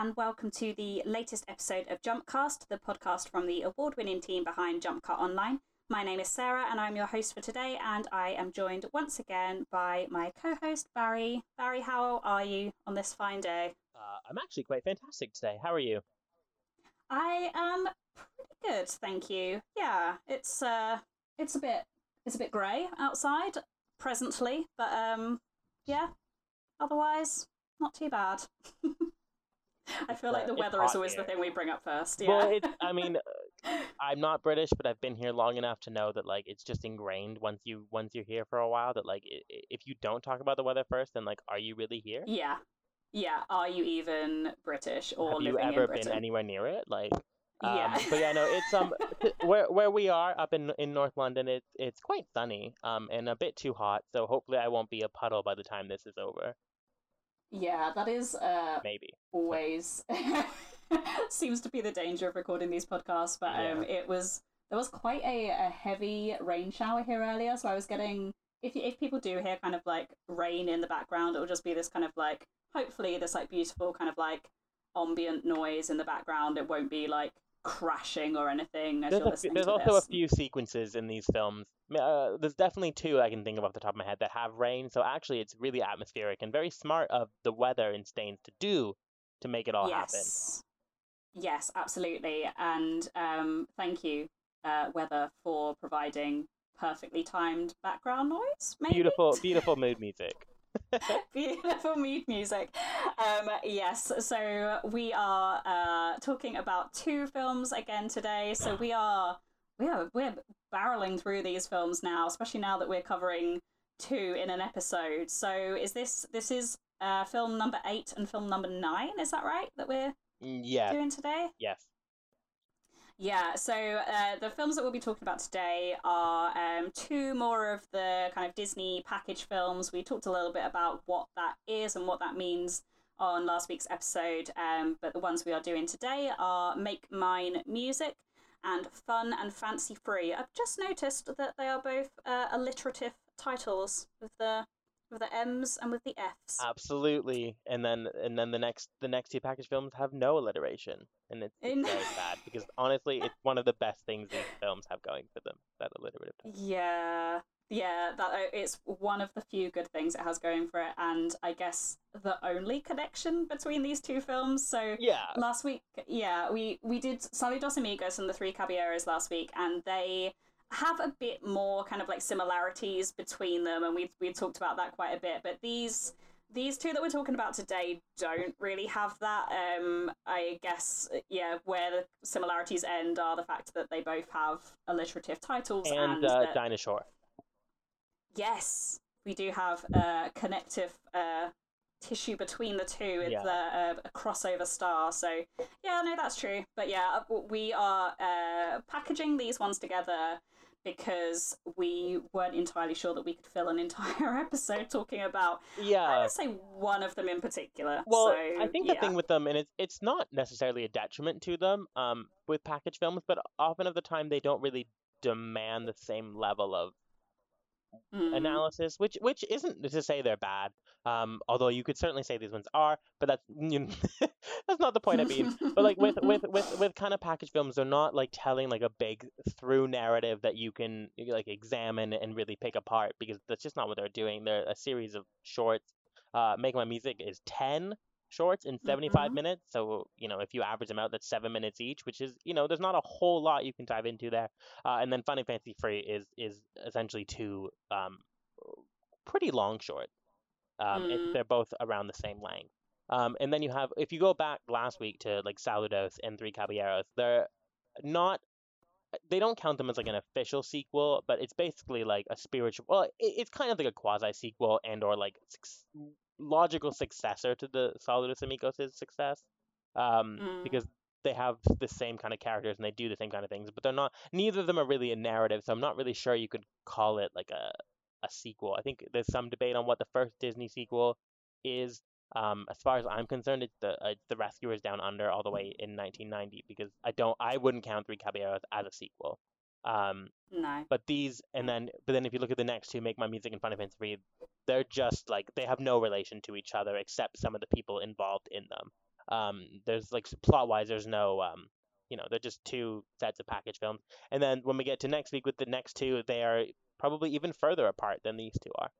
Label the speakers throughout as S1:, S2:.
S1: And welcome to the latest episode of Jumpcast, the podcast from the award winning team behind Jump Cut Online. My name is Sarah, and I'm your host for today, and I am joined once again by my co host, Barry. Barry, how are you on this fine day?
S2: Uh, I'm actually quite fantastic today. How are you?
S1: I am pretty good, thank you. Yeah, it's uh, it's a bit it's a bit grey outside presently, but um, yeah, otherwise not too bad. I feel like the weather is always here. the thing we bring up first. Yeah.
S2: Well, it's, I mean, I'm not British, but I've been here long enough to know that like it's just ingrained once you once you're here for a while that like if you don't talk about the weather first, then like are you really here?
S1: Yeah, yeah. Are you even British or
S2: have
S1: you
S2: ever
S1: been
S2: anywhere near it? Like.
S1: Um, yeah.
S2: but yeah, no, it's um where where we are up in in North London. It's it's quite sunny um and a bit too hot. So hopefully I won't be a puddle by the time this is over.
S1: Yeah, that is uh
S2: maybe
S1: always seems to be the danger of recording these podcasts. But um, yeah. it was there was quite a, a heavy rain shower here earlier, so I was getting if if people do hear kind of like rain in the background, it will just be this kind of like hopefully this like beautiful kind of like ambient noise in the background. It won't be like crashing or anything.
S2: there's, a, there's also
S1: this.
S2: a few sequences in these films. Uh, there's definitely two I can think of off the top of my head that have rain. So actually, it's really atmospheric and very smart of the weather in Staines to do to make it all
S1: yes.
S2: happen.
S1: Yes, absolutely. And um, thank you, uh, Weather, for providing perfectly timed background noise. Maybe?
S2: Beautiful, beautiful mood music.
S1: Beautiful mood music. Um, yes, so we are uh, talking about two films again today. So we are we are we're barreling through these films now, especially now that we're covering two in an episode. So is this this is uh, film number eight and film number nine? Is that right? That we're
S2: mm, yeah
S1: doing today?
S2: Yes.
S1: Yeah, so uh, the films that we'll be talking about today are um, two more of the kind of Disney package films. We talked a little bit about what that is and what that means on last week's episode, um, but the ones we are doing today are Make Mine Music and Fun and Fancy Free. I've just noticed that they are both uh, alliterative titles with the with the M's and with the F's.
S2: Absolutely, and then and then the next the next two package films have no alliteration, and it's, it's very sad because honestly, it's one of the best things these films have going for them. That alliterative.
S1: Yeah, yeah, that uh, it's one of the few good things it has going for it, and I guess the only connection between these two films. So
S2: yeah,
S1: last week, yeah, we we did Saludos Amigos and the Three Caballeros last week, and they have a bit more kind of like similarities between them, and we we talked about that quite a bit. But these these two that we're talking about today don't really have that. Um, I guess yeah, where the similarities end are the fact that they both have alliterative titles
S2: and,
S1: and
S2: uh,
S1: that...
S2: dinosaur.
S1: Yes, we do have a connective uh, tissue between the two It's yeah. uh, a crossover star. So yeah, no, that's true. But yeah, we are uh, packaging these ones together because we weren't entirely sure that we could fill an entire episode talking about
S2: yeah
S1: I would say one of them in particular.
S2: Well,
S1: so,
S2: I think
S1: yeah.
S2: the thing with them, and it's it's not necessarily a detriment to them um, with package films, but often of the time they don't really demand the same level of mm. analysis, which which isn't to say they're bad. Um, although you could certainly say these ones are, but that's you know, that's not the point I mean. but like with with with with kind of package films, they're not like telling like a big through narrative that you can like examine and really pick apart because that's just not what they're doing. They're a series of shorts. Uh, Make My Music is ten shorts in 75 mm-hmm. minutes. So, you know, if you average them out, that's seven minutes each, which is, you know, there's not a whole lot you can dive into there. Uh, and then Fun and Fancy Free is is essentially two um, pretty long shorts. Um, mm. it, they're both around the same length. Um, and then you have, if you go back last week to like Saludos and Three Caballeros, they're not they don't count them as like an official sequel, but it's basically like a spiritual. Well, it, it's kind of like a quasi sequel and or like logical successor to the Saludos Amigos' success, um, mm. because they have the same kind of characters and they do the same kind of things, but they're not. Neither of them are really a narrative, so I'm not really sure you could call it like a a sequel. I think there's some debate on what the first Disney sequel is. Um, as far as I'm concerned, it's the uh, the Rescuers Down Under all the way in 1990 because I don't I wouldn't count Three Caballeros as a sequel. Um,
S1: no.
S2: But these, and then, but then if you look at the next two, Make My Music and Fun and Three, they're just like they have no relation to each other except some of the people involved in them. Um, there's like plot wise, there's no um, you know, they're just two sets of package films. And then when we get to next week with the next two, they are probably even further apart than these two are.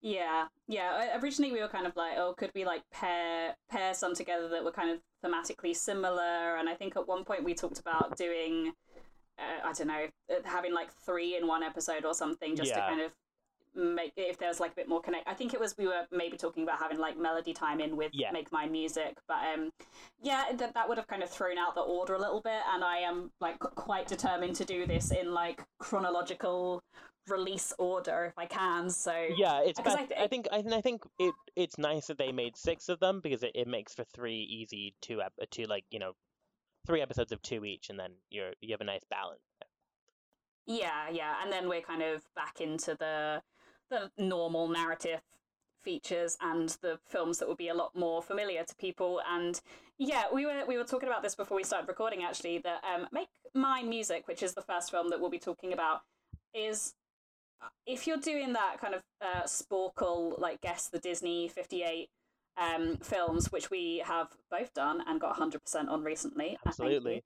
S1: Yeah, yeah. Originally, we were kind of like, oh, could we like pair pair some together that were kind of thematically similar? And I think at one point we talked about doing, uh, I don't know, uh, having like three in one episode or something, just yeah. to kind of make if there's like a bit more connect. I think it was we were maybe talking about having like melody time in with yeah. Make my Music, but um, yeah, that that would have kind of thrown out the order a little bit. And I am like quite determined to do this in like chronological release order if I can. So
S2: yeah, it's I, th- I, think I, I think it it's nice that they made six of them because it, it makes for three easy two ep- two like you know three episodes of two each, and then you're you have a nice balance.
S1: Yeah, yeah, and then we're kind of back into the the normal narrative features and the films that would be a lot more familiar to people and yeah we were we were talking about this before we started recording actually that um, make mine music which is the first film that we'll be talking about is if you're doing that kind of uh, Sporcle, like guess the Disney 58 um, films, which we have both done and got 100% on recently.
S2: Uh, Absolutely.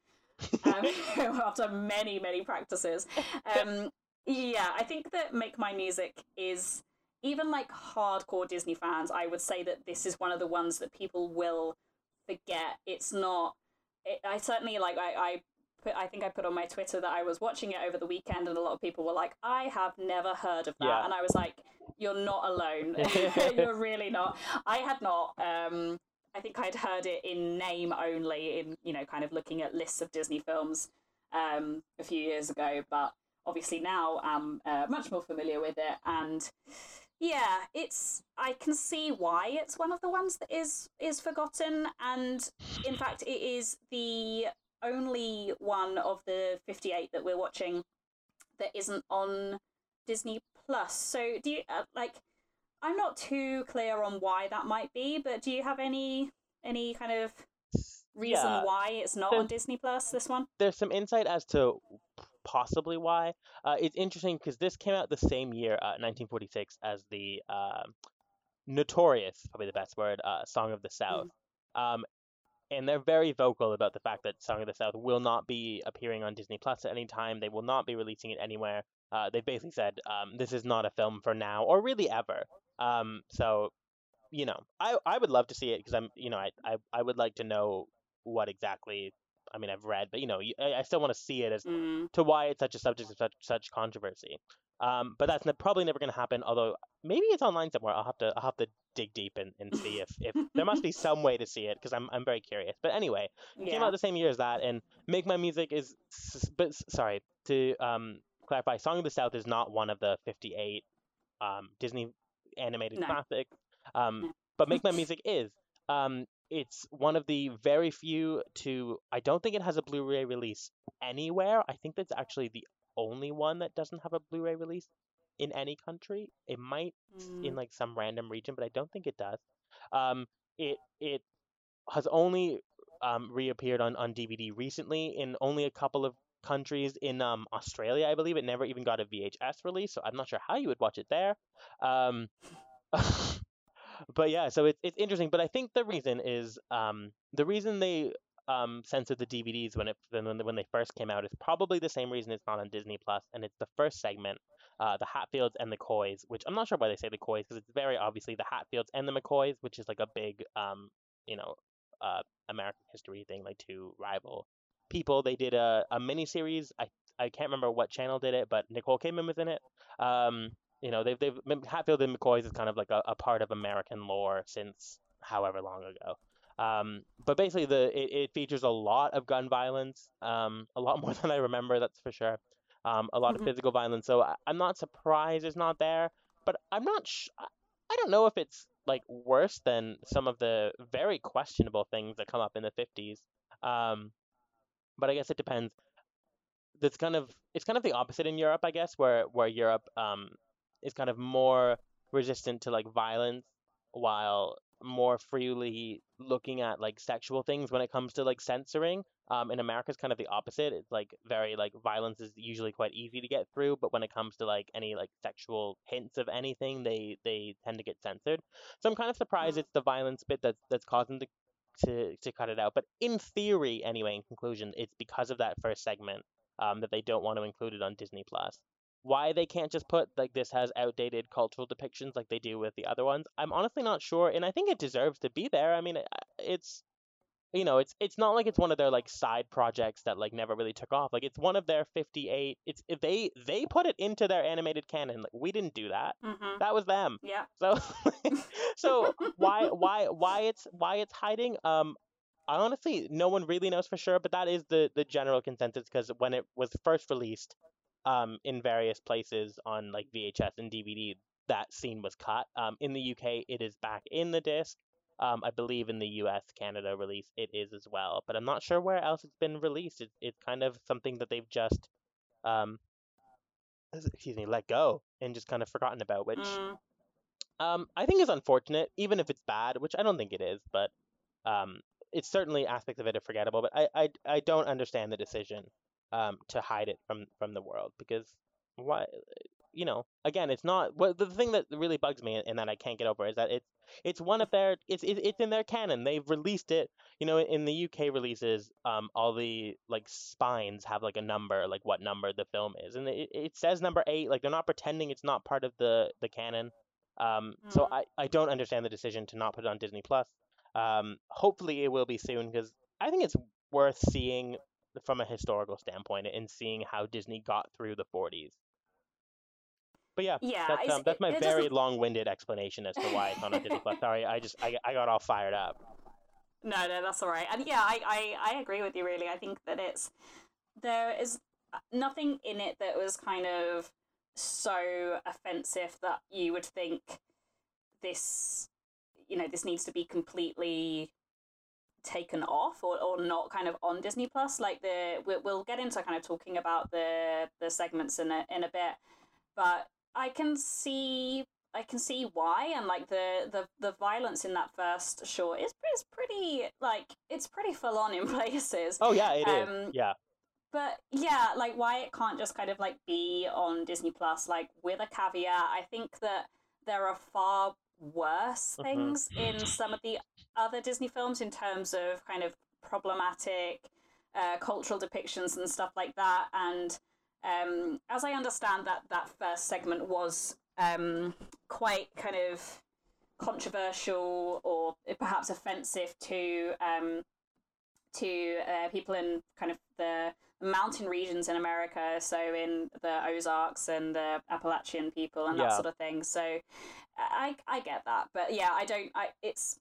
S1: Um, after many, many practices. Um, yeah, I think that Make My Music is, even like hardcore Disney fans, I would say that this is one of the ones that people will forget. It's not. It, I certainly like I, I put, I think I put on my Twitter that I was watching it over the weekend, and a lot of people were like, "I have never heard of that," yeah. and I was like, "You're not alone. You're really not." I had not. Um, I think I'd heard it in name only, in you know, kind of looking at lists of Disney films um, a few years ago, but obviously now I'm uh, much more familiar with it, and yeah, it's I can see why it's one of the ones that is is forgotten, and in fact, it is the only one of the 58 that we're watching that isn't on Disney Plus. So do you uh, like I'm not too clear on why that might be, but do you have any any kind of reason yeah. why it's not there's, on Disney Plus this one?
S2: There's some insight as to possibly why. Uh, it's interesting because this came out the same year, uh, 1946, as the uh, notorious, probably the best word, uh, Song of the South. Mm. Um, and they're very vocal about the fact that Song of the South will not be appearing on Disney Plus at any time. They will not be releasing it anywhere. Uh, they basically said um, this is not a film for now or really ever. Um, so, you know, I I would love to see it because I'm, you know, I, I I would like to know what exactly. I mean, I've read, but you know, I, I still want to see it as mm. to why it's such a subject of such such controversy. Um, but that's ne- probably never going to happen. Although maybe it's online somewhere. I'll have to I'll have to dig deep and, and see if, if there must be some way to see it because I'm I'm very curious. But anyway, yeah. came out the same year as that, and Make My Music is but sorry to um clarify, Song of the South is not one of the 58 um Disney animated no. classics. Um, no. but Make My Music is. Um, it's one of the very few to I don't think it has a Blu-ray release anywhere. I think that's actually the only one that doesn't have a Blu-ray release in any country. It might mm. in like some random region, but I don't think it does. Um, it it has only um, reappeared on, on DVD recently in only a couple of countries in um, Australia, I believe. It never even got a VHS release, so I'm not sure how you would watch it there. Um, but yeah, so it's it's interesting. But I think the reason is um, the reason they um, censored the DVDs when it when when they first came out is probably the same reason it's not on Disney Plus, and it's the first segment, uh, the Hatfields and the Coys, which I'm not sure why they say the Coys because it's very obviously the Hatfields and the McCoys, which is like a big um, you know, uh, American history thing, like two rival people. They did a a mini series. I I can't remember what channel did it, but Nicole Kidman was in it. Um, you know, they've they've Hatfield and McCoys is kind of like a, a part of American lore since however long ago. Um, but basically, the it, it, features a lot of gun violence, um, a lot more than I remember. That's for sure. Um, a lot mm-hmm. of physical violence. So I, am not surprised it's not there. But I'm not. Sh- I don't know if it's like worse than some of the very questionable things that come up in the 50s. Um, but I guess it depends. That's kind of it's kind of the opposite in Europe, I guess, where where Europe um, is kind of more resistant to like violence, while more freely looking at like sexual things when it comes to like censoring. Um, in America, it's kind of the opposite. It's like very like violence is usually quite easy to get through, but when it comes to like any like sexual hints of anything, they they tend to get censored. So I'm kind of surprised mm. it's the violence bit that's that's causing the to to cut it out. But in theory, anyway, in conclusion, it's because of that first segment um, that they don't want to include it on Disney Plus. Why they can't just put like this has outdated cultural depictions like they do with the other ones, I'm honestly not sure, and I think it deserves to be there. I mean, it's you know, it's it's not like it's one of their like side projects that like never really took off. Like it's one of their 58. It's they they put it into their animated canon. Like we didn't do that.
S1: Mm-hmm.
S2: That was them.
S1: Yeah.
S2: So so why why why it's why it's hiding? Um, I honestly, no one really knows for sure, but that is the the general consensus because when it was first released, um, in various places on like VHS and DVD, that scene was cut. Um, in the UK, it is back in the disc. Um, I believe in the US, Canada release, it is as well, but I'm not sure where else it's been released. It, it's kind of something that they've just, um, excuse me, let go and just kind of forgotten about, which
S1: Mm.
S2: um, I think is unfortunate, even if it's bad, which I don't think it is, but um, it's certainly aspects of it are forgettable. But I, I, I don't understand the decision um, to hide it from from the world because why? You know, again, it's not. Well, the thing that really bugs me and that I can't get over is that it's it's one of their it's it, it's in their canon. They've released it. You know, in the UK releases, um, all the like spines have like a number, like what number the film is, and it, it says number eight. Like they're not pretending it's not part of the the canon. Um, so
S1: Mm.
S2: I, I don't understand the decision to not put it on Disney Plus. Um, hopefully it will be soon because I think it's worth seeing from a historical standpoint and seeing how Disney got through the 40s. But yeah,
S1: Yeah,
S2: that's um, that's my
S1: it
S2: very
S1: doesn't-
S2: long-winded explanation as to why it's not on Disney Plus. Sorry, I just I, I got all fired up.
S1: No, no, that's all right. And yeah, I, I, I agree with you. Really, I think that it's there is nothing in it that was kind of so offensive that you would think this, you know, this needs to be completely taken off or, or not kind of on Disney Plus. Like the we, we'll get into kind of talking about the the segments in a in a bit, but I can see I can see why, and like the the the violence in that first short is is pretty like it's pretty full on in places.
S2: Oh yeah, it is.
S1: Um,
S2: Yeah,
S1: But yeah, like why it can't just kind of like be on Disney Plus, like with a caveat. I think that there are far worse
S2: Mhm.
S1: things in some of the other Disney films in terms of kind of problematic uh, cultural depictions and stuff like that. And um, as I understand that that first segment was um, quite kind of controversial or perhaps offensive to um, to uh, people in kind of the mountain regions in America, so in the Ozarks and the Appalachian people and that
S2: Yeah.
S1: sort of thing. So I I get that, but yeah, I don't. I it's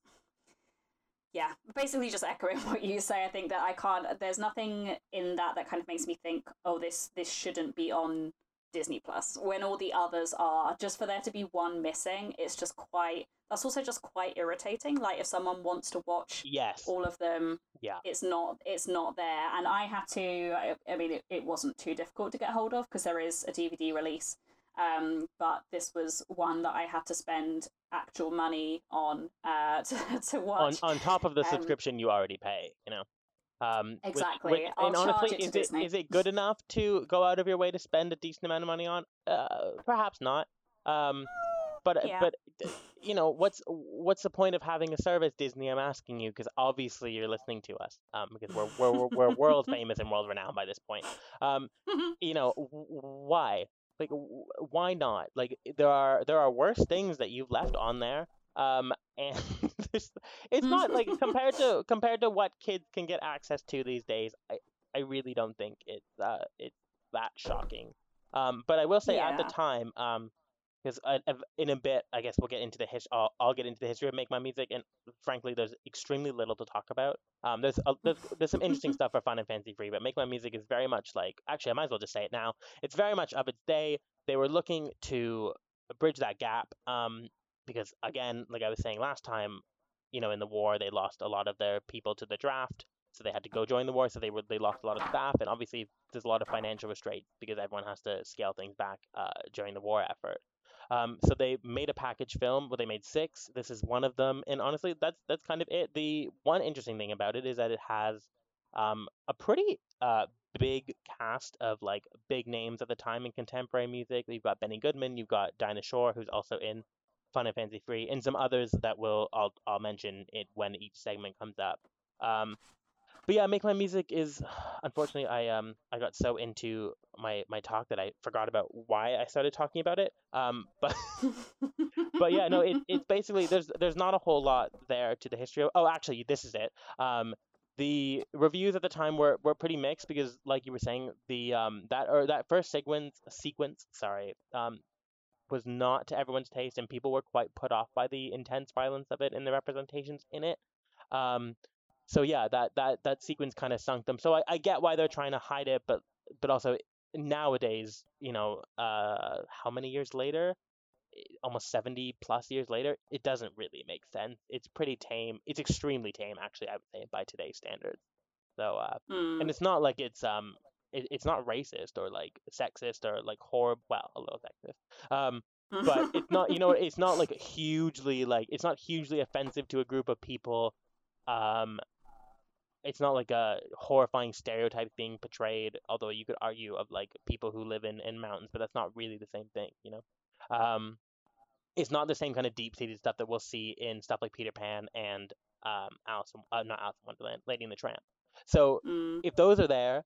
S1: yeah, basically just echoing what you say. I think that I can't. There's nothing in that that kind of makes me think, oh, this this shouldn't be on Disney Plus when all the others are. Just for there to be one missing, it's just quite. That's also just quite irritating. Like if someone wants to watch
S2: yes,
S1: all of them
S2: yeah.
S1: it's not it's not there and i had to i, I mean it, it wasn't too difficult to get hold of because there is a dvd release um but this was one that i had to spend actual money on uh to, to watch
S2: on top of the
S1: um,
S2: subscription you already pay, you know. Um, which-
S1: Exactly.
S2: which-
S1: I'll
S2: and honestly,
S1: it
S2: is it is it good enough to go out of your way to spend a decent amount of money on? Uh, perhaps not. Um, but
S1: Yeah.
S2: but you know what's what's the point of having a service Disney? I'm asking you because obviously you're listening to us. Um, because we're we're we're, we're world famous and world renowned by this point. Um, you know why? Like w- why not? Like there are there are worse things that you've left on there. Um, and it's not like compared to compared to what kids can get access to these days. I I really don't think it's uh it's that shocking. Um, but I will say at the time, um, because in a bit, I guess we'll get into the his. I'll, I'll get into the history of Make My Music, and frankly, there's extremely little to talk about. Um, there's a, there's, there's some interesting stuff for Fun and Fancy Free, but Make My Music is very much like actually, I might as well just say it now. It's very much of its day. They were looking to bridge that gap. Um, because again, like I was saying last time, you know, in the war, they lost a lot of their people to the draft, so they had to go join the war. So they were they lost a lot of staff, and obviously there's a lot of financial restraint because everyone has to scale things back uh, during the war effort. Um, so they made a package film. Well, they made six. This is one of them, and honestly, that's that's kind of it. The one interesting thing about it is that it has um, a pretty uh, big cast of like big names at the time in contemporary music. You've got Benny Goodman, you've got Dinah Shore, who's also in Fun and Fancy Free, and some others that will I'll I'll mention it when each segment comes up. Um, but yeah, make my music is unfortunately I um I got so into my my talk that I forgot about why I started talking about it. Um, but but yeah, no, it, it's basically there's there's not a whole lot there to the history of. Oh, actually, this is it. Um, the reviews at the time were, were pretty mixed because, like you were saying, the um that or that first sequence sequence sorry um was not to everyone's taste, and people were quite put off by the intense violence of it and the representations in it. Um, so yeah, that that that sequence kind of sunk them. So I, I get why they're trying to hide it, but but also nowadays, you know, uh, how many years later? Almost 70 plus years later, it doesn't really make sense. It's pretty tame. It's extremely tame, actually, I would say, by today's standards. So, uh,
S1: mm.
S2: and it's not like it's um, it, it's not racist or like sexist or like horrible. Well, a little sexist. Um, but it's not. You know, it's not like hugely like it's not hugely offensive to a group of people. Um, it's not like a horrifying stereotype being portrayed, although you could argue of like people who live in, in mountains, but that's not really the same thing, you know? Um, it's not the same kind of deep seated stuff that we'll see in stuff like Peter Pan and um, Alice, uh, not Alice in Wonderland, Lady and the Tramp. So
S1: mm.
S2: if those are there,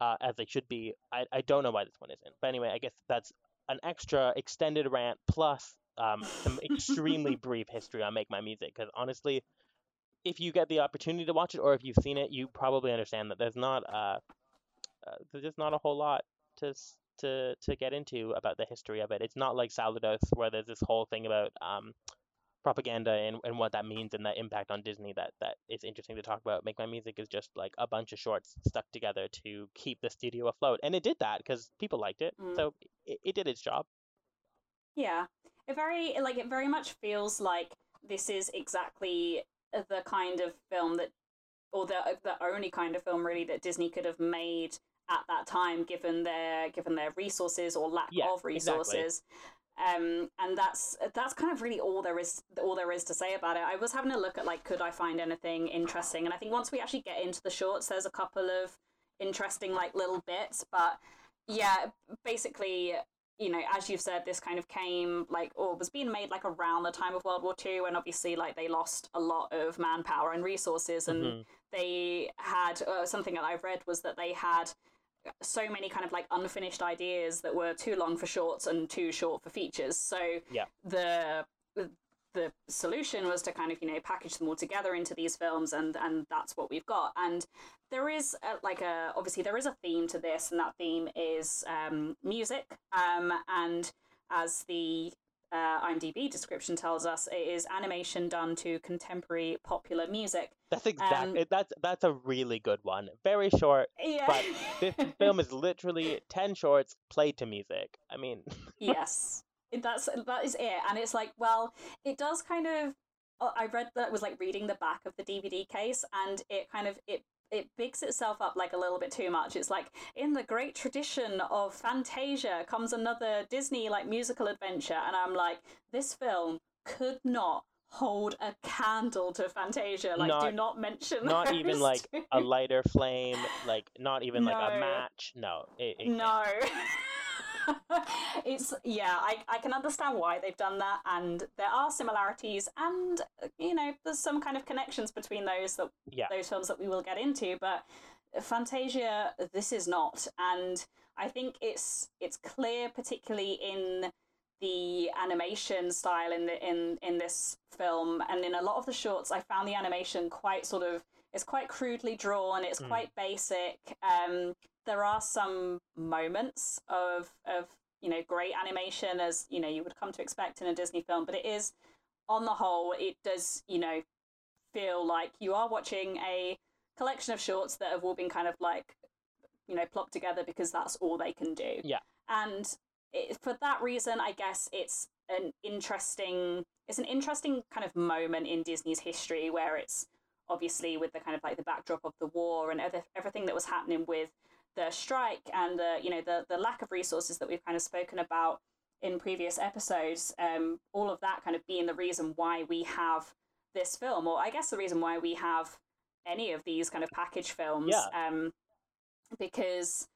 S2: uh, as they should be, I, I don't know why this one isn't. But anyway, I guess that's an extra extended rant plus um, some extremely brief history on Make My Music because honestly, if you get the opportunity to watch it or if you've seen it, you probably understand that there's not uh, uh there's just not a whole lot to to to get into about the history of it. It's not like Saludos where there's this whole thing about um, propaganda and, and what that means and the impact on Disney that that is interesting to talk about. Make My Music is just like a bunch of shorts stuck together to keep the studio afloat, and it did that because people liked it, mm. so it, it did its job.
S1: Yeah, it very like it very much feels like this is exactly the kind of film that, or the the only kind of film really that Disney could have made at that time, given their given their resources or lack
S2: yeah,
S1: of resources. Exactly. Um, and that's that's kind of really all there is all there is to say about it. I was having a look at like could I find anything interesting, and I think once we actually get into the shorts, there's a couple of interesting like little bits, but yeah, basically you know, as you've said, this kind of came like or was being made like around the time of World War II, and obviously like they lost a lot of manpower and resources, and mm-hmm. they had uh, something that I've read was that they had so many kind of like unfinished ideas that were too long for shorts and too short for features. So
S2: yeah.
S1: the the solution was to kind of you know package them all together into these films and and that's what we've got and there is a, like a obviously there is a theme to this and that theme is um, music um, and as the uh, IMDb description tells us it is animation done to contemporary popular music.
S2: That's exactly um, that's that's a really good one. Very short,
S1: yeah.
S2: but this film is literally ten shorts played to music. I mean,
S1: yes, that's that is it and it's like well it does kind of uh, i read that was like reading the back of the dvd case and it kind of it it bigs itself up like a little bit too much it's like in the great tradition of fantasia comes another disney like musical adventure and i'm like this film could not hold a candle to Fantasia. Like, not, do not mention.
S2: Not even like a lighter flame. Like, not even no. like a match. No.
S1: It, it no. it's yeah, I, I can understand why they've done that, and there are similarities, and you know, there's some kind of connections between those that
S2: yeah.
S1: those films that we will get into, but Fantasia, this is not, and I think it's it's clear, particularly in the animation style in the in in this film, and in a lot of the shorts, I found the animation quite sort of it's quite crudely drawn. It's mm. quite basic. Um, there are some moments of of you know great animation as you know you would come to expect in a Disney film, but it is on the whole it does you know feel like you are watching a collection of shorts that have all been kind of like you know plopped together because that's all they can do.
S2: Yeah.
S1: And it, for that reason, I guess it's an interesting it's an interesting kind of moment in Disney's history where it's obviously with the kind of like the backdrop of the war and everything that was happening with the strike and the you know the the lack of resources that we've kind of spoken about in previous episodes um, all of that kind of being the reason why we have this film or i guess the reason why we have any of these kind of package films
S2: yeah.
S1: um, because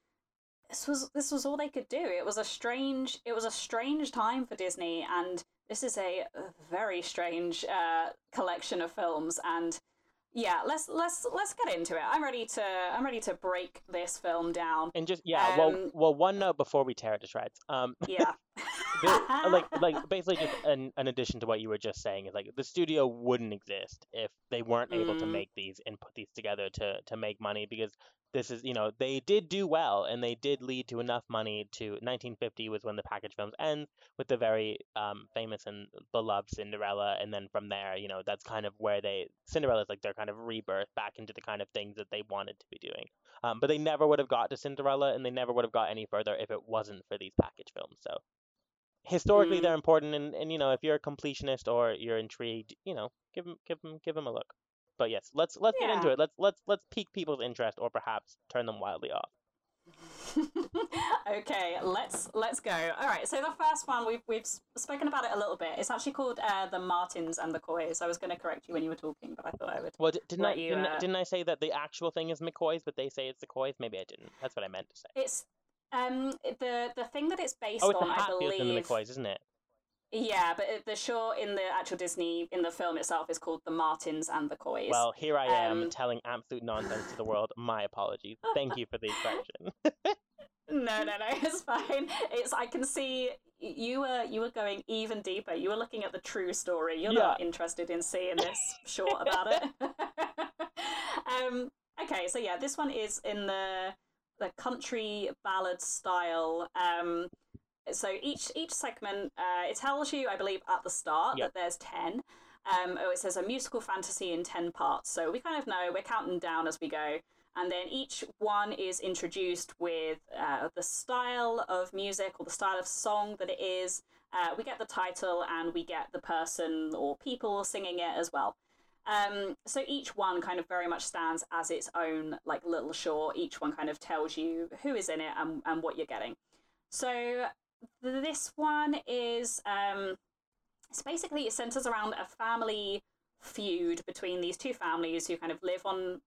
S1: this was this was all they could do it was a strange it was a strange time for disney and this is a very strange uh, collection of films, and yeah, let's let's let's get into it. I'm ready to I'm ready to break this film down.
S2: And just yeah, um, well, well, one note before we tear it to shreds. Um,
S1: yeah,
S2: the, like like basically just an, an addition to what you were just saying is like the studio wouldn't exist if they weren't able mm. to make these and put these together to to make money because this is you know they did do well and they did lead to enough money to 1950 was when the package films end with the very um, famous and beloved Cinderella and then from there you know that's kind of where they cinderella is like their kind of rebirth back into the kind of things that they wanted to be doing. Um, but they never would have got to Cinderella and they never would have got any further if it wasn't for these package films so. Historically mm. they're important and, and you know if you're a completionist or you're intrigued you know give them give them give them a look but yes, let's let's yeah. get into it. Let's let's let's pique people's interest or perhaps turn them wildly off.
S1: okay, let's let's go. All right, so the first one we've we've spoken about it a little bit. It's actually called uh, the Martins and the Coys. I was going to correct you when you were talking, but I thought I would.
S2: Well, didn't I you, didn't, uh... didn't I say that the actual thing is McCoys, but they say it's the Coys? Maybe I didn't. That's what I meant to say.
S1: It's um the the thing that it's based oh, it's on. I believe.
S2: the McCoys, isn't it?
S1: Yeah, but the show in the actual Disney in the film itself is called The Martins and the Coys.
S2: Well, here I am um, telling absolute nonsense to the world. My apologies. Thank you for the correction.
S1: no, no, no, it's fine. It's I can see you were you were going even deeper. You were looking at the true story. You're yeah. not interested in seeing this short about it. um, okay, so yeah, this one is in the the country ballad style. Um, so each each segment uh, it tells you i believe at the start yep. that there's 10 um, oh, it says a musical fantasy in 10 parts. So we kind of know we're counting down as we go. And then each one is introduced with uh, the style of music or the style of song that it is. Uh, we get the title and we get the person or people singing it as well. Um, so each one kind of very much stands as its own like little short. Each one kind of tells you who is in it and, and what you're getting. So this one is um, it's basically it centers around a family feud between these two families who kind of live on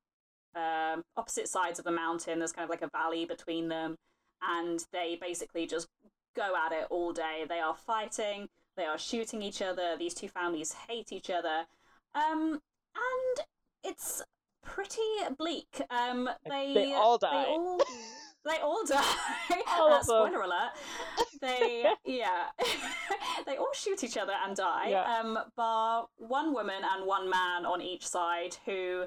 S1: um, opposite sides of the mountain. There's kind of like a valley between them, and they basically just go at it all day. They are fighting, they are shooting each other. These two families hate each other, um, and it's pretty bleak. Um, they
S2: they all die.
S1: They all, they all die. All uh, spoiler alert. They yeah, they all shoot each other and die. Yeah. Um, bar one woman and one man on each side who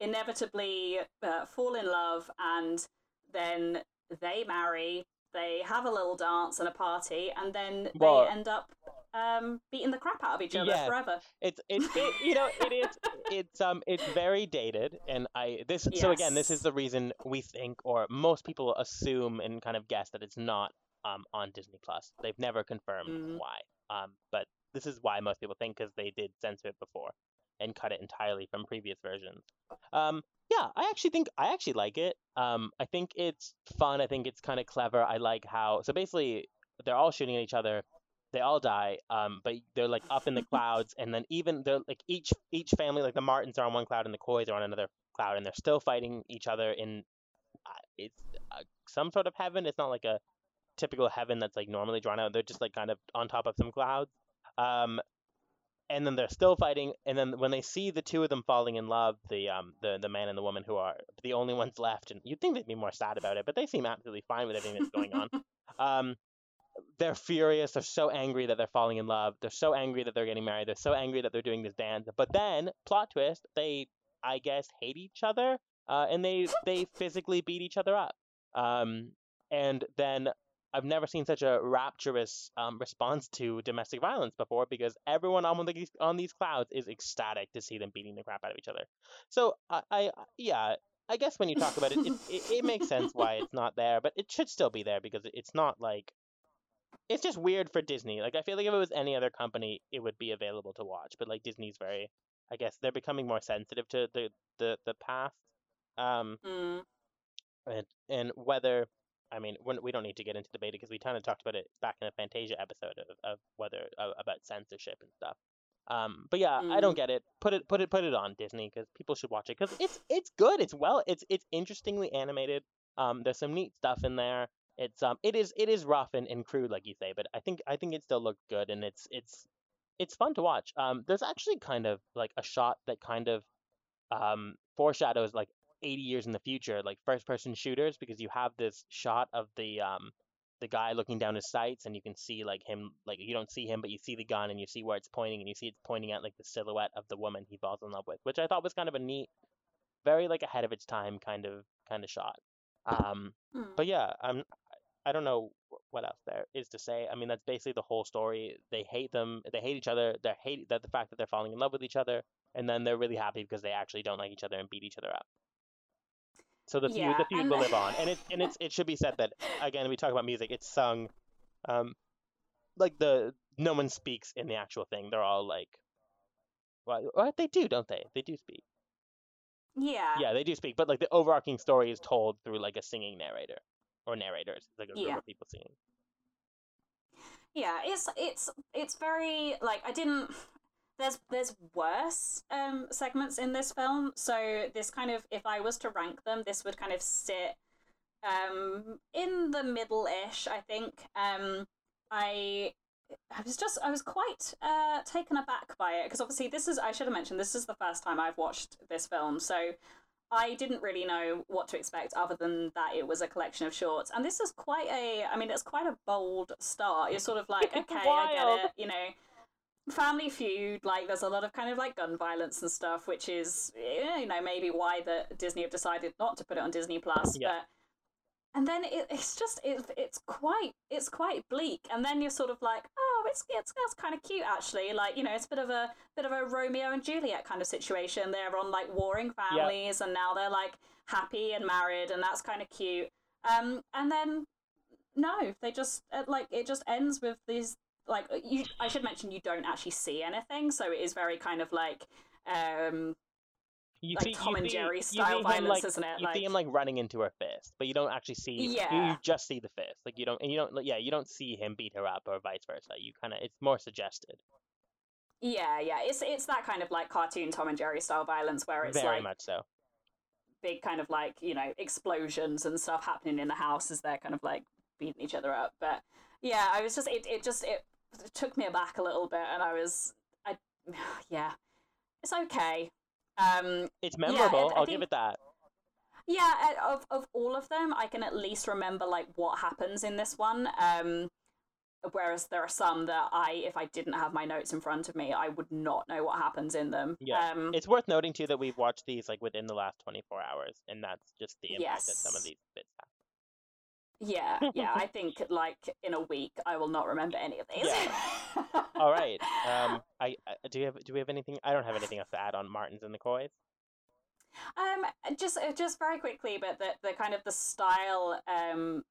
S1: inevitably uh, fall in love and then they marry. They have a little dance and a party, and then well, they end up um, beating the crap out of each other forever.
S2: It's it's it, you know it is it's um it's very dated, and I this yes. so again this is the reason we think or most people assume and kind of guess that it's not um on Disney Plus. They've never confirmed mm-hmm. why. Um, but this is why most people think because they did censor it before and cut it entirely from previous versions. Um, yeah, I actually think I actually like it. Um, I think it's fun. I think it's kind of clever. I like how so basically they're all shooting at each other they all die um but they're like up in the clouds and then even they're like each each family like the martins are on one cloud and the coys are on another cloud and they're still fighting each other in uh, it's uh, some sort of heaven. It's not like a typical heaven that's like normally drawn out. They're just like kind of on top of some clouds um and then they're still fighting and then when they see the two of them falling in love the um the the man and the woman who are the only ones left and you'd think they'd be more sad about it but they seem absolutely fine with everything that's going on um they're furious. They're so angry that they're falling in love. They're so angry that they're getting married. They're so angry that they're doing this dance. But then, plot twist, they, I guess, hate each other, uh, and they they physically beat each other up. Um, and then I've never seen such a rapturous um, response to domestic violence before because everyone on these on these clouds is ecstatic to see them beating the crap out of each other. So I, I yeah, I guess when you talk about it, it, it, it makes sense why it's not there, but it should still be there because it's not like it's just weird for Disney. Like I feel like if it was any other company, it would be available to watch. But like Disney's very, I guess they're becoming more sensitive to the the the past. Um,
S1: mm.
S2: and and whether I mean we don't need to get into the debate because we kind of talked about it back in the Fantasia episode of, of whether uh, about censorship and stuff. Um, but yeah, mm. I don't mm. get it. Put it put it put it on Disney because people should watch it because it's it's good. It's well. It's it's interestingly animated. Um, there's some neat stuff in there it's um it is it is rough and, and crude like you say but i think i think it still looked good and it's it's it's fun to watch. Um, there's actually kind of like a shot that kind of um foreshadows like 80 years in the future, like first person shooters, because you have this shot of the um the guy looking down his sights and you can see like him like you don't see him but you see the gun and you see where it's pointing and you see it's pointing at like the silhouette of the woman he falls in love with which i thought was kind of a neat very like ahead of its time kind of kind of shot um
S1: Hmm.
S2: but yeah i'm i don't know what else there is to say i mean that's basically the whole story they hate them they hate each other they hate that the fact that they're falling in love with each other and then they're really happy because they actually don't like each other and beat each other up so the feud,
S1: Yeah,
S2: the feud will live on, and it and it's it should be said that again we talk about music. It's sung, um, like the no one speaks in the actual thing. They're all like, well, what they do, don't they? They do speak.
S1: yeah.
S2: Yeah, they do speak, but like the overarching story is told through like a singing narrator or narrators, like a group
S1: Yeah.
S2: of people singing.
S1: Yeah, it's it's it's very like I didn't there's there's worse um segments in this film. So this kind of if I was to rank them, this would kind of sit um in the middle-ish, I think. Um I I was just I was quite uh taken aback by it because obviously this is I should have mentioned this is the first time I've watched this film. So I didn't really know what to expect other than that it was a collection of shorts. And this is quite a, I mean, it's quite a bold start. You're sort of like, okay, I get it, you know. Family Feud, like there's a lot of kind of like gun violence and stuff, which is, you know, maybe why the Disney have decided not to put it on Disney Plus.
S2: Yeah.
S1: But and then it, it's just it, it's quite it's quite bleak. And then you're sort of like oh it's it's that's kind of cute actually. Like you know it's a bit of a bit of a romeo and juliet kind of situation. They're on like warring families and now they're like happy and married and that's kind of cute. Um and then no they just uh, like it just ends with these like you i should mention you don't actually see anything so it is very kind of like um
S2: You
S1: Like
S2: see,
S1: Tom
S2: you
S1: and
S2: see-
S1: Jerry style violence,
S2: like,
S1: isn't it?
S2: You see him like running into her fist, but you don't actually see. You, you just see the fist. Like you don't, and you don't. Yeah, you don't see him beat her up or vice versa. You kind of. It's more suggested.
S1: yeah yeah it's it's that kind of like cartoon tom and jerry style violence where it's
S2: Very
S1: like
S2: much so.
S1: big kind of like you know explosions and stuff happening in the house as they're kind of like beating each other up but yeah i was just it, it just it, took me aback a little bit and i was i yeah it's okay um
S2: It's memorable.
S1: I
S2: I'll give it that.
S1: yeah of, of all of them i can at least remember like what happens in this one um whereas there are some that i if i didn't have my notes in front of me i would not know what happens in them
S2: Yeah.
S1: um
S2: It's worth noting too that we've watched these like within the last 24 hours, and that's just the impact that some of these bits have.
S1: Yeah, yeah. I think like in a week I will not remember any of these. Yeah.
S2: All right. Um, I, I do you have do we have anything? I don't have anything else to add on Martins and the Coys.
S1: um, just just very quickly, but the the kind of the style um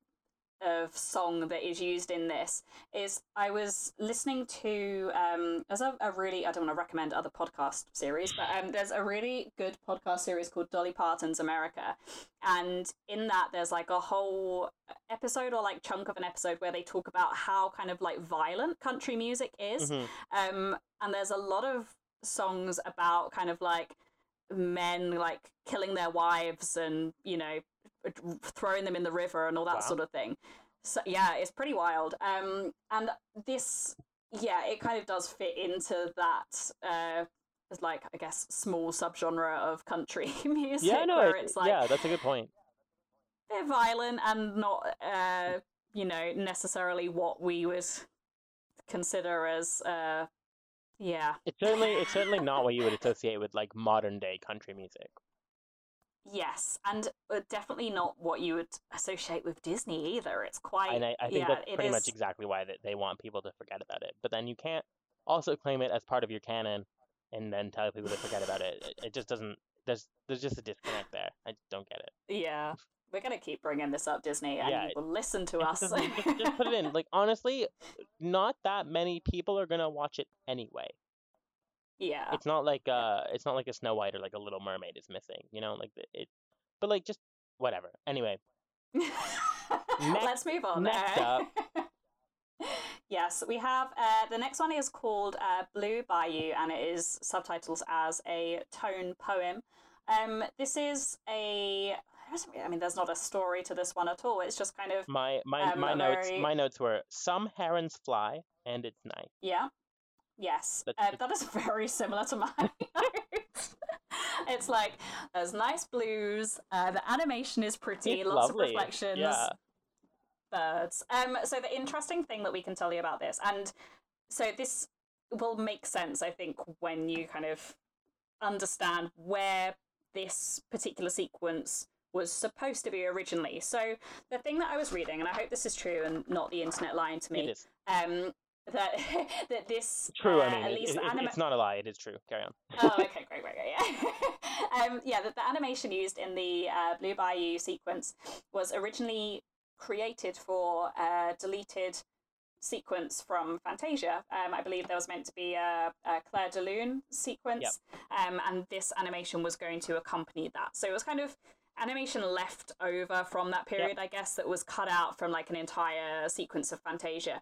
S1: of song that is used in this is I was listening to um there's a, a really I don't want to recommend other podcast series but um there's a really good podcast series called Dolly Parton's America and in that there's like a whole episode or like chunk of an episode where they talk about how kind of like violent country music is
S2: Mhm.
S1: um and there's a lot of songs about kind of like men like killing their wives and you know throwing them in the river and all that
S2: Wow.
S1: sort of thing so yeah it's pretty wild um and this yeah it kind of does fit into that uh as like i guess small subgenre of country music
S2: Yeah, no,
S1: where it's like
S2: yeah, that's a good point.
S1: they're violent and not uh you know necessarily what we would consider as uh yeah
S2: It's certainly it's certainly not what you would associate with like modern day country music.
S1: Yes and uh, definitely not what you would associate with disney either it's quite
S2: And I, I think
S1: yeah,
S2: that's pretty much exactly why they, they want people to forget about it. But then you can't also claim it as part of your canon and then tell people to forget about it. It, it just doesn't. There's there's just a disconnect there. I don't get it.
S1: yeah we're gonna keep bringing this up disney and
S2: Yeah,
S1: you will listen to us
S2: just, just put it in. Like honestly, not that many people are gonna watch it anyway.
S1: Yeah
S2: It's not like uh, it's not like a Snow White or like a Little Mermaid is missing. You know, like it. But like just whatever. Anyway,
S1: let's move on
S2: next
S1: there.
S2: up.
S1: yes we have uh, the next one is called uh, blue bayou and it is subtitles as a tone poem um, this is a there isn't really- I mean, there's not a story to this one at all. It's just kind of
S2: my my
S1: Um,
S2: my
S1: a
S2: notes my notes were some herons fly and it's night.
S1: Yeah. Yes, uh, that is very similar to mine. it's like there's nice blues. Uh, the animation is pretty.
S2: It's
S1: lots
S2: lovely.
S1: of reflections.
S2: Yeah.
S1: Birds. Um. So the interesting thing that we can tell you about this, and so this will make sense, I think, when you kind of understand where this particular sequence was supposed to be originally. So the thing that I was reading, and I hope this is true and not the internet lying to me. Um, that that this
S2: true.
S1: uh,
S2: I mean,
S1: at least
S2: it- it-
S1: anima-
S2: it's not a lie. It is true. Carry on.
S1: oh, okay, great, great, great, yeah. um, yeah, the, the animation used in the uh, Blue Bayou sequence was originally created for a deleted sequence from Fantasia. Um, I believe there was meant to be a, a Clair de Lune sequence, um, and this animation was going to accompany that. So it was kind of animation left over from that period, I guess, that was cut out from like an entire sequence of Fantasia.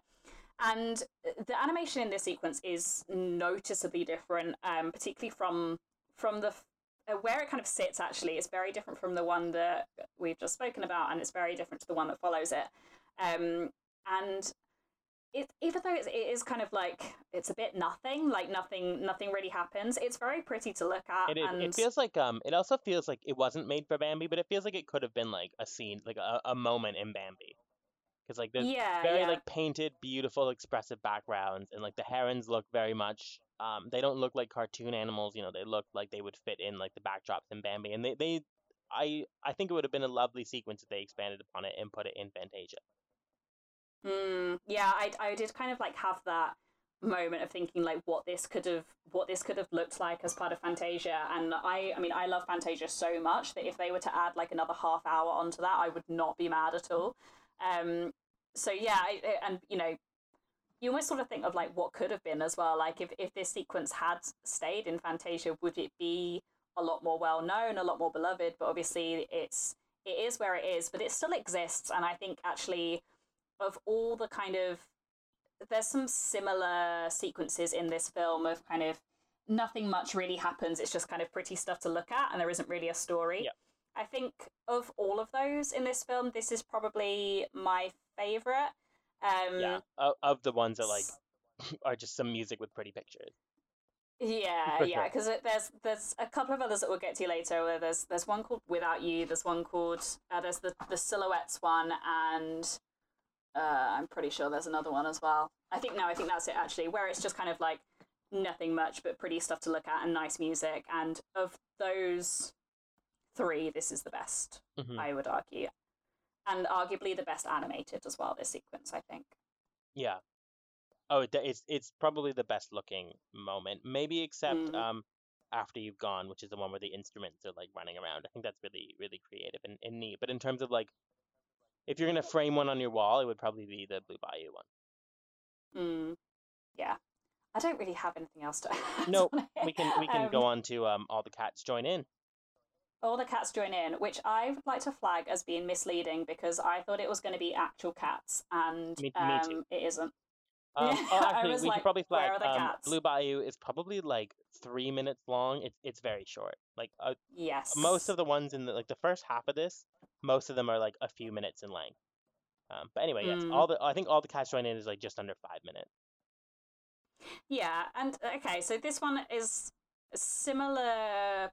S1: And the animation in this sequence is noticeably different, um, particularly from from the uh, where it kind of sits. Actually, it's very different from the one that we've just spoken about, and it's very different to the one that follows it. Um, and it, even though it's, it is kind of like it's a bit nothing, like nothing, nothing really happens. It's very pretty to look at,
S2: It,
S1: and
S2: it feels like um. It also feels like it wasn't made for Bambi, but it feels like it could have been like a scene, like a, a moment in Bambi, because like there's
S1: yeah,
S2: very
S1: yeah.
S2: like painted, beautiful, expressive backgrounds, and like the herons look very much. Um, they don't look like cartoon animals. You know, they look like they would fit in like the backdrops in Bambi, and they they. I I think it would have been a lovely sequence if they expanded upon it and put it in Fantasia.
S1: Mm, yeah, I I did kind of like have that moment of thinking like what this could have what this could have looked like as part of Fantasia and I I mean I love Fantasia so much that if they were to add like another half hour onto that I would not be mad at all. Um so yeah, I, I- and you know you almost sort of think of like what could have been as well. Like if if this sequence had stayed in Fantasia would it be a lot more well known, a lot more beloved, but obviously it's it is where it is, but it still exists. And I think actually of all the kind of there's some similar sequences in this film of kind of nothing much really happens. It's just kind of pretty stuff to look at and there isn't really a story. I think of all of those in this film this is probably my favorite um
S2: yeah, of, of the ones that like are just some music with pretty pictures.
S1: Yeah, yeah, because there's there's a couple of others that we'll get to later. Where there's there's one called Without You. There's one called uh, there's the the silhouettes one, and uh, I'm pretty sure there's another one as well. I think no, I think that's it actually. Where it's just kind of like nothing much but pretty stuff to look at and nice music. And of those three, this is the best.
S2: Mhm.
S1: I would argue, and arguably the best animated as well. This sequence, I think.
S2: Yeah. Oh, it's it's probably the best looking moment, maybe except
S1: Mhm.
S2: um after you've gone, which is the one where the instruments are like running around. I think that's really really creative and, and neat. But in terms of like, if you're gonna frame one on your wall, it would probably be the Blue Bayou one.
S1: Mm, yeah, I don't really have anything else to add.
S2: No, We can we can
S1: Um,
S2: go on to um all the cats join in.
S1: All the cats join in, which I would like to flag as being misleading because I thought it was going to be actual cats, and
S2: Me-
S1: um, it isn't.
S2: Um,
S1: Yeah,
S2: oh, actually, we
S1: like,
S2: should probably flag um. Blue Bayou is probably like three minutes long. It's it's very short. Like uh,
S1: Yes.
S2: most of the ones in the like the first half of this, most of them are like a few minutes in length. Um, but anyway, yes,
S1: Mm.
S2: all the I think all the cats join in is like just under five minutes.
S1: Yeah, and okay, so this one is similar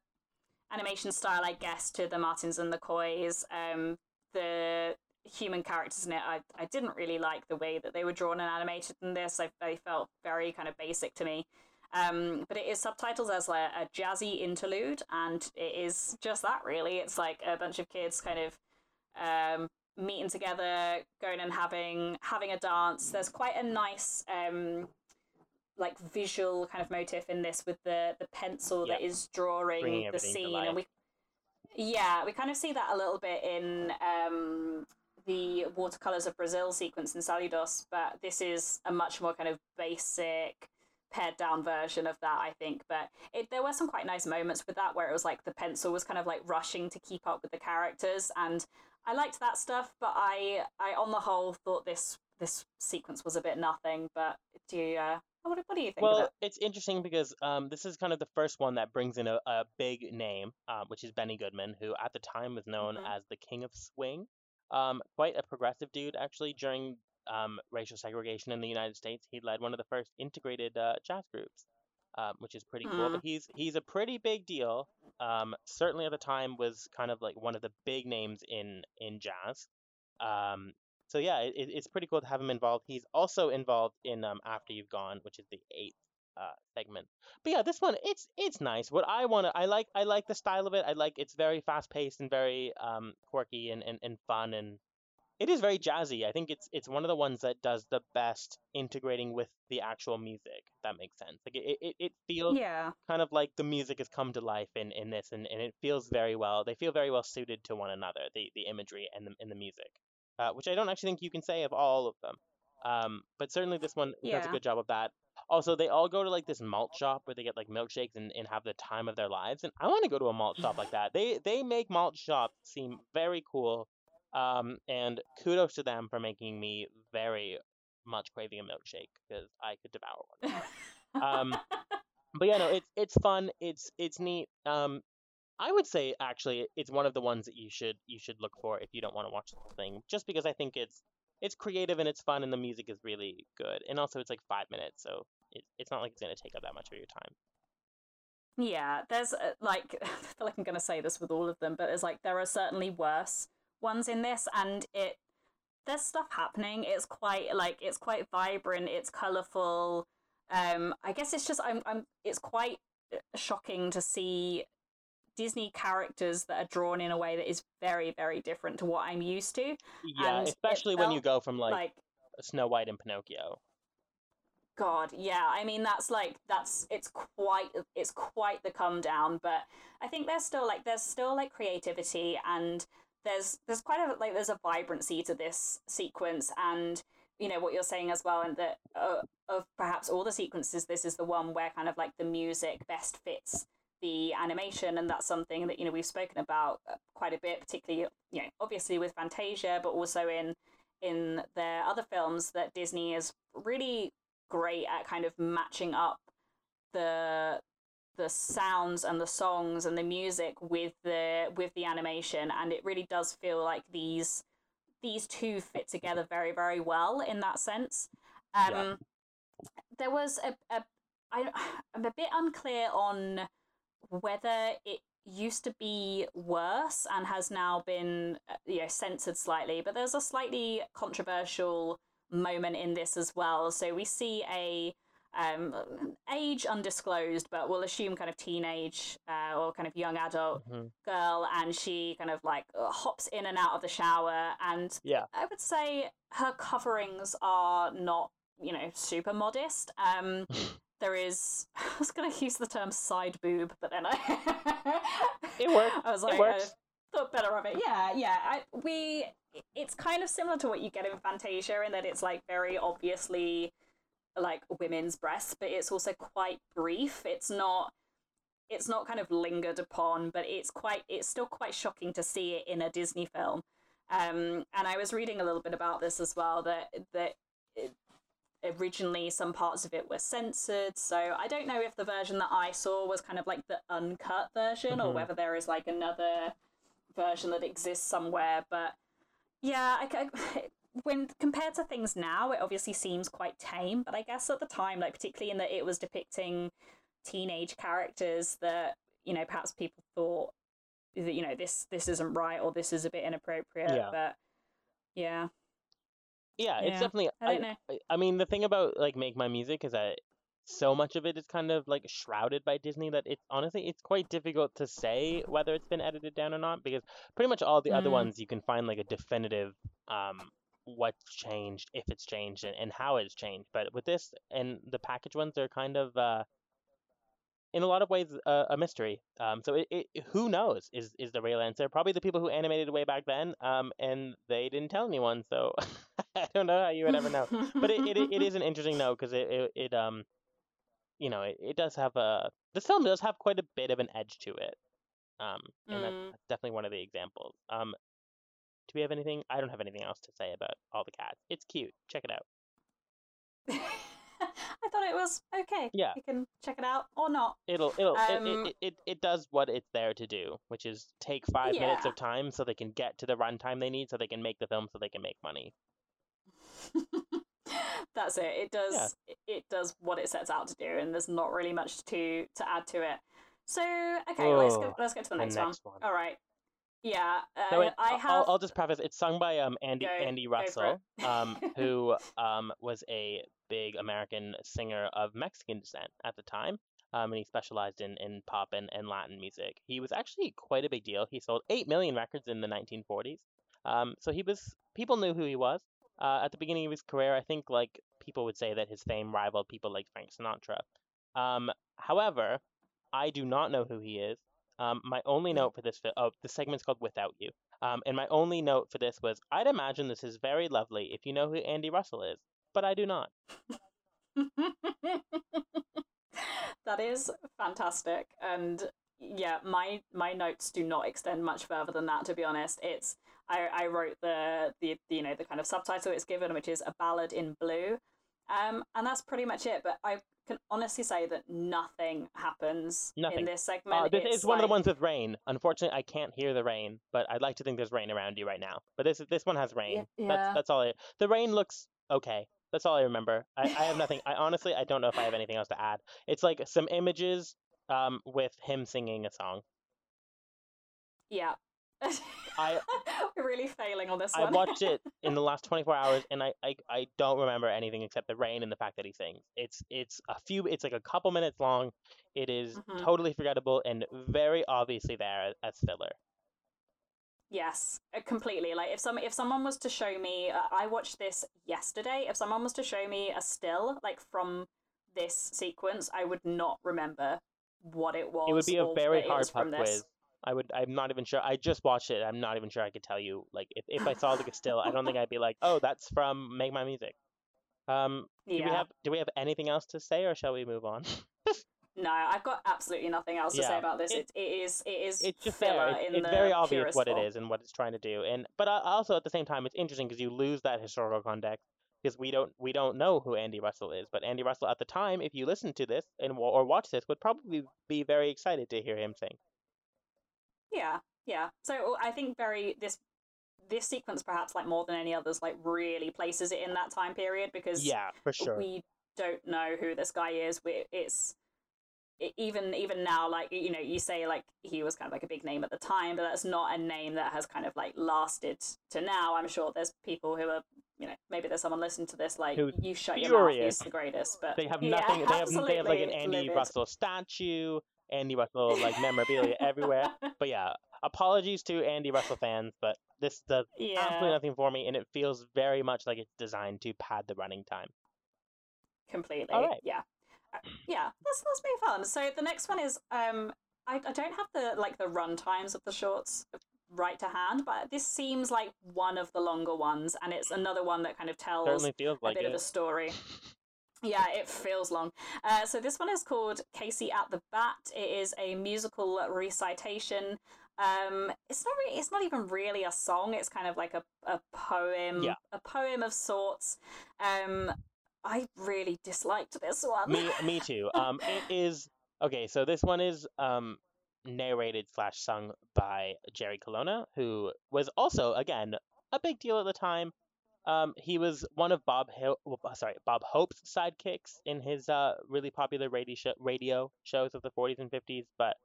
S1: animation style, I guess, to the Martins and the Coys. Um, the human characters in it, I, I didn't really like the way that they were drawn and animated in this. I, they felt very kind of basic to me. Um, but it is subtitled as like a jazzy interlude, and it is just that really. It's like a bunch of kids kind of um, meeting together, going and having having a dance. There's quite a nice um, like visual kind of motif in this with the the pencil that is drawing the scene, and we yeah we kind of see that a little bit in um, the watercolors of Brazil sequence in Saludos, but this is a much more kind of basic pared down version of that, I think. But it, there were some quite nice moments with that where it was like the pencil was kind of like rushing to keep up with the characters, and I liked that stuff. But I, I on the whole thought this this sequence was a bit nothing. But do you, uh, what, what do you think
S2: Well, it's interesting because um, this is kind of the first one that brings in a, a big name, uh, which is Benny Goodman, who at the time was known
S1: Mhm.
S2: as the King of Swing. Um, quite a progressive dude, actually. During um, racial segregation in the United States. He led one of the first integrated uh, jazz groups, um, which is pretty cool. But he's he's a pretty big deal. Um, certainly at the time was kind of like one of the big names in in jazz. Um, so yeah, it, it's pretty cool to have him involved. He's also involved in um, After You've Gone, which is the eighth uh, segment. But yeah, this one it's it's nice. What I want to I like I like the style of it. I like it's very fast paced and very um, quirky and, and, and fun and it is very jazzy. I think it's it's one of the ones that does the best integrating with the actual music. If that makes sense. Like it, it, it feels
S1: yeah.
S2: kind of like the music has come to life in, in this and, and it feels very well. They feel very well suited to one another, the, the imagery and the and the music. Uh, which I don't actually think you can say of all of them. Um, but certainly this one yeah. does a good job of that. Also, they all go to like this malt shop where they get like milkshakes and, and have the time of their lives. And I want to go to a malt shop like that. They they make malt shops seem very cool. Um, and kudos to them for making me very much craving a milkshake because I could devour one. um, but yeah, no, it's it's fun. It's it's neat. Um, I would say actually it's one of the ones that you should you should look for if you don't want to watch the whole thing, just because I think it's it's creative and it's fun and the music is really good. And also it's like five minutes, so it, it's not like it's gonna take up that much of your time.
S1: Yeah, there's uh, like I feel like I'm gonna say this with all of them, but there's like there are certainly worse ones in this, and it there's stuff happening. It's quite like it's quite vibrant. It's colorful. Um, I guess it's just I'm I'm it's quite uh, shocking to see Disney characters that are drawn in a way that is very, very different to what I'm used to.
S2: Yeah, and especially when you go from like, like Snow White and Pinocchio.
S1: God, yeah. I mean, that's like that's it's quite it's quite the come down, but I think there's still like there's still like creativity and there's there's quite a like there's a vibrancy to this sequence and you know what you're saying as well and that uh, of perhaps all the sequences this is the one where kind of like the music best fits the animation, and that's something that you know we've spoken about uh, quite a bit, particularly you know obviously with Fantasia, but also in in their other films that Disney is really great at kind of matching up the the sounds and the songs and the music with the with the animation and it really does feel like these these two fit together very very well in that sense um yeah. there was a, a I, i'm a bit unclear on whether it used to be worse and has now been uh, you know censored slightly but there's a slightly controversial moment in this as well so we see a um, age undisclosed, but we'll assume kind of teenage uh, or kind of young adult mm-hmm. girl, and she kind of like hops in and out of the shower. And
S2: yeah,
S1: I would say her coverings are not, you know, super modest. Um, there is I was gonna use the term side boob, but then I
S2: It works.
S1: I was like I thought better of it. Yeah, yeah. I, we it's kind of similar to what you get in Fantasia in that it's like very obviously like women's breasts, but it's also quite brief. It's not it's not kind of lingered upon, but it's quite it's still quite shocking to see it in a Disney film. Um, and I was reading a little bit about this as well that that originally some parts of it were censored so i don't know if the version that i saw was kind of like the uncut version mm-hmm. or whether there is like another version that exists somewhere but yeah I, I, when compared to things now it obviously seems quite tame but i guess at the time like particularly in that it was depicting teenage characters that you know perhaps people thought that you know this this isn't right or this is a bit inappropriate yeah. but yeah
S2: yeah, it's definitely. I don't know. I, I mean, the thing about like make mine music is that so much of it is kind of like shrouded by Disney that it's honestly it's quite difficult to say whether it's been edited down or not because pretty much all the other mm. ones you can find like a definitive um what's changed if it's changed and, and how it's changed but with this and the package ones they're kind of uh in a lot of ways uh, a mystery. Um, so it, it, who knows is is the real answer? Probably the people who animated way back then, um, and they didn't tell anyone. So I don't know how you would ever know. but it, it, it is an interesting note because it, it, it um you know it, it does have a the film does have quite a bit of an edge to it. Um, and mm. that's definitely one of the examples. Um, do we have anything? I don't have anything else to say about all the cats. It's cute. Check it out.
S1: I thought it was okay.
S2: Yeah,
S1: you can check it out or not.
S2: It'll it'll um, it, it, it, it does what it's there to do, which is take five yeah. minutes of time so they can get to the runtime they need, so they can make the film, so they can make money.
S1: That's it. It does yeah. it does what it sets out to do, and there's not really much to to add to it. So okay, oh, let's go. Let's get to the next, the next one. one. All right. Yeah, uh, wait, I have.
S2: I'll, I'll, just preface. It's sung by um Andy go, Andy Russell, um who um was a big American singer of Mexican descent at the time. Um, and he specialized in, in pop and, and Latin music. He was actually quite a big deal. He sold 8 million records in the 1940s. Um, so he was, people knew who he was. Uh, at the beginning of his career, I think like people would say that his fame rivaled people like Frank Sinatra. Um, however, I do not know who he is. Um, my only note for this, oh, the segment's called Without You. Um, and my only note for this was, I'd imagine this is very lovely if you know who Andy Russell is, but I do not.
S1: that is fantastic, and yeah, my my notes do not extend much further than that. To be honest, it's I, I wrote the, the you know the kind of subtitle it's given, which is a ballad in blue, um, and that's pretty much it. But I can honestly say that nothing happens nothing. in this segment.
S2: Uh, this it's is one like... of the ones with rain. Unfortunately, I can't hear the rain, but I'd like to think there's rain around you right now. But this this one has rain. Yeah. That's that's all. I, the rain looks okay. That's all I remember. I, I have nothing. I honestly I don't know if I have anything else to add. It's like some images um with him singing a song.
S1: Yeah. I we're really failing on this
S2: I watched it in the last 24 hours and I, I I don't remember anything except the rain and the fact that he sings. It's it's a few it's like a couple minutes long. It is mm-hmm. totally forgettable and very obviously there as filler.
S1: Yes, uh, completely. Like if some if someone was to show me, uh, I watched this yesterday. If someone was to show me a still like from this sequence, I would not remember what it was.
S2: It would be a very hard pub quiz. I would. I'm not even sure. I just watched it. I'm not even sure I could tell you. Like, if, if I saw like a still, I don't think I'd be like, oh, that's from Make Mine Music. Um, yeah. do we have Do we have anything else to say, or shall we move on?
S1: no, I've got absolutely nothing else to say about this. It, it, it is. It is.
S2: It's just there. It's, it's very obvious what form. it is and what it's trying to do. And but also at the same time, it's interesting because you lose that historical context because we don't we don't know who Andy Russell is. But Andy Russell at the time, if you listen to this and or watch this, would probably be very excited to hear him sing.
S1: Yeah, yeah. So I think very this this sequence perhaps like more than any others like really places it in that time period because
S2: yeah for sure
S1: we don't know who this guy is we, it's it, even even now like you know you say like he was kind of like a big name at the time but that's not a name that has kind of like lasted to now i'm sure there's people who are you know maybe there's someone listening to this like Who's you shut furious. your mouth he's the greatest but
S2: they have nothing yeah, they have they have like an andy livid. russell statue Andy Russell like memorabilia everywhere. But yeah, apologies to Andy Russell fans, but this does yeah. absolutely nothing for me, and it feels very much like it's designed to pad the running time.
S1: Completely. Right. Yeah. Uh, yeah. Let's let's move on. So the next one is um I, I don't have the like the run times of the shorts right to hand, but this seems like one of the longer ones, and it's another one that kind of tells
S2: like
S1: a bit
S2: it.
S1: of a story. Yeah, it feels long. Uh, so this one is called Casey at the Bat. It is a musical recitation. Um, it's not really, it's not even really a song. It's kind of like a, a poem,
S2: yeah.
S1: a poem of sorts. Um, I really disliked this one.
S2: Me, me too. Um, it is okay. So this one is um narrated slash sung by Jerry Colonna, who was also again a big deal at the time. Um, he was one of Bob Hill, sorry, Bob Hope's sidekicks in his uh, really popular radio, show, radio shows of the 40s and 50s. But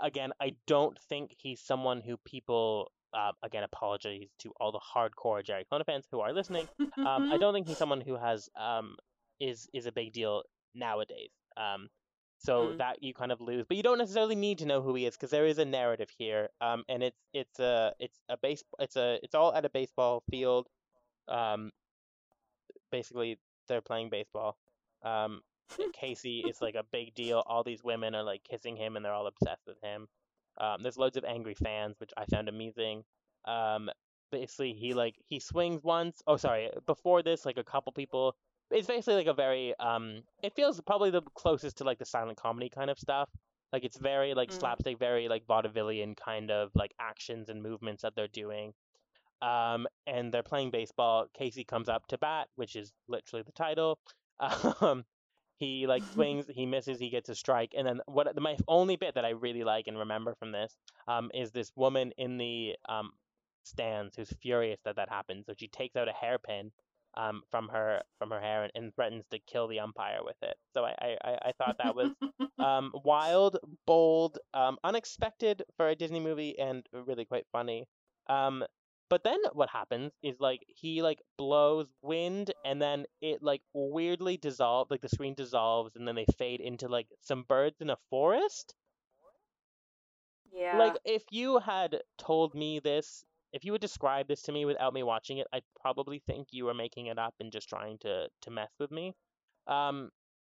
S2: again, I don't think he's someone who people. Uh, again, apologies to all the hardcore Jerry Colonna fans who are listening. Um, I don't think he's someone who has um, is is a big deal nowadays. Um, so mm. that you kind of lose, but you don't necessarily need to know who he is because there is a narrative here, um, and it's it's a it's a base it's a it's all at a baseball field um, basically they're playing baseball. Um, Casey is like a big deal. All these women are like kissing him and they're all obsessed with him. Um, there's loads of angry fans, which I found amusing. Um, basically, he like he swings once. Oh, sorry. Before this, like a couple people. It's basically like a very um. It feels probably the closest to like the silent comedy kind of stuff. Like it's very like mm. slapstick, very like vaudevillian kind of like actions and movements that they're doing um, and they're playing baseball. Casey comes up to bat, which is literally the title. Um, he like swings, he misses, he gets a strike, and then what my only bit that I really like and remember from this um, is this woman in the um, stands who's furious that that happens. So she takes out a hairpin um, from her from her hair and, and, threatens to kill the umpire with it. So I I, I thought that was um, wild, bold, um, unexpected for a Disney movie, and really quite funny. Um, but then what happens is like he like blows wind and then it like weirdly dissolves like the screen dissolves and then they fade into like some birds in a forest.
S1: Yeah.
S2: Like if you had told me this if you would describe this to me without me watching it, I'd probably think you were making it up and just trying to to mess with me. Um,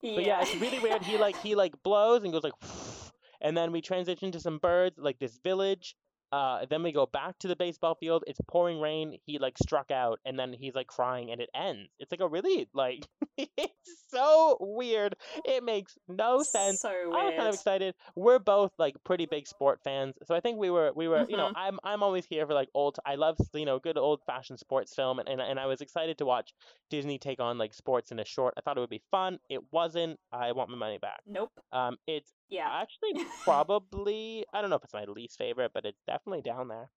S2: yeah. but yeah, it's really weird. He like he like blows and goes like, and then we transition to some birds, like this village, uh, then we go back to the baseball field. It's pouring rain. He like struck out, and then he's like crying, and it ends. It's like a really like it's so weird. It makes no sense.
S1: So weird.
S2: I was kind of excited. We're both like pretty big sport fans, so I think we were we were mm-hmm. you know mm-hmm. I'm I'm always here for like old. I love you know good old fashioned sports film, and, and and I was excited to watch Disney take on like sports in a short. I thought it would be fun. It wasn't. I want my money back.
S1: Nope.
S2: Um, it's
S1: yeah.
S2: Actually, probably I don't know if it's my least favorite, but it's definitely down there.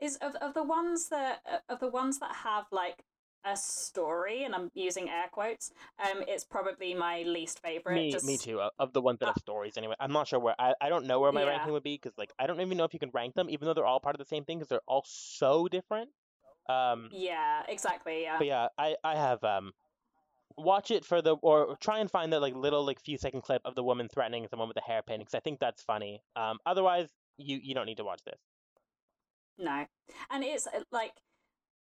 S1: Is of of the ones that uh, of the ones that have like a story, and I'm using air quotes. Um, it's probably my least favorite.
S2: Me,
S1: just...
S2: me too. Of the ones that have uh, stories, anyway. I'm not sure where. I, I don't know where my yeah. ranking would be because like I don't even know if you can rank them, even though they're all part of the same thing because they're all so different. Um,
S1: yeah, exactly. Yeah.
S2: But yeah, I I have um watch it for the or try and find that like little like few second clip of the woman threatening someone with a hairpin because I think that's funny. Um, otherwise you you don't need to watch this.
S1: No, and it's uh, like.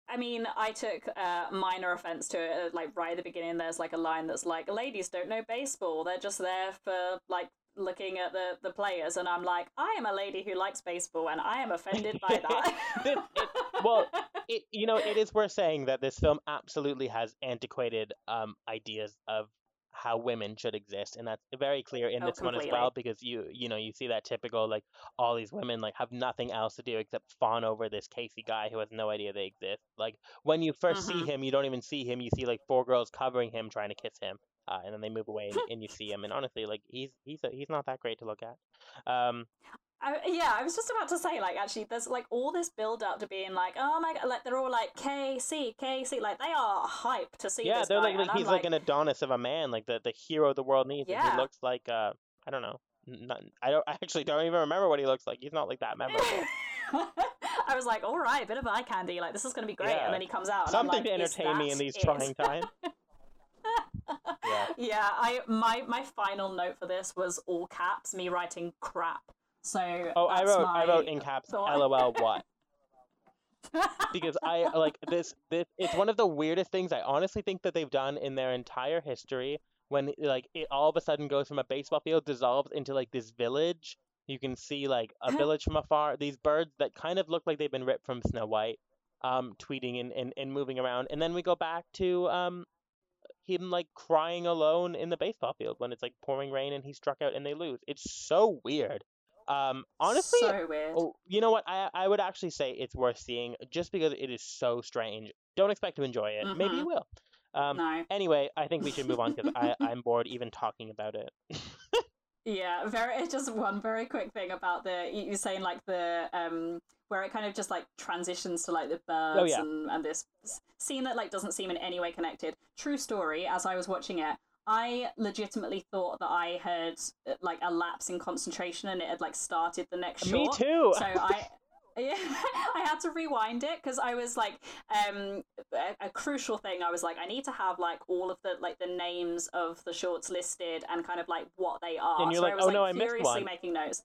S1: I mean, I took uh, minor offense to it. Uh, like right at the beginning, there's like a line that's like, "Ladies don't know baseball. They're just there for like looking at the the players." And I'm like, I am a lady who likes baseball, and I am offended by that.
S2: it, well, it you know it is worth saying that this film absolutely has antiquated um, ideas of how women should exist and that's very clear in
S1: oh,
S2: this
S1: completely.
S2: one as well because you you know you see that typical like all these women like have nothing else to do except fawn over this casey guy who has no idea they exist like when you 1st see mm-hmm. him you don't even see him you see like four girls covering him trying to kiss him uh, and then they move away and, and, you see him and honestly like he's he's a, he's not that great to look at um
S1: I, yeah, I was just about to say, like, actually, there's like all this build up to being like, oh my god, like they're all like Casey, Casey, like they are hyped to see.
S2: Yeah, they're
S1: guy.
S2: like, like he's like, like, an Adonis of a man, like the the hero the world needs. Yeah. he looks like uh, I don't know, not, I don't I actually don't even remember what he looks like. He's not like that memorable.
S1: I was like, all right, bit of eye candy, like this is gonna be great, yeah. and then he comes out.
S2: Something
S1: like,
S2: to entertain me in these trying times.
S1: yeah. yeah, I my my final note for this was all caps, me writing crap so
S2: oh, I wrote I wrote in caps thought. LOL what? Because I like this this it's one of the weirdest things I honestly think that they've done in their entire history when like it all of a sudden goes from a baseball field dissolves into like this village. You can see like a village from afar. These birds that kind of look like they've been ripped from Snow White um tweeting and, and, and moving around. And then we go back to um him like crying alone in the baseball field when it's like pouring rain and he struck out and they lose. It's so weird um, honestly,
S1: so weird.
S2: Oh, you know what? I I would actually say it's worth seeing just because it is so strange. Don't expect to enjoy it. Mm-hmm. Maybe you will. Um,
S1: no.
S2: Anyway, I think we should move on because I I'm bored even talking about it.
S1: yeah, very. Just one very quick thing about the you saying like the um where it kind of just like transitions to like the birds
S2: oh, yeah.
S1: and, and this scene that like doesn't seem in any way connected. True story. As I was watching it, I legitimately thought that I had uh, like a lapse in concentration and it had like started the next shot.
S2: Me too.
S1: So I yeah, I had to rewind it because I was like, um, a, a, crucial thing. I was like, I need to have like all of the like the names of the shorts listed and kind of like what they are.
S2: And you're
S1: so
S2: like,
S1: I was
S2: oh
S1: like,
S2: no, I missed one.
S1: making notes.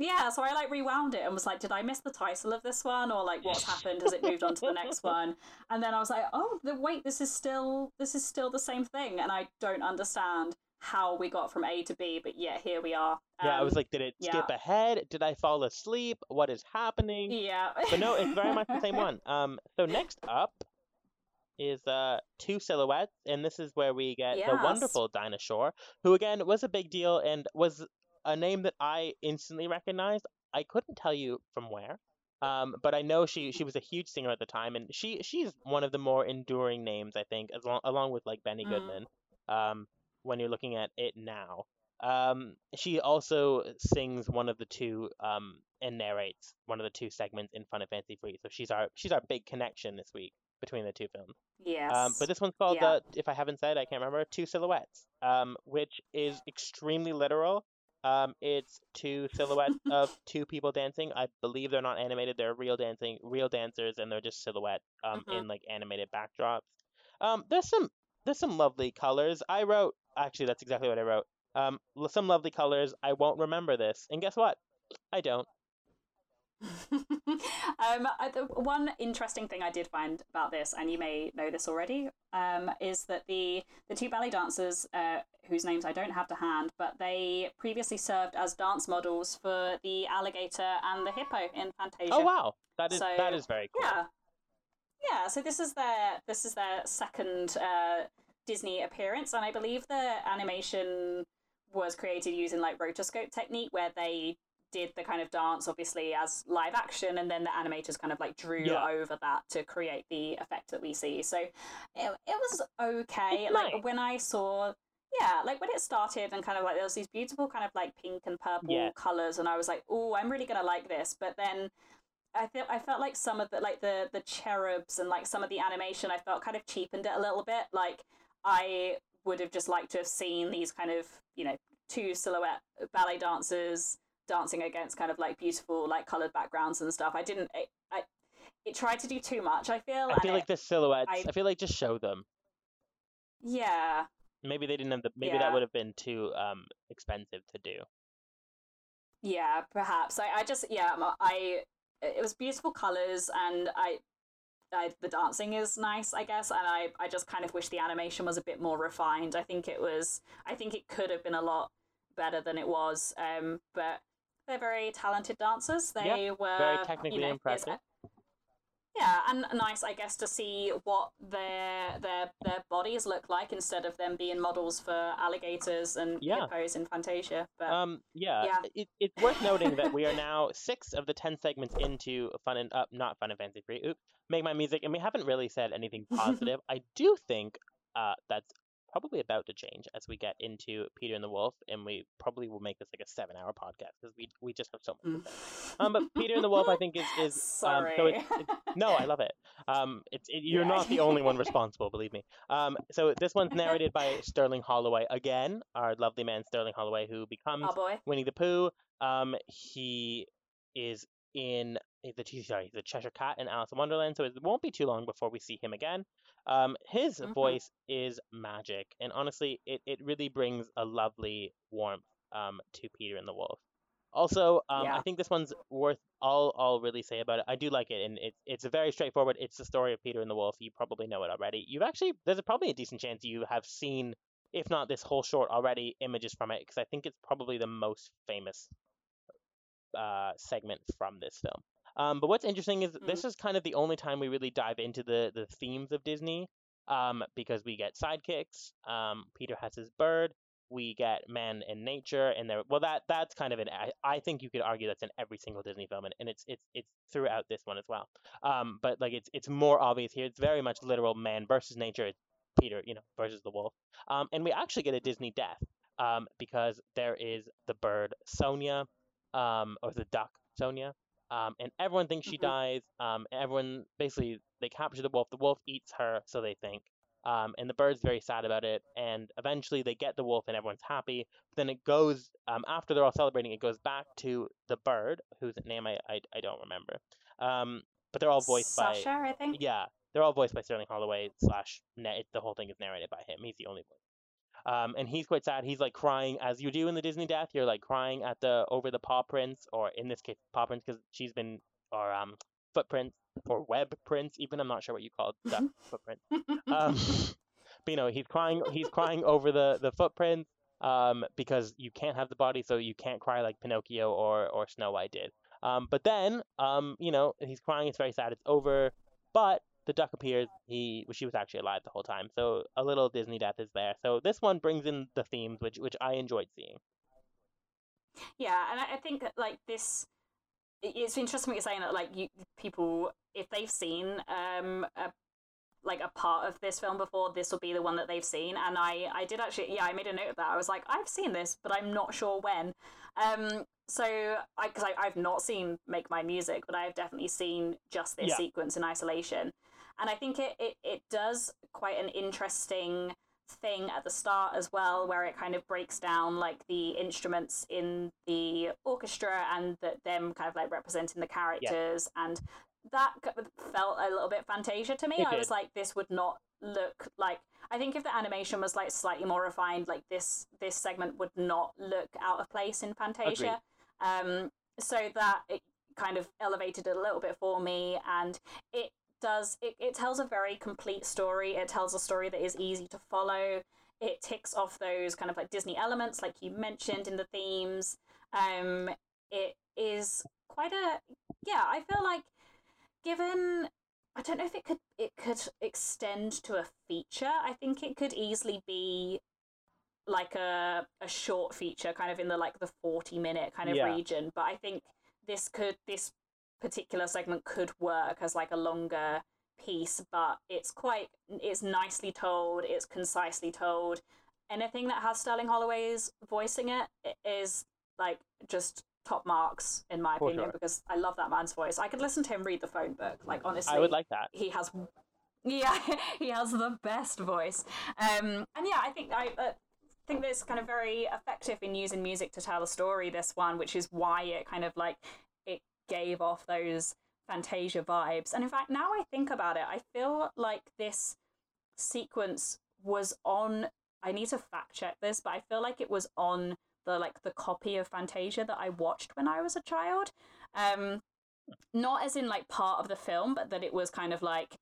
S1: Yeah, so I like rewound it and was like, did I miss the title of this one or like what's happened? Has it moved on to the next one? And then I was like, oh, the, wait, this is still this is still the same thing, and I don't understand how we got from A to B, but yeah, here we are.
S2: Um, yeah, I was um, like, did it yeah. skip ahead? Did I fall asleep? What is happening?
S1: Yeah.
S2: but no, it's very much the same one. Um, so next up is uh two silhouettes, and this is where we get
S1: yes.
S2: the wonderful dinosaur who again was a big deal and was a name that I instantly recognized. I couldn't tell you from where, um, but I know she she was a huge singer at the time, and she she's one of the more enduring names I think, as long, along with like Benny mm. Goodman. Um, when you're looking at it now, um, she also sings one of the two um and narrates one of the two segments in Fun and Fancy Free. So she's our she's our big connection this week. between the two films.
S1: Yes.
S2: Um, but this one's called
S1: Yeah.
S2: uh, if I haven't said, I can't remember, Two Silhouettes, um, which is extremely literal. Um, it's two silhouettes of two people dancing. I believe they're not animated; they're real dancing, real dancers, and they're just silhouette um,
S1: Mhm.
S2: in like animated backdrops. Um, there's some there's some lovely colors. I wrote actually that's exactly what I wrote. Um, some lovely colors. I won't remember this, and guess what? I don't.
S1: um, one interesting thing I did find about this, and you may know this already, um, is that the the two ballet dancers, uh, whose names I don't have to hand, but they previously served as dance models for the alligator and the hippo in Fantasia.
S2: Oh wow, that is
S1: So,
S2: that is very cool.
S1: Yeah, yeah. So this is their this is their second uh, Disney appearance, and I believe the animation was created using like rotoscope technique, where they did the kind of dance obviously as live action, and then the animators kind of like drew
S2: Yeah.
S1: over that to create the effect that we see. So it, it was okay.
S2: It's
S1: like
S2: nice.
S1: when I saw. Yeah, like when it started and kind of like there was these beautiful kind of like pink and purple
S2: Yeah.
S1: colors, and I was like, "Oh, I'm really gonna like this." But then I feel I felt like some of the like the the cherubs and like some of the animation I felt kind of cheapened it a little bit. Like I would have just liked to have seen these kind of you know two silhouette ballet dancers dancing against kind of like beautiful like colored backgrounds and stuff. I didn't. I, I it tried to do too much. I feel.
S2: I feel
S1: it-
S2: like the silhouettes.
S1: I-
S2: I feel like just show them.
S1: yeah.
S2: Maybe they didn't have the. Maybe
S1: Yeah.
S2: that would have been too um expensive to do.
S1: Yeah, perhaps. I, I just yeah, I it was beautiful colors and I, I the dancing is nice, I guess, and I I just kind of wish the animation was a bit more refined. I think it was I think it could have been a lot better than it was. Um but they're very talented dancers. They were
S2: very technically
S1: you know,
S2: impressive.
S1: Yeah, and nice, I guess, to see what their their their bodies look like instead of them being models for alligators and
S2: Yeah.
S1: hippos in Fantasia. But
S2: Um, yeah,
S1: yeah.
S2: It, it's worth noting that we are now six of the ten segments into Fun and Up, not Fun and Fancy Free. Oops, Make Mine Music, and we haven't really said anything positive. I do think uh, that's probably about to change as we get into Peter and the Wolf, and we probably will make this like a seven-hour podcast because we we just have so much. Um, but Peter and the Wolf, I think is is um,
S1: Sorry.
S2: so it's, it's no, I love it. Um, it's it, you're
S1: Yeah.
S2: not the only one responsible, believe me. Um, so this one's narrated by Sterling Holloway again, our lovely man Sterling Holloway, who becomes
S1: oh boy.
S2: Winnie the Pooh. Um, he is in the sorry, the Cheshire Cat in Alice in Wonderland, so it won't be too long before we see him again. Um, his
S1: Mhm.
S2: voice is magic, and honestly, it, it really brings a lovely warmth um to Peter and the Wolf. Also, um,
S1: Yeah.
S2: I think this one's worth all I'll really say about it. I do like it, and it's it's very straightforward. It's the story of Peter and the Wolf. You probably know it already. You've actually there's a, probably a decent chance you have seen, if not this whole short already, images from it because I think it's probably the most famous uh, segment from this film. Um, but what's interesting is this is kind of the only time we really dive into the the themes of Disney, um, because we get sidekicks. Um, Peter has his bird. We get man and nature, and there. Well, that that's kind of an. I, I think you could argue that's in every single Disney film, and, and it's it's it's throughout this one as well. Um, but like it's it's more obvious here. It's very much literal man versus nature. It's Peter, you know, versus the wolf. Um, and we actually get a Disney death. Um, because there is the bird Sonia, um, or the duck Sonia, um, and everyone thinks she
S1: Mhm.
S2: dies. Um, everyone basically they capture the wolf. The wolf eats her, so they think. Um, and the bird's very sad about it. And eventually they get the wolf, and everyone's happy. But then it goes um, after they're all celebrating. It goes back to the bird, whose name I I, I don't remember. Um, but they're all voiced
S1: Sasha,
S2: by Sasha,
S1: I think.
S2: yeah, they're all voiced by Sterling Holloway slash. The whole thing is narrated by him. He's the only voice. Um, and he's quite sad. He's like crying as you do in the Disney death. You're like crying at the over the paw prints, or in this case, paw prints because she's been or um footprints or web prints. Even I'm not sure what you call it, duck footprint. Um, but you know, he's crying. He's crying over the the footprints. Um, because you can't have the body, so you can't cry like Pinocchio or or Snow White did. Um, but then, um, you know, he's crying. It's very sad. It's over. But the duck appears. He, she was actually alive the whole time. So a little Disney death is there. So this one brings in the themes, which which I enjoyed seeing.
S1: Yeah, and I, I think that, like this, it's interesting what you're saying that like you people if they've seen um a like a part of this film before, this will be the one that they've seen. And I I did actually yeah I made a note of that. I was like I've seen this, but I'm not sure when. Um, so I because I, I've not seen Make Mine Music, but I've definitely seen just this
S2: Yeah.
S1: sequence in isolation. And I think it, it it does quite an interesting thing at the start as well where it kind of breaks down like the instruments in the orchestra and that them kind of like representing the characters. Yeah. and that felt a little bit fantasia to me. I was like this would not look like i think if the animation was like slightly more refined like this this segment would not look out of place in fantasia. Agreed. um so that it kind of elevated it a little bit for me. And it does it, it tells a very complete story. It tells a story that is easy to follow. It ticks off those kind of like disney elements like you mentioned in the themes. Um it is quite a yeah i feel like given i don't know if it could it could extend to a feature. I think it could easily be like a a short feature kind of in the like the 40 minute kind of yeah. region but i think this could this particular segment could work as like a longer piece, but it's quite it's nicely told, it's concisely told. Anything that has Sterling Holloway's voicing it is like just top marks in my opinion sure. because I love that man's voice. I could listen to him read the phone book. Like honestly,
S2: I would like that.
S1: He has, yeah, he has the best voice. Um, and yeah, I think I uh, think that it's kind of very effective in using music to tell a story. This one, which is why it kind of like gave off those Fantasia vibes. And in fact, now I think about it, I feel like this sequence was on. I need to fact check this, but I feel like it was on the like the copy of Fantasia that I watched when I was a child. Um, not as in like part of the film, but that it was kind of like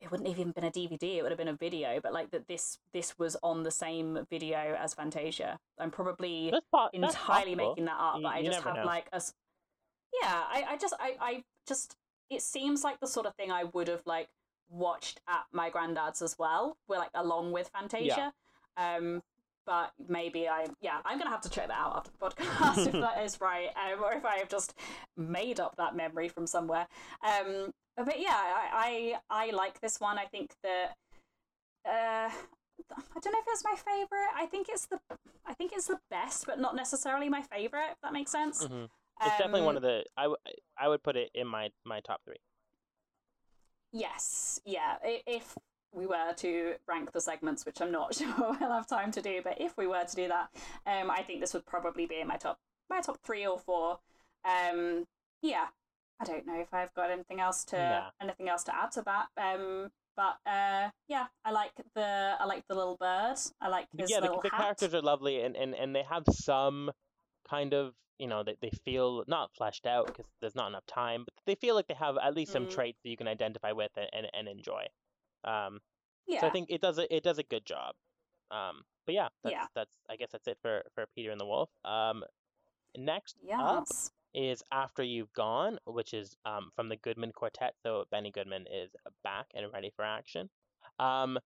S1: it wouldn't have even been a DVD; it would have been a video. But like that, this this was on the same video as Fantasia. I'm probably part, entirely making that up, but I just have know. like a yeah I, I just I, I just it seems like the sort of thing i would have like watched at my granddad's as well we're like along with fantasia. Yeah. um but maybe I yeah I'm gonna have to check that out after the podcast if that is right um, or if I have just made up that memory from somewhere. Um but yeah I I, I like this one. I think that uh I don't know if it's my favorite. I think it's the I think it's the best but not necessarily my favorite if that makes sense.
S2: Mm-hmm. It's um, definitely one of um, the I, w- I would put it in my my top three.
S1: Yes, yeah. If we were to rank the segments, which I'm not sure we'll have time to do, but if we were to do that, um, I think this would probably be in my top my top three or four. Um, yeah, I don't know if I've got anything else to nah. anything else to add to that. Um, but uh, yeah, I like the I like the little bird. I like his yeah.
S2: The, the characters are lovely, and, and and they have some kind of you know they, they feel not fleshed out because there's not enough time but they feel like they have at least some mm. traits that you can identify with and, and, and enjoy um yeah. so i think it does a, it does a good job um but yeah that's yeah. that's i guess that's it for for peter and the wolf um next yes. up is after you've gone which is um from the goodman quartet so benny goodman is back and ready for action um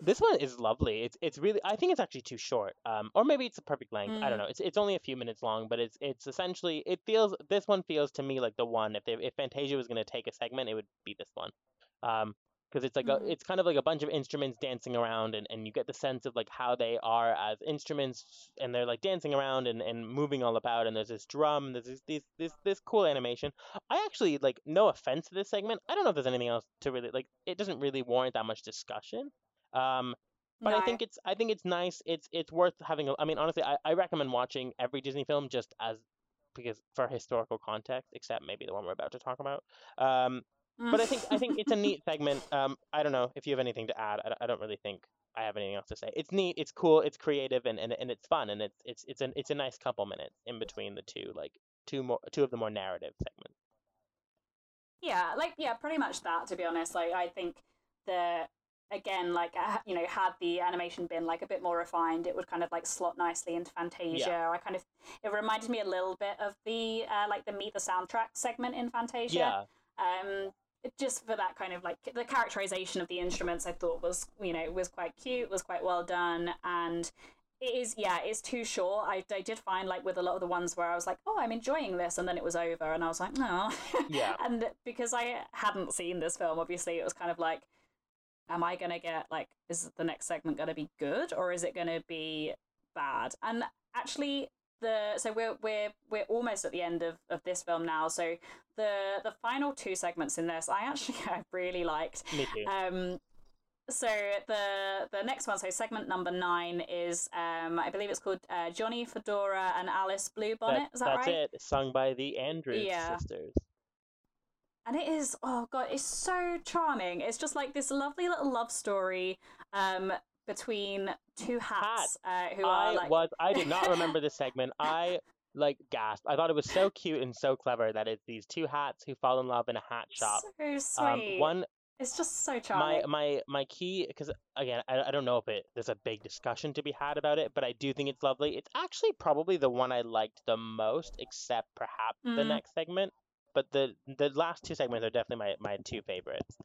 S2: this one is lovely. It's it's really I think it's actually too short. Um, or maybe it's the perfect length. Mm. I don't mm. know. It's it's only a few minutes long, but it's it's essentially it feels this one feels to me like the one. If they, if Fantasia was gonna take a segment, it would be this one. Um, because it's like mm. a, it's kind of like a bunch of instruments dancing around and, and you get the sense of like how they are as instruments and they're like dancing around and, and moving all about and there's this drum there's this, this this this cool animation i actually like no offense to this segment i don't know if there's anything else to really like it doesn't really warrant that much discussion um, but no, I think it's I think it's nice. It's it's worth having. A, I mean, honestly, I, I recommend watching every Disney film just as because for historical context, except maybe the one we're about to talk about. Um, but I think I think it's a neat segment. Um, I don't know if you have anything to add. I, I don't really think I have anything else to say. It's neat. It's cool. It's creative, and, and, and it's fun, and it's it's it's an it's a nice couple minutes in between the two like two more two of the more narrative segments.
S1: Yeah, like yeah, pretty much that. To be honest, like I think the again like uh, you know had the animation been like a bit more refined it would kind of like slot nicely into fantasia. Yeah. i kind of it reminded me a little bit of the uh, like the meet the soundtrack segment in fantasia. Yeah. um just for that kind of like the characterization of the instruments i thought was you know was quite cute was quite well done and it is yeah it's too short. I, I did find like with a lot of the ones where i was like oh i'm enjoying this and then it was over and i was like no. Yeah. And because i hadn't seen this film obviously it was kind of like am I going to get like, is the next segment going to be good or is it going to be bad? And actually, the so we're we're we're almost at the end of, of this film now. So the the final two segments in this, I actually I really liked.
S2: Me too.
S1: Um, so the the next one, so segment number nine is um I believe it's called uh, Johnny Fedora and Alice Bluebonnet.
S2: That,
S1: is that
S2: that's
S1: right?
S2: it. Sung by the Andrews
S1: Yeah.
S2: sisters.
S1: And it is oh god it's so charming it's just like this lovely little love story um between two hats uh, who are
S2: I
S1: like
S2: was. I did not remember this segment. I like gasped. I thought it was so cute and so clever that it's these two hats who fall in love in a hat shop.
S1: so sweet
S2: Um, one
S1: it's just so charming
S2: my my my key because again I, I don't know if it there's a big discussion to be had about it but i do think it's lovely it's actually probably the one i liked the most except perhaps the
S1: Mhm.
S2: next segment but the the last two segments are definitely my, my two favorites.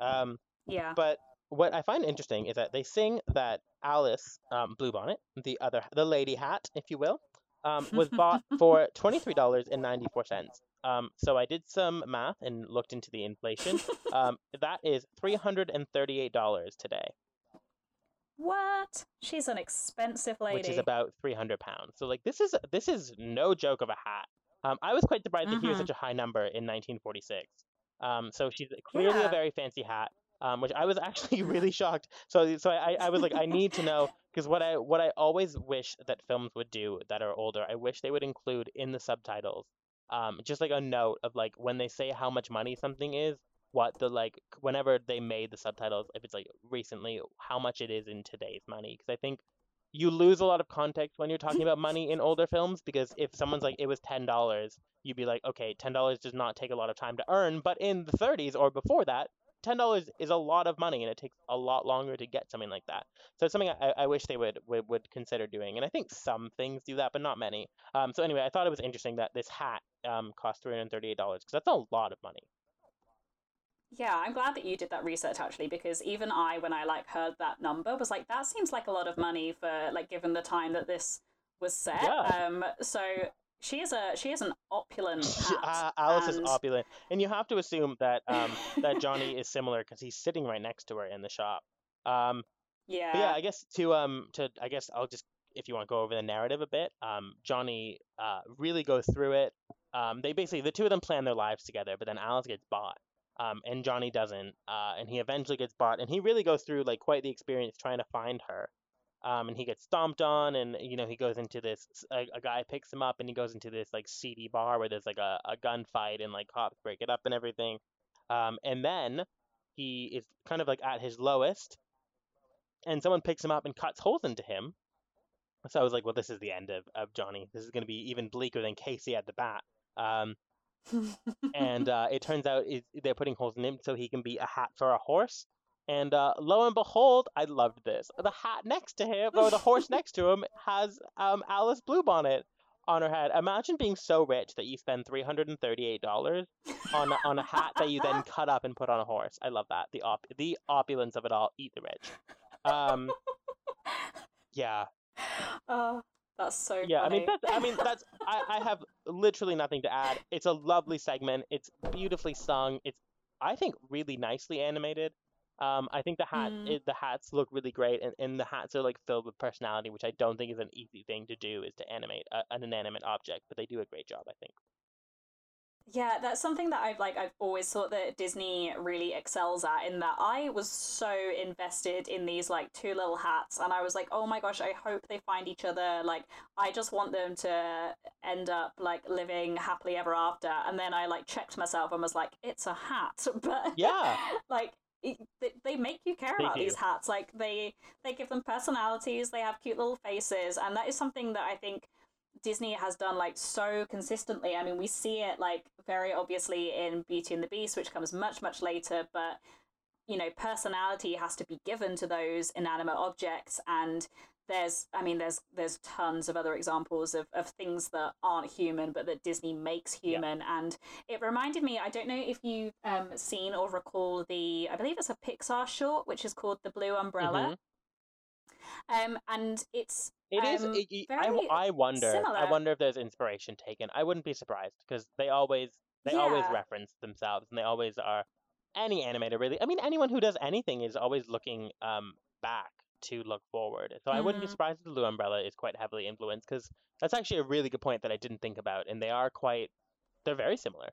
S2: Um
S1: yeah.
S2: but what i find interesting is that they sing that alice um bluebonnet the other the lady hat if you will um was bought for $23.94 um so i did some math and looked into the inflation. Um, that is three hundred and thirty-eight dollars today,
S1: what? She's an expensive lady
S2: which is about three hundred pounds. So like this is this is no joke of a hat. Um, I was quite surprised to hear
S1: Mhm.
S2: such a high number in 1946. Um, so she's clearly
S1: Yeah.
S2: a very fancy hat, um, which I was actually really shocked. So so I, I was like I need to know because what I what I always wish that films would do that are older, I wish they would include in the subtitles, um, just like a note of like when they say how much money something is, what the like whenever they made the subtitles, if it's like recently, how much it is in today's money. Because I think you lose a lot of context when you're talking about money in older films because if someone's like it was ten dollars, you'd be like, okay, ten dollars does not take a lot of time to earn, but in the 30s or before that, ten dollars is a lot of money and it takes a lot longer to get something like that. So it's something I, I wish they would, would would consider doing, and I think some things do that, but not many. Um, so anyway, I thought it was interesting that this hat um cost three hundred thirty-eight dollars because that's a lot of money.
S1: Yeah i'm glad that you did that research actually because even i when i like heard that number was like that seems like a lot of money for like given the time that this was set
S2: Yeah.
S1: um so she is a she is an opulent hat,
S2: uh, Alice is opulent, and you have to assume that um that Johnny is similar because he's sitting right next to her in the shop. Um,
S1: yeah
S2: yeah, I guess to um to I guess I'll just if you want to go over the narrative a bit. Um, Johnny uh really goes through it. Um, they basically the two of them plan their lives together, but then Alice gets bought. Um, and Johnny doesn't. Uh, and he eventually gets bought, and he really goes through like quite the experience trying to find her. Um, and he gets stomped on, and you know he goes into this. A, a guy picks him up, and he goes into this like seedy bar where there's like a, a gunfight, and like cops break it up and everything. Um, and then he is kind of like at his lowest, and someone picks him up and cuts holes into him. So I was like, well, this is the end of, of Johnny. This is going to be even bleaker than Casey at the bat. Um, and uh, it turns out it, they're putting holes in him so he can be a hat for a horse. And uh, lo and behold, I loved this. The hat next to him, or the horse next to him, has um, Alice Bluebonnet on her head. Imagine being so rich that you spend three hundred and thirty-eight dollars on on a hat that you then cut up and put on a horse. I love that. The op- the opulence of it all. Eat the rich. Um, yeah,
S1: oh that's so
S2: yeah. I mean, that's. I mean, that's. I, I have literally nothing to add. It's a lovely segment. It's beautifully sung. It's, I think, really nicely animated. Um, I think the hat,
S1: Mm.
S2: it, the hats look really great, and, and the hats are like filled with personality, which I don't think is an easy thing to do, is to animate a, an inanimate object. But they do a great job, I think.
S1: Yeah, that's something that I've like I've always thought that Disney really excels at in that I was so invested in these like two little hats and I was like, "Oh my gosh, I hope they find each other. Like I just want them to end up like living happily ever after." And then I like checked myself and was like, "It's a hat." But
S2: Yeah.
S1: like they, they make you care
S2: They
S1: about
S2: do.
S1: these hats like they they give them personalities they have cute little faces and that is something that i think disney has done like so consistently i mean we see it like very obviously in beauty and the beast which comes much much later but you know personality has to be given to those inanimate objects and there's i mean there's there's tons of other examples of, of things that aren't human but that disney makes human and it reminded me i don't know if you've um, seen or recall the i believe it's a pixar short which is called the blue umbrella um and it's
S2: It is.
S1: um,
S2: it-
S1: very
S2: I wonder. I wonder if there's inspiration taken. I wouldn't be surprised because they always they always reference themselves and they always are. Any animator really. I mean, anyone who does anything is always looking um back to look forward. So I wouldn't be
S1: Mm.
S2: surprised if the Blue Umbrella is quite heavily influenced because that's actually a really good point that I didn't think about, and they are quite they're very similar.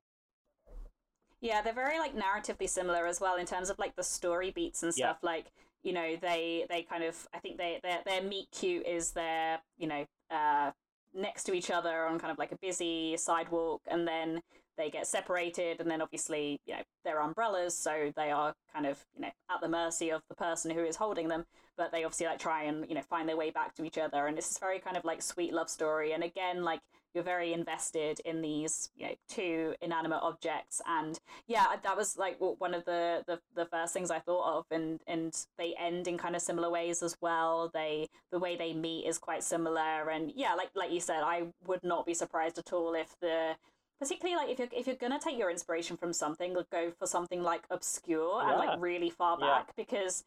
S1: Yeah, they're very like narratively similar as well in terms of like the story beats and
S2: Yeah.
S1: stuff. Like you know, they they kind of I think they their their meet cute is their you know uh, next to each other on kind of like a busy sidewalk, and then they get separated, and then obviously you know they're umbrellas, so they are kind of you know at the mercy of the person who is holding them. But they obviously like try and you know find their way back to each other, and it's this very kind of like sweet love story. And again, like you're very invested in these you know two inanimate objects. And yeah that was like one of the, the the first things i thought of. And and they end in kind of similar ways as well. They the way they meet is quite similar. And yeah like like you said i would not be surprised at all if the particularly like if you're if you're gonna take your inspiration from something go for something like obscure and like really far
S2: Yeah.
S1: back. Because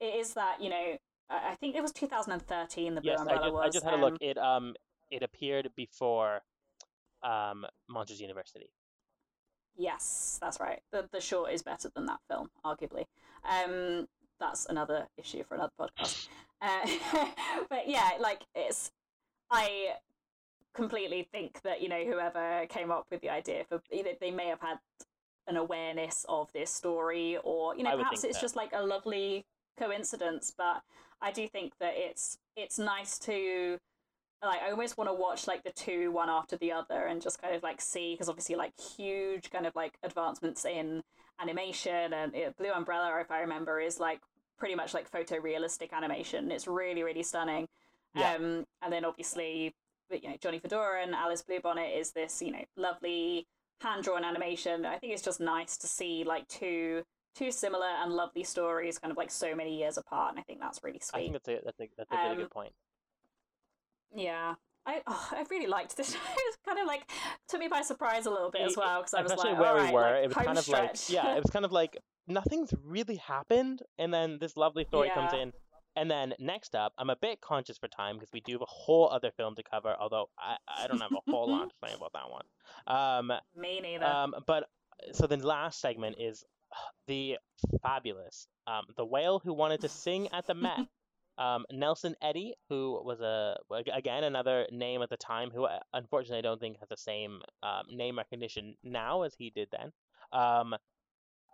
S1: it is that you know I think it was 2013. The Blue
S2: Yes, I just
S1: was.
S2: I just had a
S1: um,
S2: look. It um it appeared before um Monsters University.
S1: Yes, that's right. The the short is better than that film, arguably. Um, that's another issue for another podcast. Uh, but yeah, like it's I completely think that you know whoever came up with the idea for either they may have had an awareness of this story or you know perhaps it's
S2: so.
S1: just like a lovely coincidence but i do think that it's it's nice to like i almost want to watch like the two one after the other and just kind of like see because obviously like huge kind of like advancements in animation and blue umbrella if i remember is like pretty much like photorealistic animation. It's really really stunning.
S2: Yeah.
S1: um and then obviously but, you know johnny fedora and alice bluebonnet is this you know lovely hand drawn animation. I think it's just nice to see like two two similar and lovely stories kind of like so many years apart and i think that's really sweet.
S2: I think that's a that's a that's a really
S1: Um,
S2: good point.
S1: yeah I, oh, I really liked this. it kind of like took me by surprise a little bit as well because I was like,
S2: where we
S1: right,
S2: were,
S1: like,
S2: it was kind of
S1: stretch.
S2: like yeah, it was kind of like nothing's really happened, and then this lovely story comes in, and then next up, I'm a bit conscious for time because we do have a whole other film to cover. Although I, I don't have a whole lot to say about that one. Um,
S1: me neither.
S2: um, but so the last segment is the fabulous, um, the whale who wanted to sing at the Met. Um, Nelson Eddy, who was a again another name at the time, who I- unfortunately I don't think has the same um, name recognition now as he did then. Um,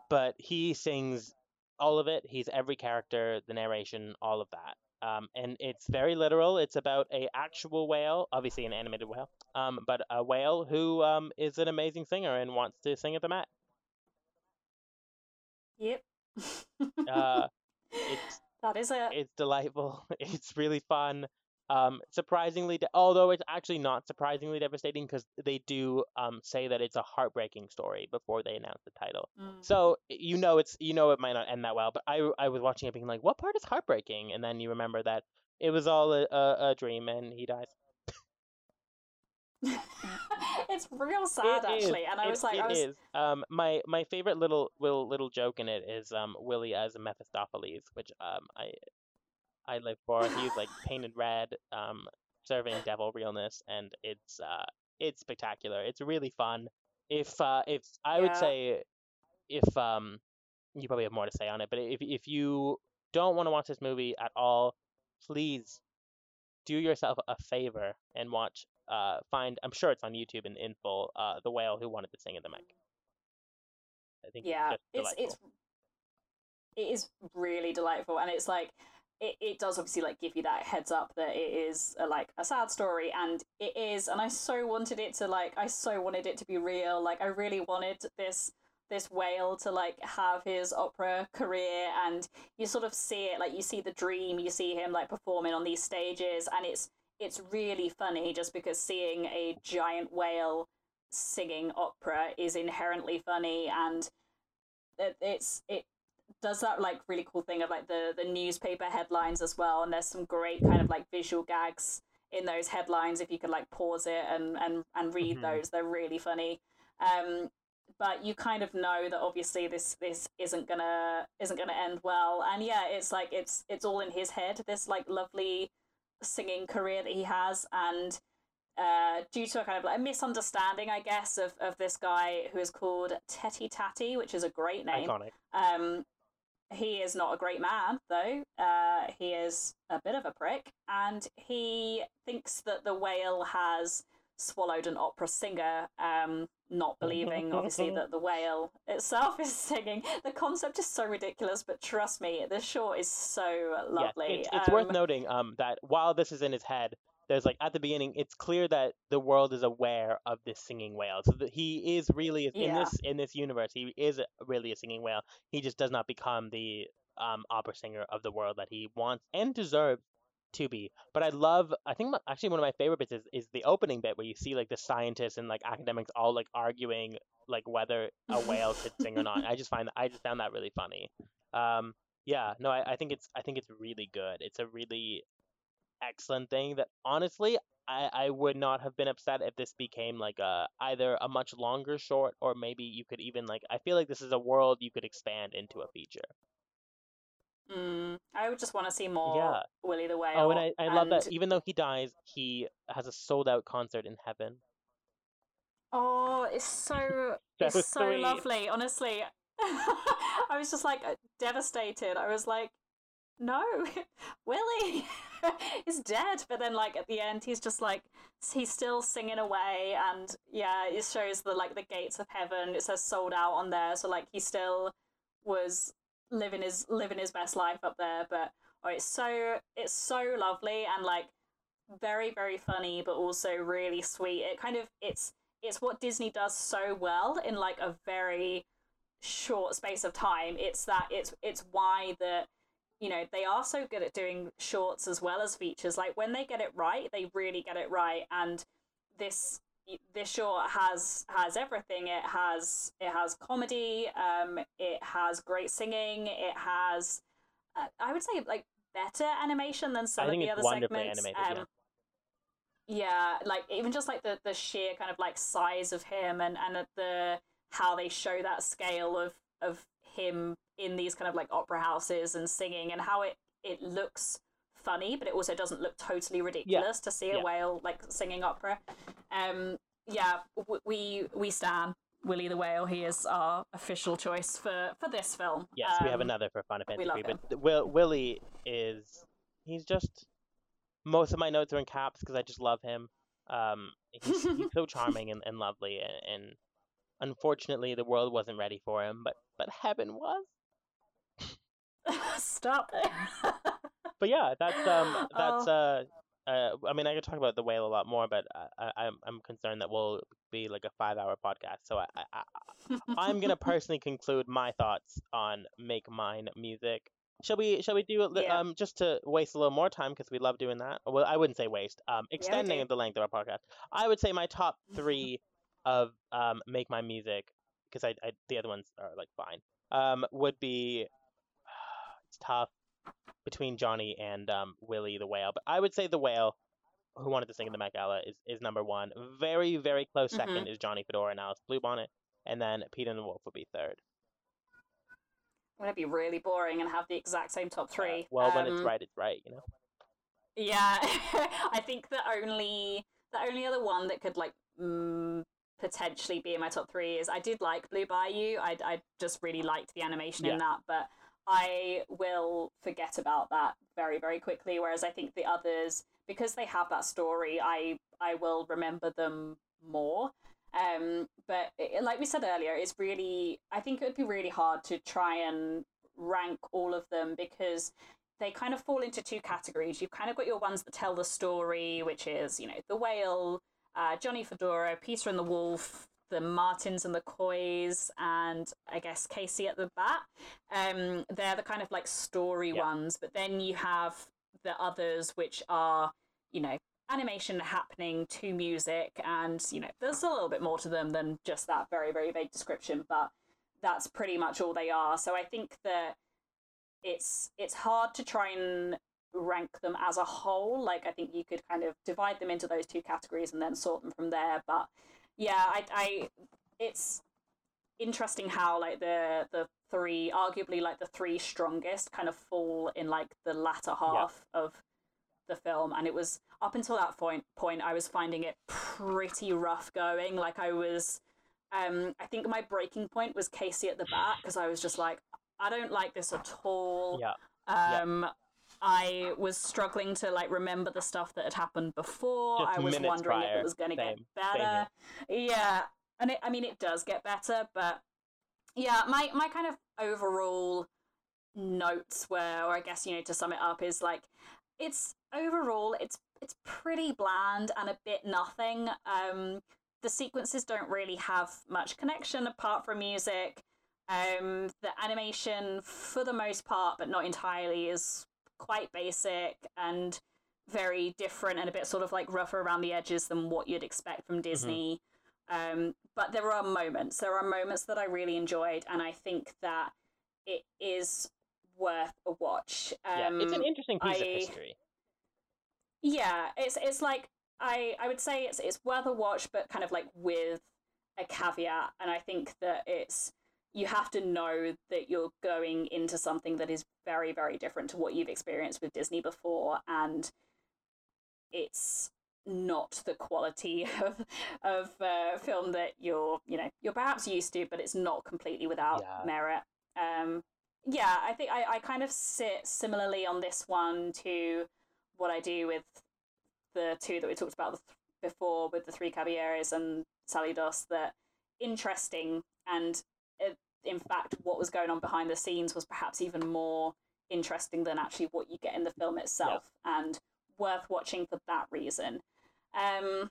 S2: but he sings all of it. He's every character, the narration, all of that. Um, and it's very literal. It's about a actual whale, obviously an animated whale, um, but a whale who um, is an amazing singer and wants to sing at the Met.
S1: Yep.
S2: Uh, it's
S1: that is it.
S2: it's delightful. It's really fun. Um, surprisingly, de- although it's actually not surprisingly devastating because they do um say that it's a heartbreaking story before they announce the title.
S1: Mm.
S2: So you know it's you know it might not end that well. But I I was watching it being like, what part is heartbreaking? And then you remember that it was all a, a, a dream and he dies.
S1: it's real sad
S2: It is,
S1: actually, and I
S2: it-
S1: was like,
S2: it
S1: I was
S2: is. Um, my my favorite little little little joke in it is um Willie as a Mephistopheles, which um I I live for. He's like painted red, um, serving devil realness, and it's uh it's spectacular. It's really fun. If uh if I would say if um you probably have more to say on it, but if if you don't want to watch this movie at all, please do yourself a favor and watch uh find I'm sure it's on YouTube in, in full uh the whale who wanted to sing in the mic. I think
S1: yeah
S2: it's,
S1: it's it's it is really delightful and it's like it, it does obviously like give you that heads up that it is a, like a sad story and it is and i so wanted it to like i so wanted it to be real like i really wanted this this whale to like have his opera career and you sort of see it like you see the dream you see him like performing on these stages and it's it's really funny just because seeing a giant whale singing opera is inherently funny and it, it's it does that like really cool thing of like the the newspaper headlines as well and there's some great kind of like visual gags in those headlines if you could like pause it and and, and read
S2: Mhm.
S1: those. They're really funny. Um but you kind of know that obviously this this isn't gonna isn't gonna end well. And yeah it's like it's it's all in his head this like lovely singing career that he has and uh, due to a kind of like a misunderstanding, I guess, of, of this guy who is called Tetti-Tatti, which is a great name
S2: Iconic.
S1: um, he is not a great man, though. Uh, he is a bit of a prick, and he thinks that the whale has swallowed an opera singer, um, not believing, obviously, that the whale itself is singing. The concept is so ridiculous, but trust me, the short is so lovely.
S2: Yes, it's, it's um, worth noting um, that while this is in his head, there's like at the beginning, it's clear that the world is aware of this singing whale. So that he is really in
S1: Yeah.
S2: this in this universe. He is really a singing whale. He just does not become the um, opera singer of the world that he wants and deserves to be. But I love. I think my, actually one of my favorite bits is, is the opening bit where you see like the scientists and like academics all like arguing like whether a whale could sing or not. I just find that I just found that really funny. Um, yeah, no, I, I think it's I think it's really good. It's a really excellent thing that honestly I, I would not have been upset if this became like a either a much longer short or maybe you could even like I feel like this is a world you could expand into a feature.
S1: Mm, I would just want to see more
S2: Yeah.
S1: Willie the Whale.
S2: Oh, and I, I love that even though he dies, he has a sold out concert in heaven.
S1: Oh, it's so
S2: So
S1: it's so
S2: sweet.
S1: lovely. Honestly, I was just like uh, devastated. I was like, no, Willie is dead. But then, like at the end, he's just like he's still singing away, and yeah, it shows the like the gates of heaven. It says sold out on there, so like he still was living his living his best life up there. But oh, it's so it's so lovely and like very very funny, but also really sweet. It kind of it's it's what Disney does so well in like a very short space of time. It's that it's it's why the you know they are so good at doing shorts as well as features. Like when they get it right, they really get it right. And this this show has has everything. It has it has comedy. Um, it has great singing. It has uh, I would say like better animation than some
S2: I
S1: of the other
S2: wonderfully
S1: segments.
S2: animated, yeah.
S1: Um, yeah, like even just like the the sheer kind of like size of him and and the how they show that scale of of him in these kind of like opera houses and singing and how it it looks funny but it also doesn't look totally ridiculous to see a
S2: Yeah.
S1: whale like singing opera um yeah w- we we stand Willie the Whale he is our official choice for for this film
S2: Yes, we have
S1: Um,
S2: another for Final Fantasy
S1: love
S2: III, but Will Willie is he's just most of my notes are in caps because I just love him. Um, he's, he's so charming and, and lovely, and, and unfortunately the world wasn't ready for him, but but heaven was.
S1: stop
S2: But yeah, that's um that's
S1: Oh.
S2: uh. Uh, I mean, I could talk about the whale a lot more, but I, I, I'm I'm concerned that we'll be like a five-hour podcast. So I, I, I I'm gonna personally conclude my thoughts on "Make Mine" music. Shall we? Shall we do?
S1: Yeah.
S2: Um, just to waste a little more time because we love doing that. Well, I wouldn't say waste. Um, extending
S1: do.
S2: the length of our podcast. I would say my top three of um "Make Mine Music" because I, I the other ones are like fine. Um, would be it's tough between Johnny and um Willie the whale, but I would say the whale. Who wanted to sing in the Met Gala is, is number one. Very, very close
S1: Mhm.
S2: second is Johnny Fedora and Alice Bluebonnet. And then Peter and the Wolf would be third.
S1: I'm gonna be really boring and have the exact same top
S2: Uh,
S1: three.
S2: well, when it's
S1: Um,
S2: right, it's right, you know?
S1: Yeah, I think the only the only other one that could like mm, potentially be in my top three is I did like Blue Bayou. I I just really liked the animation
S2: Yeah.
S1: in that, but I will forget about that very very quickly. Whereas I think the others, because they have that story, I I will remember them more. Um, but it, like we said earlier, it's really I think it would be really hard to try and rank all of them because they kind of fall into two categories. You've kind of got your ones that tell the story, which is, you know, the whale, uh, Johnny Fedora, Peter and the Wolf, the Martins and the Coys, and I guess Casey at the Bat. Um, they're the kind of like story
S2: Yeah.
S1: ones. But then you have the others, which are, you know, animation happening to music. And, you know, there's a little bit more to them than just that very, very vague description. But that's pretty much all they are. So I think that it's it's hard to try and rank them as a whole. Like I think you could kind of divide them into those two categories and then sort them from there. But yeah, I, I it's interesting how like the the three arguably like the three strongest kind of fall in like the latter half of the film and it was up until that point point I was finding it pretty rough going like I was um I think my breaking point was Casey at the bat because I was just like I don't like this at all.
S2: Yeah.
S1: Um, yeah. I was struggling to like remember the stuff that had happened before.
S2: Just
S1: I was wondering
S2: prior.
S1: if it was going to get better. Yeah, and it, I mean it does get better, but yeah, my my kind of overall notes were, or I guess you know to sum it up, is like it's overall it's it's pretty bland and a bit nothing. Um, the sequences don't really have much connection apart from music. Um, the animation, for the most part, but not entirely, is quite basic and very different and a bit sort of like rougher around the edges than what you'd expect from mm-hmm. Disney. Mm-hmm. Um, but there are moments. There are moments that I really enjoyed, and I think that it is worth a watch. Um,
S2: yeah, it's an um, interesting piece I, of history.
S1: Yeah, it's it's like I I would say it's it's worth a watch, but kind of like with a caveat, and I think that it's you have to know that you're going into something that is very very different to what you've experienced with Disney before, and it's not the quality of of uh, film that you're you know you're perhaps used to, but it's not completely without yeah. merit. Um, yeah, I think I, I kind of sit similarly on this one to what I do with the two that we talked about before with the three Caballeros and Saludos. That interesting and in fact what was going on behind the scenes was perhaps even more interesting than actually what you get in the film itself yeah. and worth watching for that reason. Um,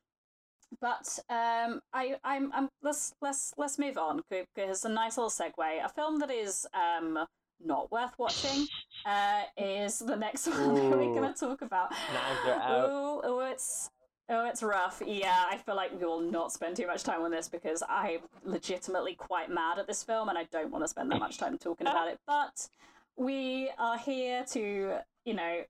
S1: but um, I, I'm, I'm, let's let's let's move on because it's a nice little segue. A film that is um, not worth watching uh, is the next one Ooh. that we're going to talk about.
S2: Oh,
S1: oh, it's oh, it's rough. Yeah, I feel like we will not spend too much time on this because I'm legitimately quite mad at this film, and I don't want to spend that much time talking about it. But we are here to, you know,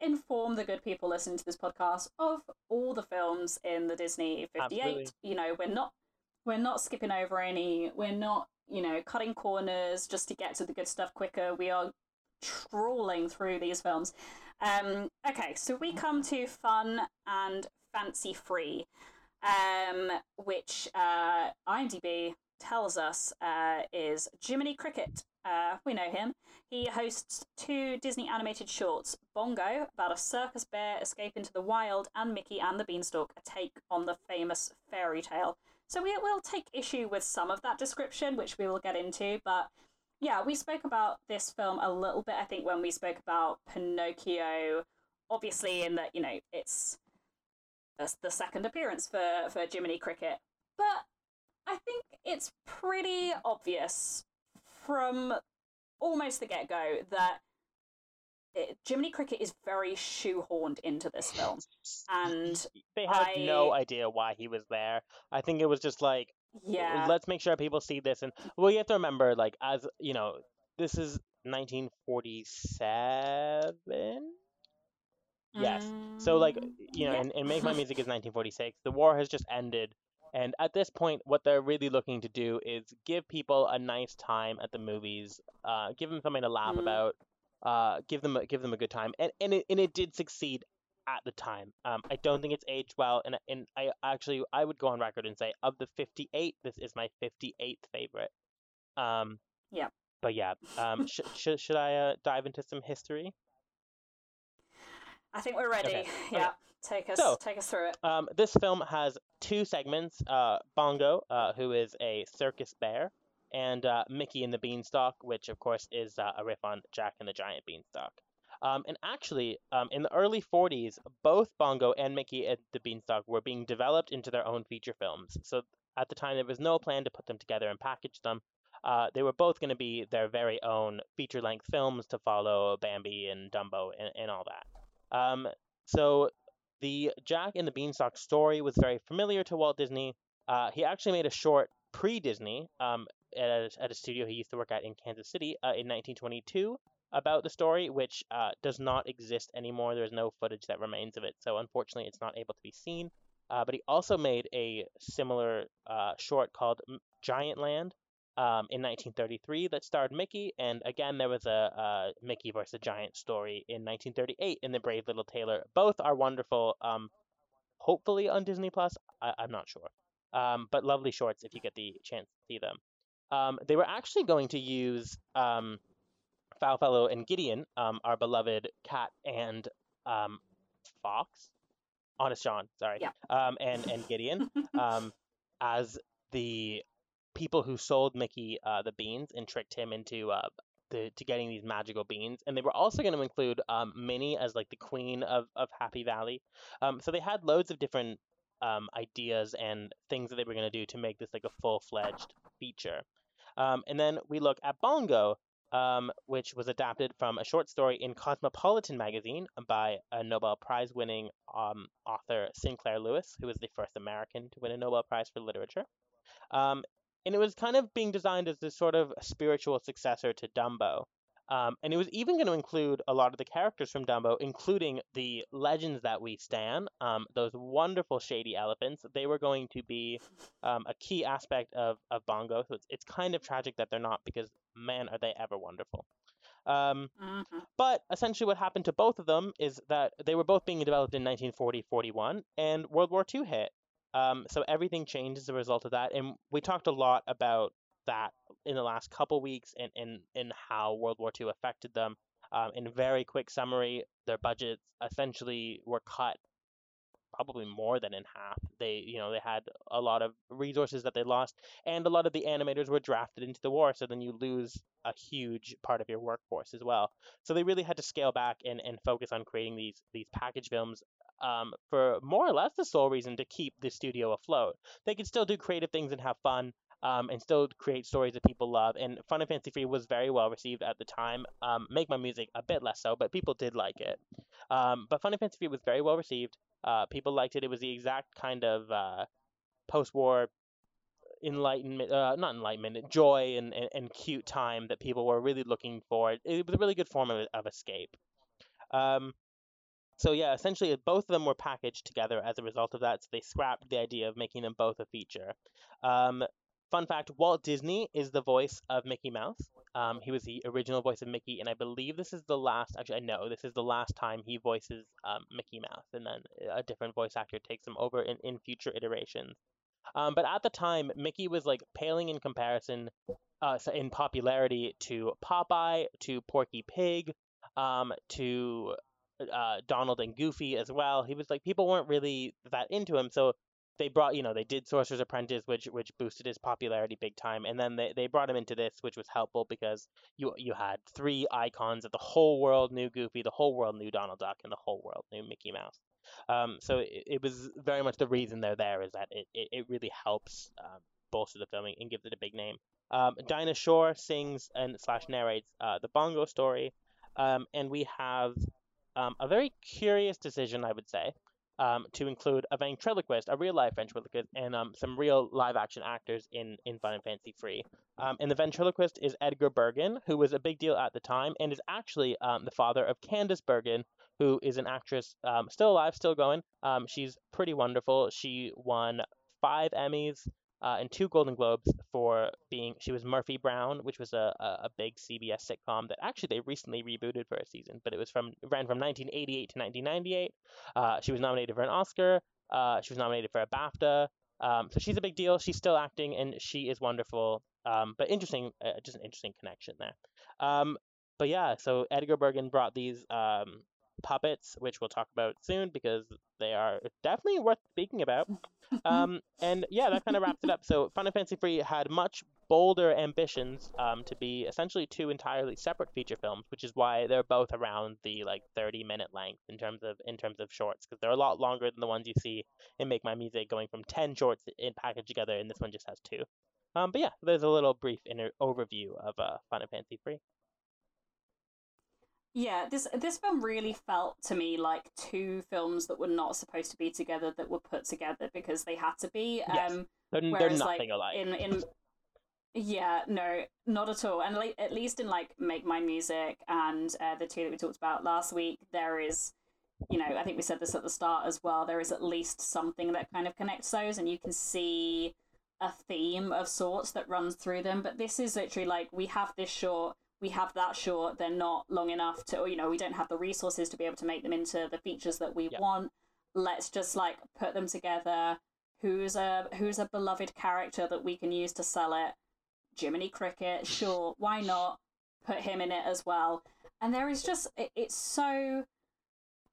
S1: inform the good people listening to this podcast of all the films in the Disney 58. Absolutely. You know, we're not we're not skipping over any. We're not, you know, cutting corners just to get to the good stuff quicker. We are trawling through these films. Um, okay, so we come to Fun and Fancy Free, um, which uh, IMDb tells us uh, is Jiminy Cricket. Uh, we know him. He hosts two Disney animated shorts Bongo, about a circus bear escape into the wild, and Mickey and the Beanstalk, a take on the famous fairy tale. So we will take issue with some of that description, which we will get into, but yeah, we spoke about this film a little bit, I think, when we spoke about Pinocchio, obviously, in that, you know, it's the second appearance for, for Jiminy Cricket. But I think it's pretty obvious from almost the get go that it, Jiminy Cricket is very shoehorned into this film, and
S2: they had I... no idea why he was there. I think it was just like, yeah, let's make sure people see this, and well, you have to remember, like, as you know, this is 1947. Yes. So like you know, yeah. and, and Make Mine Music is 1946. The war has just ended. And at this point, what they're really looking to do is give people a nice time at the movies, uh, give them something to laugh mm. about, uh, give them a, give them a good time, and and it, and it did succeed at the time. Um, I don't think it's aged well, and and I actually I would go on record and say of the 58, this is my 58th favorite. Um,
S1: yeah.
S2: But yeah, um, sh- sh- should I uh, dive into some history?
S1: I think we're ready. Okay. Yeah. Okay. Take us so, take us through it.
S2: Um, this film has two segments. Uh, Bongo, uh, who is a circus bear, and uh, Mickey and the Beanstalk, which of course is uh, a riff on Jack and the Giant Beanstalk. Um, and actually, um, in the early 40s, both Bongo and Mickey and the Beanstalk were being developed into their own feature films. So at the time, there was no plan to put them together and package them. Uh, they were both going to be their very own feature length films to follow Bambi and Dumbo and, and all that. Um, so the Jack and the Beanstalk story was very familiar to Walt Disney. Uh, he actually made a short pre Disney um, at, a, at, a, studio he used to work at in Kansas City uh, in 1922 about the story, which uh, does not exist anymore. There's no footage that remains of it, so unfortunately, it's not able to be seen. Uh, but he also made a similar uh, short called Giantland, um, in 1933 that starred Mickey, and again there was a, a Mickey versus Giant story in 1938 in The Brave Little Tailor. Both are wonderful. Um, hopefully on Disney Plus. I, am not sure. Um, but lovely shorts if you get the chance to see them. um, they were actually going to use um, Foulfellow and Gideon, um, our beloved cat and um, fox, Honest John, sorry,
S1: Yeah.
S2: um, and and Gideon um, as the people who sold Mickey uh, the beans and tricked him into uh, the, to getting these magical beans. And they were also going to include um, Minnie as like the queen of, of Happy Valley. Um, so they had loads of different um, ideas and things that they were going to do to make this like a full fledged feature. Um, and then we look at Bongo, um, which was adapted from a short story in Cosmopolitan magazine by a Nobel Prize winning um, author Sinclair Lewis, who was the first American to win a Nobel Prize for literature. Um, and it was kind of being designed as this sort of spiritual successor to Dumbo. Um, and it was even going to include a lot of the characters from Dumbo, including the legends that we stand, um, those wonderful shady elephants. They were going to be um, a key aspect of, of Bongo. So it's, it's kind of tragic that they're not because, man, are they ever wonderful. Um,
S1: Mhm.
S2: but essentially, what happened to both of them is that they were both being developed in 1940 41, and World War II hit. Um, so everything changed as a result of that. And we talked a lot about that in the last couple weeks and, and, and how World War II affected them. Um, in very quick summary, their budgets essentially were cut probably more than in half. They, you know, they had a lot of resources that they lost, and a lot of the animators were drafted into the war. So then you lose a huge part of your workforce as well. So they really had to scale back and, and focus on creating these these package films um, for more or less the sole reason to keep the studio afloat. They could still do creative things and have fun. Um, and still create stories that people love. And Fun and Fancy Free was very well received at the time. Um, Make Mine Music a bit less so, but people did like it. Um, but Fun and Fancy Free was very well received. Uh, people liked it. It was the exact kind of uh, post-war enlightenment, uh, not enlightenment, joy and, and, and cute time that people were really looking for. It was a really good form of, of escape. Um, so yeah, essentially both of them were packaged together as a result of that. So they scrapped the idea of making them both a feature. Um, fun fact: Walt Disney is the voice of Mickey Mouse. Um, he was the original voice of Mickey, and I believe this is the last. Actually, I know this is the last time he voices um, Mickey Mouse, and then a different voice actor takes him over in, in future iterations. Um, but at the time, Mickey was like paling in comparison, uh, in popularity to Popeye, to Porky Pig, um, to uh, Donald and Goofy as well. He was like people weren't really that into him, so they brought you know they did Sorcerer's Apprentice, which which boosted his popularity big time, and then they, they brought him into this, which was helpful because you you had three icons that the whole world knew Goofy, the whole world knew Donald Duck, and the whole world knew Mickey Mouse. Um, so it, it was very much the reason they're there is that it, it, it really helps um, bolster the filming and gives it a big name. Um, Dinah Shore sings and slash narrates uh, the Bongo story, um, and we have um, a very curious decision, I would say, um, to include a ventriloquist, a real life ventriloquist, and um, some real live action actors in, in Fun and Fancy Free. Um, and the ventriloquist is Edgar Bergen, who was a big deal at the time and is actually um, the father of Candice Bergen, who is an actress um, still alive, still going. Um, she's pretty wonderful. She won five Emmys uh, and two Golden Globes for being. She was Murphy Brown, which was a, a, big CBS sitcom that actually they recently rebooted for a season, but it was from ran from 1988 to 1998. Uh, she was nominated for an Oscar. Uh, she was nominated for a BAFTA. Um, so she's a big deal. She's still acting, and she is wonderful. Um, but interesting, uh, just an interesting connection there. Um, but yeah, so Edgar Bergen brought these um, puppets, which we'll talk about soon because they are definitely worth speaking about. Um, and yeah, that kind of wraps it up. So Fun and Fancy Free had much bolder ambitions um, to be essentially two entirely separate feature films, which is why they're both around the like 30 minute length in terms of in terms of shorts, because they're a lot longer than the ones you see in Make Mine Music, going from 10 shorts in packaged together, and this one just has two. Um, but yeah, there's a little brief inter- overview of uh, Fun and Fancy Free.
S1: Yeah, this this film really felt to me like two films that were not supposed to be together that were put together because they had to be.
S2: Yes.
S1: Um,
S2: They're, they're nothing
S1: like
S2: alike.
S1: in in yeah no not at all and like at least in like make mine music and uh, the two that we talked about last week there is you know i think we said this at the start as well there is at least something that kind of connects those and you can see a theme of sorts that runs through them but this is literally like we have this short we have that short they're not long enough to or, you know we don't have the resources to be able to make them into the features that we
S2: Yeah.
S1: want. Let's just like put them together. Who's a who's a beloved character that we can use to sell it? Jiminy Cricket, sure, why not? Put him in it as well? And there is just it, it's so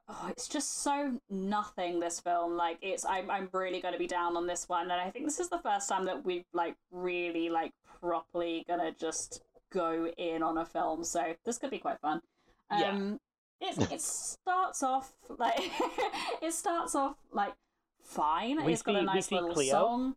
S1: oh, it's just so nothing this film. Like it's I'm, I'm really going to be down on this one. And i think this is the first time that we've like really like properly gonna just go in on a film so this could be quite fun um yeah. it, it starts off like it starts off like fine we it's got a nice little Cleo. song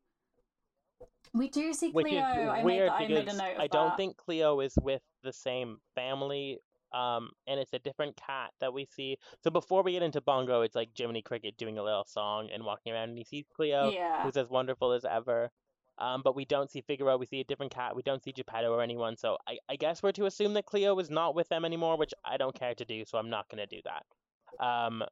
S1: we do see Which Cleo. I made, I made a note I
S2: don't think Cleo is with the same family um, and it's a different cat that we see. So before we get into Bongo, it's like Jiminy Cricket doing a little song and walking around, and he sees Cleo, yeah. who's as wonderful as ever. Um, but we don't see Figaro. We see a different cat. We don't see Geppetto or anyone. So I, I guess we're to assume that Cleo is not with them anymore, which I don't care to do. So I'm not going to do that. Um,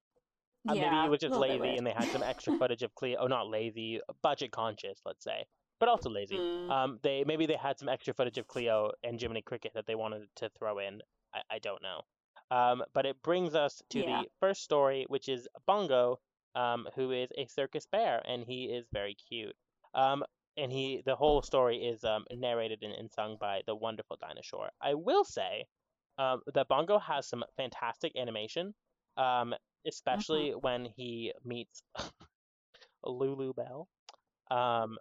S2: uh, yeah, maybe it was just lazy and they had some extra footage of Cleo. Oh, not lazy, budget conscious, let's say, but also lazy. Mm. Um, they maybe they had some extra footage of Cleo and Jiminy Cricket that they wanted to throw in. I, I don't know. Um, but it brings us to yeah. the first story, which is Bongo, um, who is a circus bear, and he is very cute. Um, and he, the whole story is um, narrated and, and, sung by the wonderful Dinah Shore. I will say um, that Bongo has some fantastic animation, um, especially mm-hmm. when he meets Lulubelle. Um,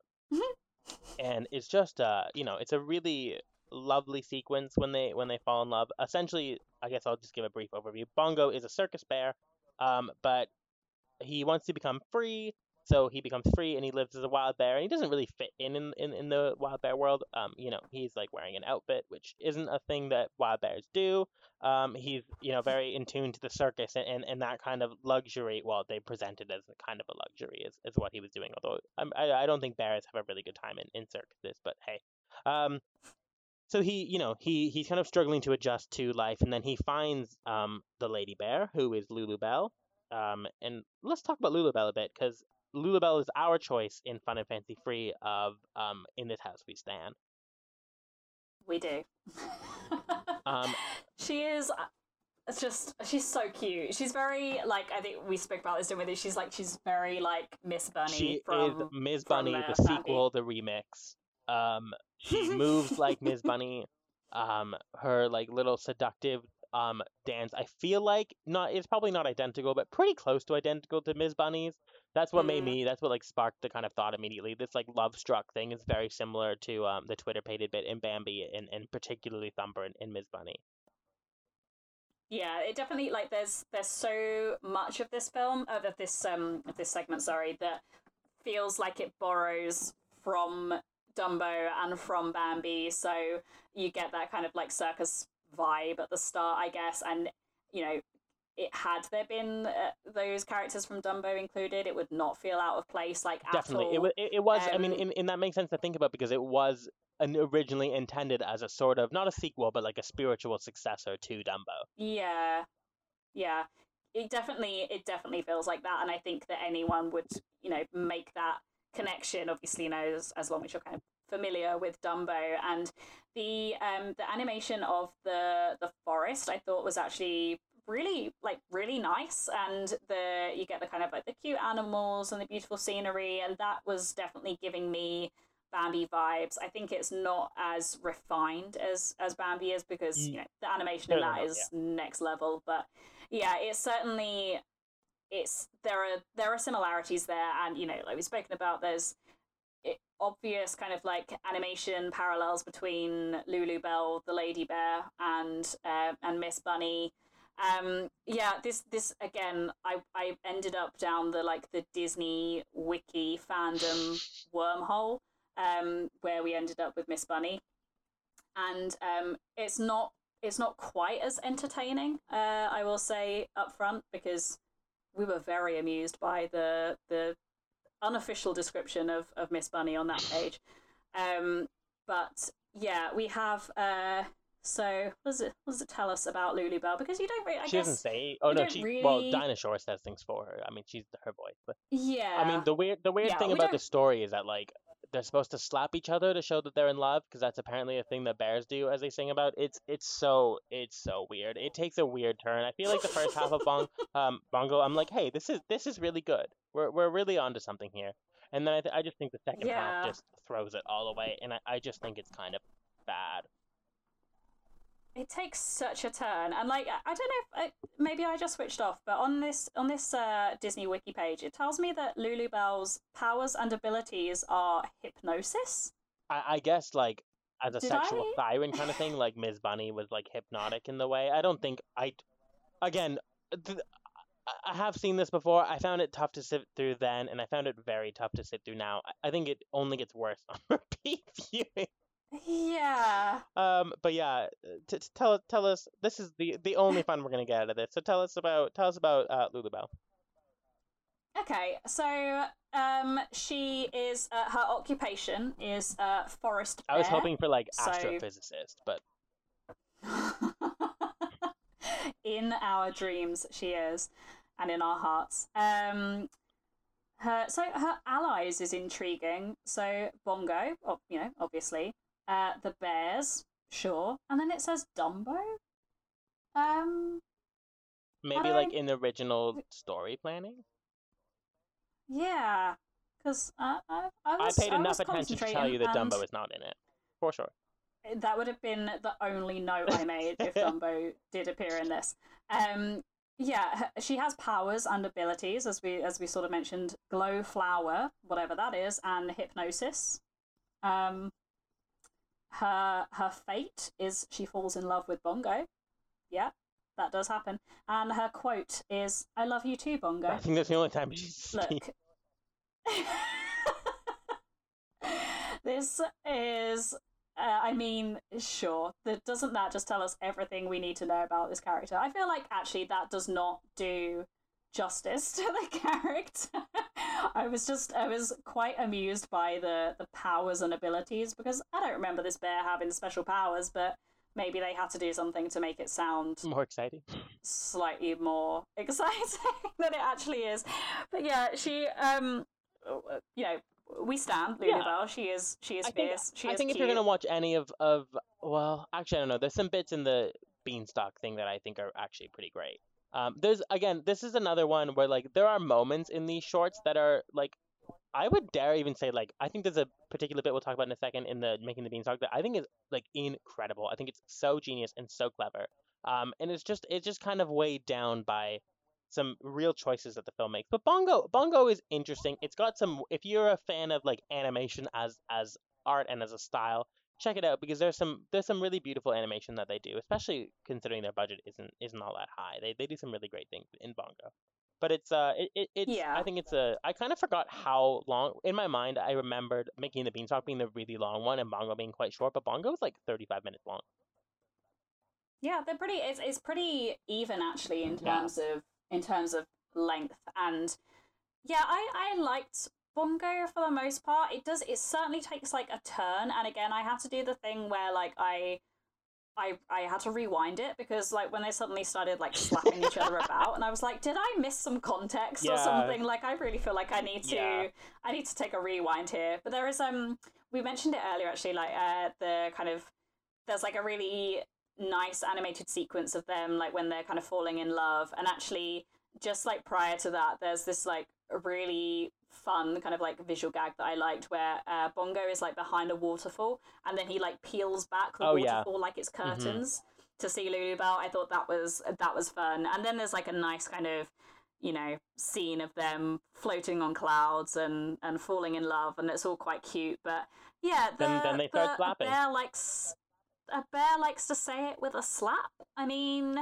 S2: and it's just, uh, you know, it's a really lovely sequence when they when they fall in love. Essentially, I guess I'll just give a brief overview. Bongo is a circus bear, um, but he wants to become free, so he becomes free and he lives as a wild bear. And he doesn't really fit in in, in, in the wild bear world. Um, you know, he's like wearing an outfit, which isn't a thing that wild bears do. Um, he's you know very in tune to the circus and, and, and that kind of luxury. Well, they present it as a kind of a luxury, is, is what he was doing. Although I, I don't think bears have a really good time in, in circuses, but hey. Um, so he you know he he's kind of struggling to adjust to life and then he finds um the lady bear who is lulubelle um and let's talk about lulubelle a bit because lulubelle is our choice in fun and fancy free of um in this house we stand
S1: we do um she is uh, it's just she's so cute. She's very like I think we spoke about this with you. She's like she's very like Miss Bunny.
S2: She
S1: from,
S2: is Miss Bunny, the sequel, the remix. Um, she moves like Miss Bunny. Um, her like little seductive um dance. I feel like not it's probably not identical, but pretty close to identical to Ms. Bunny's. That's what made me. That's what like sparked the kind of thought immediately. This like love struck thing is very similar to um the Twitterpated bit in Bambi and and particularly Thumper in, in Ms. Bunny.
S1: Yeah, it definitely like there's there's so much of this film of this um of this segment, sorry, that feels like it borrows from Dumbo and from Bambi, so you get that kind of like circus vibe at the start, I guess. And you know, it had there been uh, those characters from Dumbo included, it would not feel out of place. Like
S2: definitely,
S1: it,
S2: it, it was. Um, I mean, in, in that makes sense to think about because it was an originally intended as a sort of not a sequel, but like a spiritual successor to Dumbo.
S1: Yeah, yeah. It definitely, it definitely feels like that, and I think that anyone would, you know, make that connection obviously knows as long as you're kind of familiar with Dumbo and the um the animation of the the forest I thought was actually really like really nice and the you get the kind of like the cute animals and the beautiful scenery and that was definitely giving me Bambi vibes. I think it's not as refined as as Bambi is because you know the animation in that is yeah. next level. But yeah, it's certainly it's there are there are similarities there, and you know, like we've spoken about, there's obvious kind of like animation parallels between Lulubelle, the Lady Bear, and uh, and Miss Bunny. Um, yeah, this this again, I I ended up down the like the Disney wiki fandom wormhole, um, where we ended up with Miss Bunny, and um, it's not it's not quite as entertaining. Uh, I will say up front because we were very amused by the the unofficial description of, of Miss Bunny on that page. Um, but yeah, we have. Uh, so what does it what does it tell us about Lulubelle? Because you don't really. I
S2: she
S1: guess,
S2: doesn't say. Oh no, she really... well Dinah Shore says things for her. I mean, she's her voice, but
S1: yeah.
S2: I mean, the weird the weird yeah, thing about don't... the story is that like they're supposed to slap each other to show that they're in love because that's apparently a thing that bears do as they sing about. It's it's so it's so weird. It takes a weird turn. I feel like the first half of bong um bongo i'm like hey this is this is really good. We're, we're really onto something here. And then i, th- I just think the second yeah. half just throws it all away and I, I just think it's kind of bad.
S1: It takes such a turn, and like I don't know if I, maybe I just switched off, but on this on this uh, Disney wiki page, it tells me that Lulubelle's powers and abilities are hypnosis.
S2: I, I guess like as a Did sexual I... siren kind of thing, like Ms. Bunny was like hypnotic in the way. I don't think I, again, th- I have seen this before. I found it tough to sit through then, and I found it very tough to sit through now. I think it only gets worse on repeat viewing.
S1: Yeah.
S2: Um. But yeah, t- t- tell tell us. This is the the only fun we're gonna get out of this. So tell us about tell us about uh, Lulubelle.
S1: Okay, so um, she is uh, her occupation is uh, forest.
S2: Bear, I was hoping for like so... astrophysicist, but
S1: in our dreams she is, and in our hearts. Um, her so her allies is intriguing. So Bongo, you know, obviously, uh, the bears, sure, and then it says Dumbo. Um,
S2: maybe like in the original story planning.
S1: Yeah, because I, I, I,
S2: was, I paid I enough attention to tell you that Dumbo is not in it, for sure.
S1: That would have been the only note I made if Dumbo did appear in this. Um, yeah, she has powers and abilities, as we as we sort of mentioned, glow flower, whatever that is, and hypnosis. Um, her her fate is she falls in love with Bongo. Yeah, that does happen. And her quote is, "I love you too, Bongo." I
S2: think that's the only time she's
S1: look. this is, uh, I mean, sure. That doesn't that just tell us everything we need to know about this character? I feel like actually that does not do justice to the character. I was just I was quite amused by the the powers and abilities because I don't remember this bear having special powers, but maybe they had to do something to make it sound
S2: more exciting
S1: slightly more exciting than it actually is but yeah she um you know we stand Lulu yeah. Bell. She is she is I fierce. Think, she
S2: I think
S1: cute.
S2: if you're gonna watch any of of well, actually I don't know. There's some bits in the Beanstalk thing that I think are actually pretty great. Um, there's again, this is another one where like there are moments in these shorts that are like I would dare even say like I think there's a particular bit we'll talk about in a second in the Mickey and the beanstalk that I think is like incredible. I think it's so genius and so clever. Um, and it's just it's just kind of weighed down by some real choices that the film makes. But Bongo Bongo is interesting. It's got some if you're a fan of like animation as as art and as a style, check it out because there's some there's some really beautiful animation that they do, especially considering their budget isn't isn't all that high. They they do some really great things in Bongo but it's uh it, it it's yeah. I think it's a I kind of forgot how long in my mind I remembered Mickey and the beanstalk being the really long one and bongo being quite short, but bongo was like thirty five minutes long.
S1: Yeah, they're pretty. It's it's pretty even actually in terms yeah. of in terms of length and yeah, I I liked bongo for the most part. It does. It certainly takes like a turn, and again, I had to do the thing where like I I I had to rewind it because like when they suddenly started like slapping each other about and I was like did I miss some context yeah. or something like I really feel like I need to yeah. I need to take a rewind here but there is um we mentioned it earlier actually like uh the kind of there's like a really nice animated sequence of them like when they're kind of falling in love and actually just like prior to that there's this like really fun kind of like visual gag that I liked where uh, Bongo is like behind a waterfall and then he like peels back the oh, waterfall yeah. like it's mm-hmm. curtains mm-hmm. to see Lulubelle. I thought that was that was fun. And then there's like a nice kind of you know scene of them floating on clouds and and falling in love and it's all quite cute. But yeah, the,
S2: then, then they start the slapping.
S1: bear likes a bear likes to say it with a slap. I mean,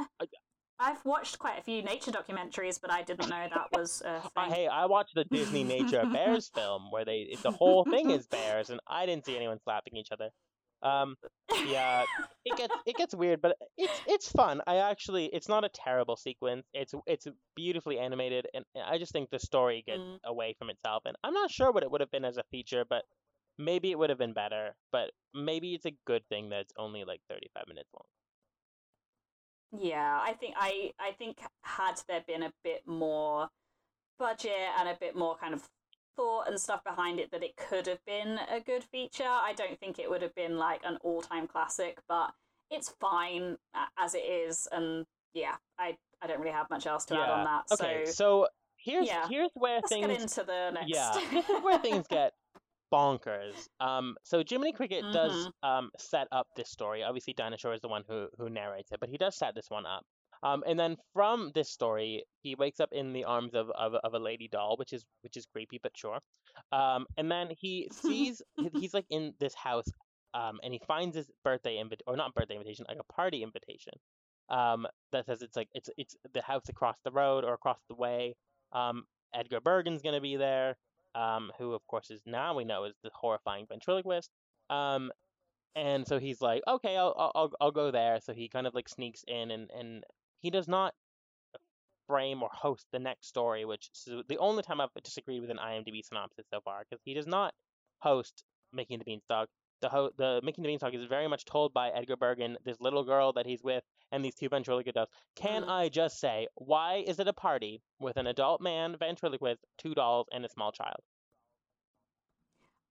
S1: I've watched quite a few nature documentaries, but I didn't know that was a thing.
S2: hey, I watched the Disney Nature Bears film where they the whole thing is bears, and I didn't see anyone slapping each other. Um, yeah, it gets it gets weird, but it's it's fun. I actually, it's not a terrible sequence. It's it's beautifully animated, and I just think the story gets mm. away from itself. And I'm not sure what it would have been as a feature, but maybe it would have been better. But maybe it's a good thing that it's only like 35 minutes long.
S1: Yeah, I think I I think had there been a bit more budget and a bit more kind of thought and stuff behind it that it could have been a good feature. I don't think it would have been like an all-time classic, but it's fine as it is and yeah, I I don't really have much else to yeah. add on that.
S2: Okay,
S1: so,
S2: so here's yeah. here's where
S1: Let's
S2: things
S1: get into the next.
S2: Yeah, this is where things get bonkers. Um, so Jiminy Cricket mm-hmm. does um set up this story. Obviously, Dinah Shore is the one who who narrates it, but he does set this one up. Um, and then from this story, he wakes up in the arms of, of, of a lady doll, which is which is creepy, but sure. Um, and then he sees he's like in this house, um, and he finds his birthday invitation, or not birthday invitation, like a party invitation. Um, that says it's like it's it's the house across the road or across the way. Um, Edgar Bergen's gonna be there. Um, who of course is now we know is the horrifying ventriloquist. Um, and so he's like, okay, I'll I'll I'll go there. So he kind of like sneaks in and and he does not frame or host the next story, which is the only time I've disagreed with an IMDb synopsis so far, because he does not host Mickey and the Beanstalk. The ho- the Mickey the Beanstalk is very much told by Edgar Bergen, this little girl that he's with, and these two ventriloquist dolls. Can mm-hmm. I just say, why is it a party with an adult man ventriloquist, two dolls, and a small child?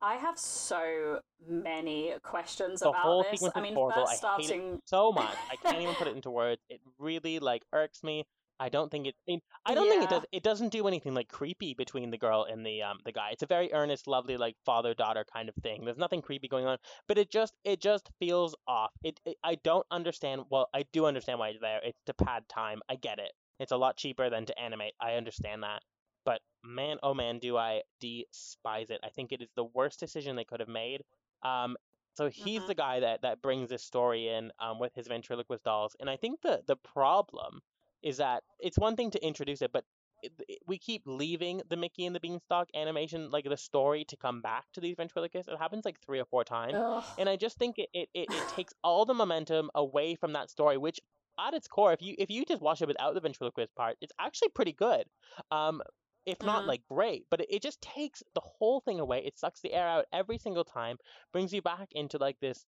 S1: I have so many questions the about whole this. Sequence I mean, horrible. first starting
S2: so much, I can't even put it into words. It really like irks me. I don't think it. I don't yeah. think it does. It doesn't do anything like creepy between the girl and the um the guy. It's a very earnest, lovely like father daughter kind of thing. There's nothing creepy going on, but it just it just feels off. It, it I don't understand. Well, I do understand why it's there. It's to pad time. I get it. It's a lot cheaper than to animate. I understand that. But man, oh man, do I despise it. I think it is the worst decision they could have made. Um, so he's mm-hmm. the guy that that brings this story in um, with his ventriloquist dolls, and I think the the problem is that it's one thing to introduce it, but it, it, we keep leaving the Mickey and the Beanstalk animation, like the story, to come back to these ventriloquists. It happens like three or four times, Ugh. and I just think it, it, it, it takes all the momentum away from that story, which at its core, if you if you just watch it without the ventriloquist part, it's actually pretty good. Um, if not mm-hmm. like great, but it, it just takes the whole thing away. It sucks the air out every single time, brings you back into like this.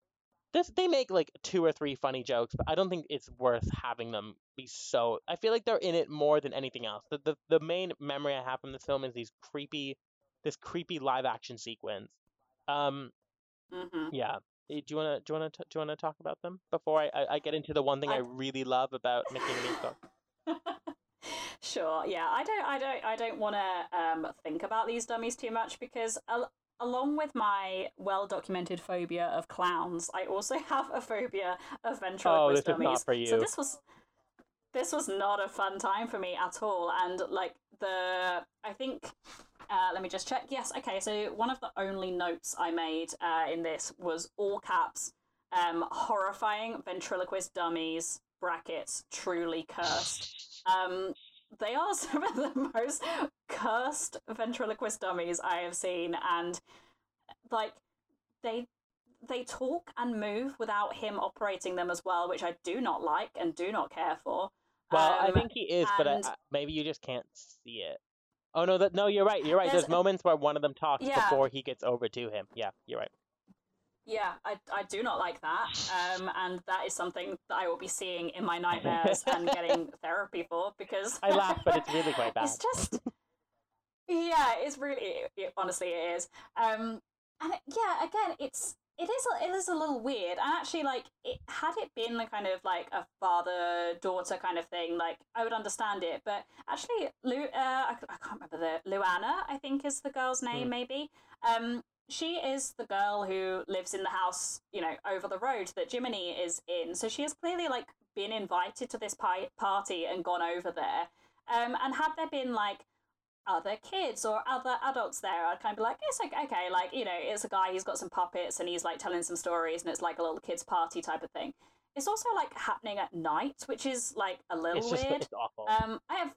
S2: This they make like two or three funny jokes, but I don't think it's worth having them be so. I feel like they're in it more than anything else. The the, the main memory I have from this film is these creepy, this creepy live action sequence. Um, mm-hmm. yeah. Eh, do you wanna do you wanna do you wanna talk about them before I I, I get into the one thing I, I really love about Mickey and the
S1: Sure. Yeah. I don't. I don't. I don't want to um, think about these dummies too much because along with my well documented phobia of clowns, I also have a phobia of ventriloquist oh,
S2: this
S1: dummies.
S2: Is not for you.
S1: So this was this was not a fun time for me at all. And like the, I think. Uh, let me just check. Yes, okay. So one of the only notes I made uh, in this was all caps, um, horrifying ventriloquist dummies brackets truly cursed. Um, they are some of the most cursed ventriloquist dummies I have seen, and like they they talk and move without him operating them as well, which I do not like and do not care for.
S2: Well, um, I think he is, but I, maybe you just can't see it. Oh no, that no, you're right. You're right. There's, There's moments where one of them talks yeah. before he gets over to him. Yeah, you're right.
S1: Yeah, I, I do not like that. Um, and that is something that I will be seeing in my nightmares and getting therapy for because
S2: I laugh, but it's really quite bad.
S1: It's just, yeah, it's really, it, honestly, it is. Um, and it, yeah, again, it's it is a, it is a little weird. And actually, like, it had it been the kind of like a father daughter kind of thing, like I would understand it. But actually, Lu, uh, I, I can't remember the Luana, I think is the girl's name, mm. maybe. Um, she is the girl who lives in the house, you know, over the road that Jiminy is in. So she has clearly like been invited to this pi- party and gone over there. Um, and had there been like other kids or other adults there, I'd kind of be like, it's like okay, like you know, it's a guy. He's got some puppets and he's like telling some stories, and it's like a little kids party type of thing. It's also like happening at night, which is like a little
S2: it's
S1: just, weird.
S2: It's awful.
S1: Um, I have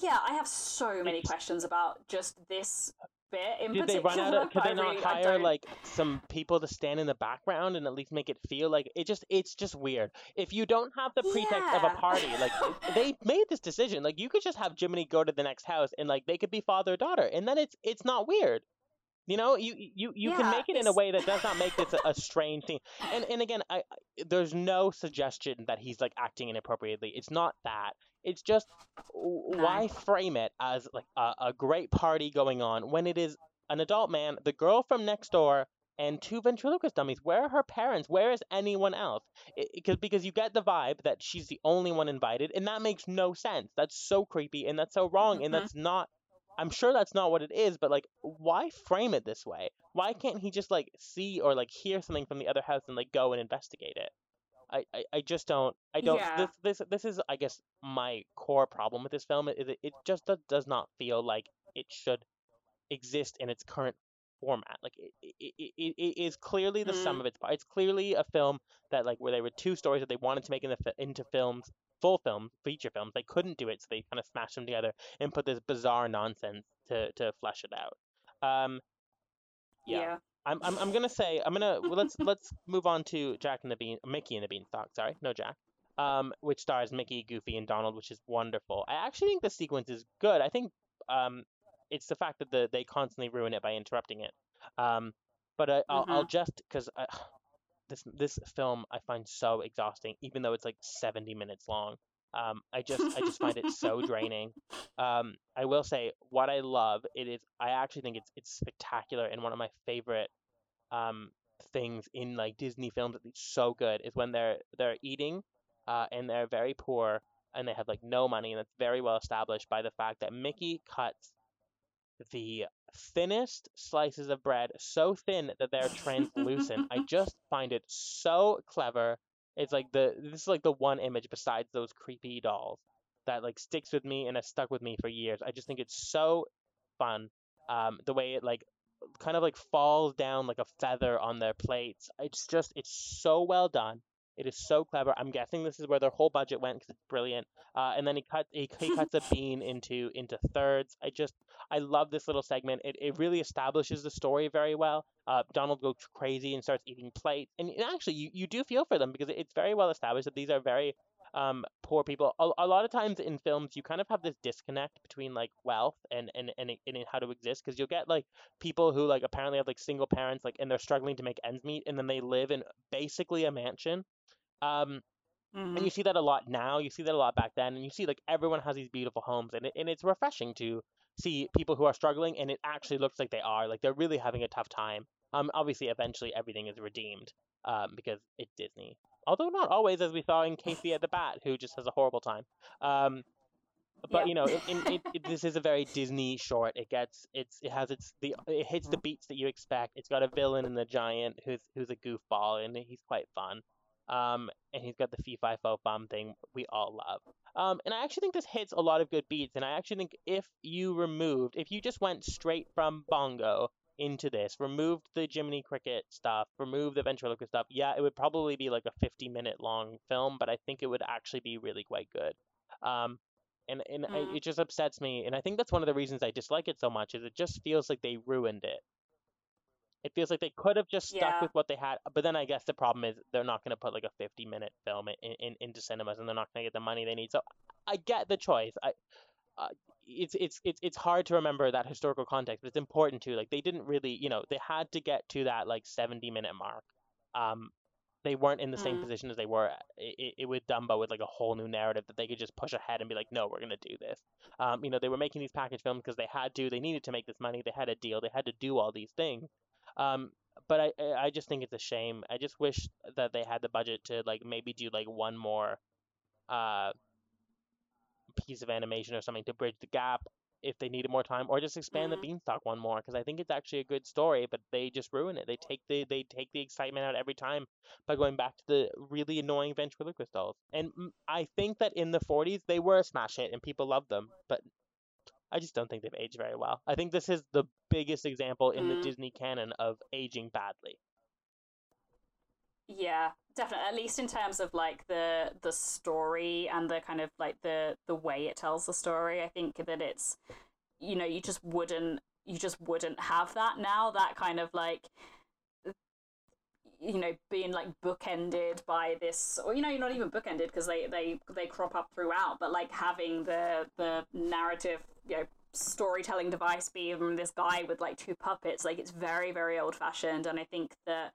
S1: yeah, I have so many questions about just this bit in
S2: Did they run out of? Could they not really, hire like some people to stand in the background and at least make it feel like it just? It's just weird. If you don't have the pretext yeah. of a party, like they made this decision, like you could just have Jiminy go to the next house and like they could be father daughter, and then it's it's not weird. You know, you you, you yeah, can make it in a way that does not make this a, a strange thing. And and again, I, I there's no suggestion that he's like acting inappropriately. It's not that. It's just why frame it as like a, a great party going on when it is an adult man, the girl from next door, and two ventriloquist dummies. Where are her parents? Where is anyone else? Because because you get the vibe that she's the only one invited, and that makes no sense. That's so creepy, and that's so wrong, mm-hmm. and that's not I'm sure that's not what it is, but like, why frame it this way? Why can't he just like see or like hear something from the other house and like go and investigate it? I, I, I just don't I don't
S1: Yeah.
S2: this this this is I guess my core problem with this film is it, it just does, does not feel like it should exist in its current format like it, it, it, it is clearly the sum
S1: Mm.
S2: of its parts it's clearly a film that like where there were two stories that they wanted to make in the, into films full films feature films they couldn't do it so they kind of smashed them together and put this bizarre nonsense to to flesh it out um yeah.
S1: yeah.
S2: I'm, I'm I'm gonna say I'm gonna well, let's let's move on to Jack and the Bean Mickey and the Beanstalk. Sorry, no Jack. Um, which stars Mickey, Goofy, and Donald, which is wonderful. I actually think the sequence is good. I think um, it's the fact that the they constantly ruin it by interrupting it. Um, but I, I'll, I'll just because this this film I find so exhausting, even though it's like 70 minutes long. Um, I just I just find it so draining. Um, I will say what I love it is I actually think it's it's spectacular and one of my favorite um things in like Disney films. It's so good is when they're they're eating, uh, and they're very poor and they have like no money, and it's very well established by the fact that Mickey cuts the thinnest slices of bread so thin that they're translucent. I just find it so clever. It's like the this is like the one image besides those creepy dolls that like sticks with me and has stuck with me for years. I just think it's so fun. Um, the way it like kind of like falls down like a feather on their plates. It's just it's so well done. It is so clever. I'm guessing this is where their whole budget went because it's brilliant. Uh, and then he cut he, he cuts a bean into into thirds. I just I love this little segment. It it really establishes the story very well. Uh, Donald goes crazy and starts eating plates, and actually you, you do feel for them because it's very well established that these are very um poor people. A, a lot of times in films you kind of have this disconnect between like wealth and and and, and how to exist because you'll get like people who like apparently have like single parents like and they're struggling to make ends meet and then they live in basically a mansion. Um, and you see that a lot now. You see that a lot back then, and you see like everyone has these beautiful homes, and it, and it's refreshing to see people who are struggling, and it actually looks like they are like they're really having a tough time. Um, obviously, eventually everything is redeemed, um, because it's Disney. Although not always, as we saw in Casey at the Bat, who just has a horrible time. Um, but you know, it, it, it, it, this is a very Disney short. It gets it's it has its the it hits the beats that you expect. It's got a villain and the giant who's who's a goofball, and he's quite fun. Um, and he's got the fee fi fo fum thing we all love. Um, and I actually think this hits a lot of good beats. And I actually think if you removed, if you just went straight from Bongo into this, removed the Jiminy Cricket stuff, removed the ventriloquist stuff, yeah, it would probably be like a 50 minute long film, but I think it would actually be really quite good. Um, and and I,
S1: Mm.
S2: it just upsets me, and I think that's one of the reasons I dislike it so much. Is it just feels like they ruined it. It feels like they could have just stuck
S1: Yeah.
S2: with what they had, but then I guess the problem is they're not going to put like a 50 minute film in, in into cinemas, and they're not going to get the money they need. So I get the choice. I uh, it's it's it's it's hard to remember that historical context, but it's important too. Like they didn't really, you know, they had to get to that like 70 minute mark. Um, they weren't in the same
S1: Mm.
S2: position as they were it, i- i- with Dumbo with like a whole new narrative that they could just push ahead and be like, no, we're gonna do this. Um, you know, they were making these package films because they had to. They needed to make this money. They had a deal. They had to do all these things. Um, but I I just think it's a shame. I just wish that they had the budget to like maybe do like one more uh piece of animation or something to bridge the gap if they needed more time or just expand
S1: Mhm.
S2: the beanstalk one more because I think it's actually a good story but they just ruin it they take the they take the excitement out every time by going back to the really annoying ventriloquist dolls and I think that in the 40s they were a smash hit and people loved them but I just don't think they've aged very well I think this is the biggest example in the
S1: Mm.
S2: Disney canon of aging badly
S1: Yeah, definitely. At least in terms of like the the story and the kind of like the the way it tells the story, I think that it's you know you just wouldn't you just wouldn't have that now. That kind of like you know being like bookended by this or you know you're not even bookended because they they they crop up throughout but like having the the narrative you know storytelling device be this guy with like two puppets like it's very very old fashioned and i think that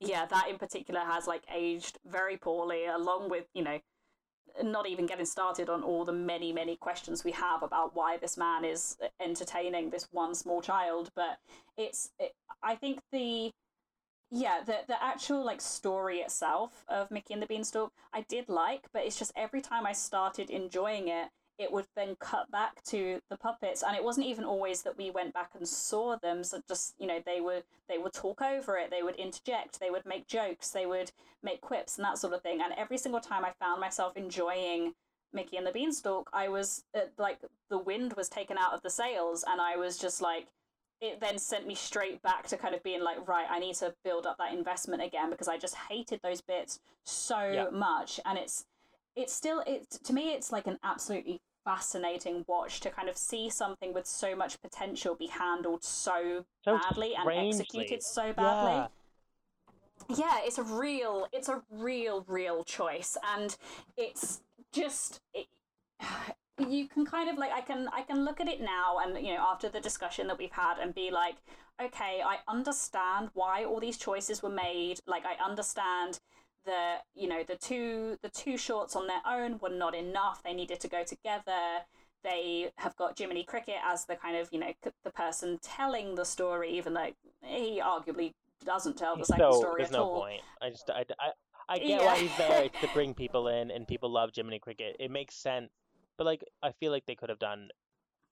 S1: yeah that in particular has like aged very poorly along with you know not even getting started on all the many many questions we have about why this man is entertaining this one small child but it's it, i think the yeah the the actual like story itself of mickey and the beanstalk i did like but it's just every time i started enjoying it it would then cut back to the puppets. And it wasn't even always that we went back and saw them so just you know they would they would talk over it they would interject they would make jokes they would make quips and that sort of thing. And every single time i found myself enjoying mickey and the beanstalk i was uh, like the wind was taken out of the sails and i was just like it then sent me straight back to kind of being like right i need to build up that investment again because i just hated those bits so yeah. much and it's it's still it to me it's like an absolutely fascinating watch to kind of see something with so much potential be handled so, so badly strangely. and executed so badly. Yeah. yeah, it's a real it's a real real choice and it's just it, you can kind of like I can I can look at it now and you know after the discussion that we've had and be like okay, I understand why all these choices were made. Like I understand the you know the two the two shorts on their own were not enough they needed to go together they have got Jiminy Cricket as the kind of you know the person telling the story even though he arguably doesn't tell the second so, story
S2: there's
S1: at
S2: no
S1: all.
S2: point i just i, I, I get yeah. why he's there it's to bring people in and people love Jiminy Cricket it makes sense but like i feel like they could have done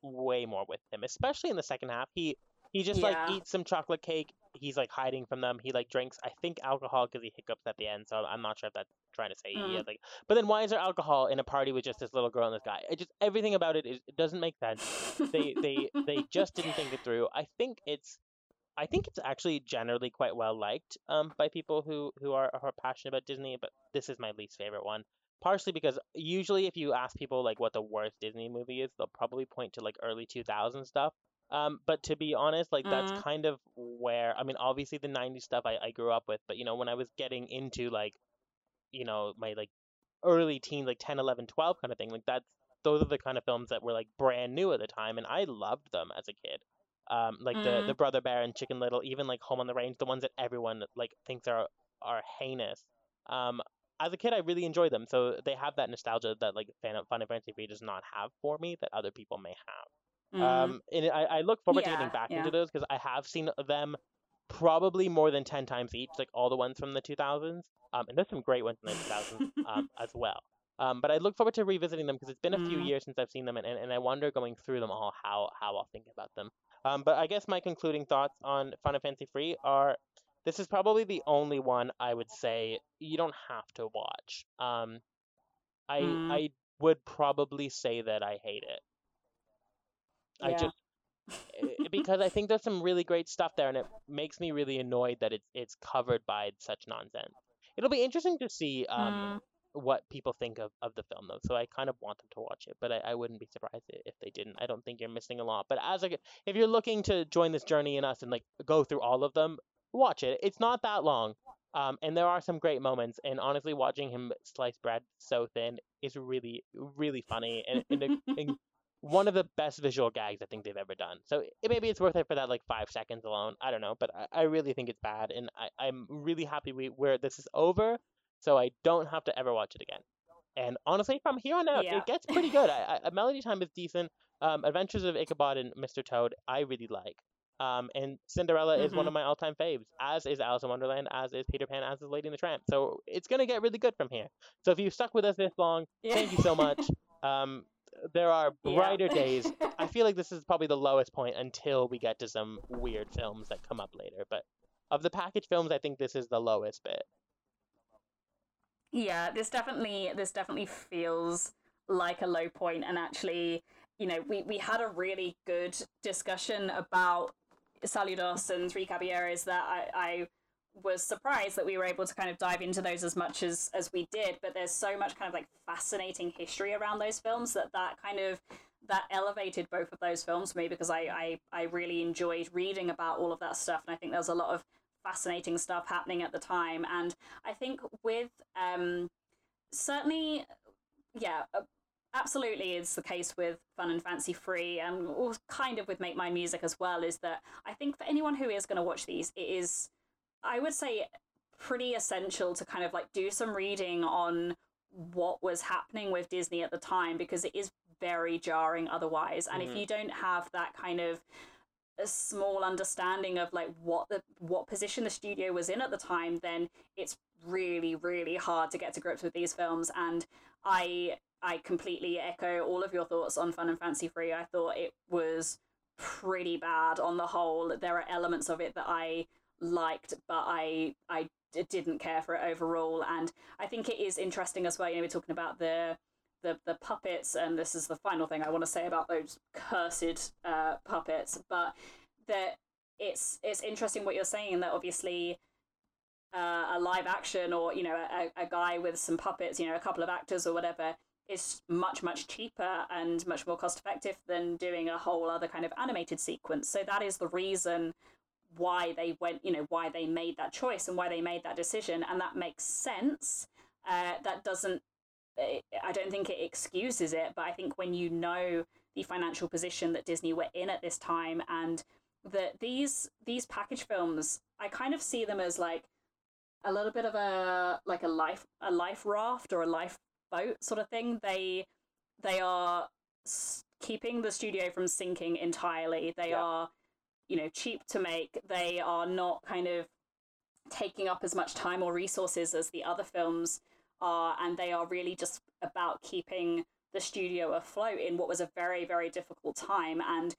S2: way more with him especially in the second half he he just yeah. like eats some chocolate cake he's like hiding from them. He like drinks, I think, alcohol because he hiccups at the end. So I'm not sure if that's trying to say mm. he has like. But then why is there alcohol in a party with just this little girl and this guy? It just everything about it is it doesn't make sense. they they they just didn't think it through. I think it's. I think it's actually generally quite well liked um, by people who, who are, who are passionate about Disney, but this is my least favorite one partially because usually if you ask people like what the worst Disney movie is, they'll probably point to like early 2000 stuff. Um, but to be honest, like that's mm. kind of where I mean, obviously the '90s stuff I, I grew up with, but you know, when I was getting into like, you know, my like early teens, like 10, 11, 12 kind of thing, like that's those are the kind of films that were like brand new at the time, and I loved them as a kid. Um, like mm. the the Brother Bear and Chicken Little, even like Home on the Range, the ones that everyone like thinks are are heinous. Um, as a kid, I really enjoyed them, so they have that nostalgia that like Fun and Fancy Free does not have for me that other people may have. Mm-hmm. Um, and I, I look forward yeah, to getting back yeah. into those because I have seen them probably more than 10 times each, like all the ones from the 2000s. Um, and there's some great ones in the 2000s um, as well. Um, but I look forward to revisiting them because it's been a few mm. years since I've seen them, and, and, and I wonder going through them all how, how I'll think about them. Um, but I guess my concluding thoughts on Fun and Fancy Free are this is probably the only one I would say you don't have to watch. Um, I mm. I would probably say that I hate it. Yeah. I just eh, because I think there's some really great stuff there, and it makes me really annoyed that it's it's covered by such nonsense. It'll be interesting to see um, mm. what people think of, of the film, though. So I kind of want them to watch it, but I, I wouldn't be surprised if they didn't. I don't think you're missing a lot. But as a, if you're looking to join this journey in us and like go through all of them, watch it. It's not that long. Um, and there are some great moments, and honestly, watching him slice bread so thin is really, really funny and, and, and one of the best visual gags I think they've ever done. So it, maybe it's worth it for that like five seconds alone. I don't know, but I, I really think it's bad, and I, I'm really happy we where this is over, so I don't have to ever watch it again. And honestly, from here on out, yeah. it gets pretty good. I, I, Melody Time is decent. Um, Adventures of Ichabod and Mr. Toad, I really like. Um, and Cinderella mm-hmm. is one mm-hmm. of my all-time faves, as is Alice in Wonderland, as is Peter Pan, as is Lady and the Tramp. So it's gonna get really good from here. So if you stuck with us this long, yeah. thank you so much. Um, there are brighter yeah. days. I feel like this is probably the lowest point until we get to some weird films that come up later. But of the package films, I think this is the lowest bit.
S1: Yeah, this definitely this definitely feels like a low point, and actually, you know, we we had a really good discussion about Saludos and Three Caballeros that I, I was surprised that we were able to kind of dive into those as much as as we did but there's so much kind of like fascinating history around those films that that kind of that elevated both of those films for me because I, I I really enjoyed reading about all of that stuff and I think there's a lot of fascinating stuff happening at the time. And I think with um certainly yeah uh, absolutely it's the case with fun and fancy free and kind of with make mine music as well is that i think for anyone who is going to watch these it is I would say pretty essential to kind of like do some reading on what was happening with Disney at the time because it is very jarring otherwise. And mm-hmm. if you don't have that kind of a small understanding of like what the what position the studio was in at the time, then it's really, really hard to get to grips with these films. And I I completely echo all of your thoughts on Fun and Fancy Free. I thought it was pretty bad on the whole. There are elements of it that I liked, but I I didn't care for it overall. And I think it is interesting as well. You know, we're talking about the the the puppets, and this is the final thing I want to say about those cursed uh, puppets. But that it's it's interesting what you're saying that obviously. Uh, a live action or you know a, a guy with some puppets you know a couple of actors or whatever is much much cheaper and much more cost effective than doing a whole other kind of animated sequence. So that is the reason why they went you know why they made that choice and why they made that decision. And that makes sense. Uh, that doesn't i don't think it excuses it but i think when you know the financial position that disney were in at this time and that these these package films i kind of see them as like a little bit of a like a life a life raft or a life boat sort of thing. They they are keeping the studio from sinking entirely. They yeah. are, you know, cheap to make. They are not kind of taking up as much time or resources as the other films are, and they are really just about keeping the studio afloat in what was a very very difficult time. And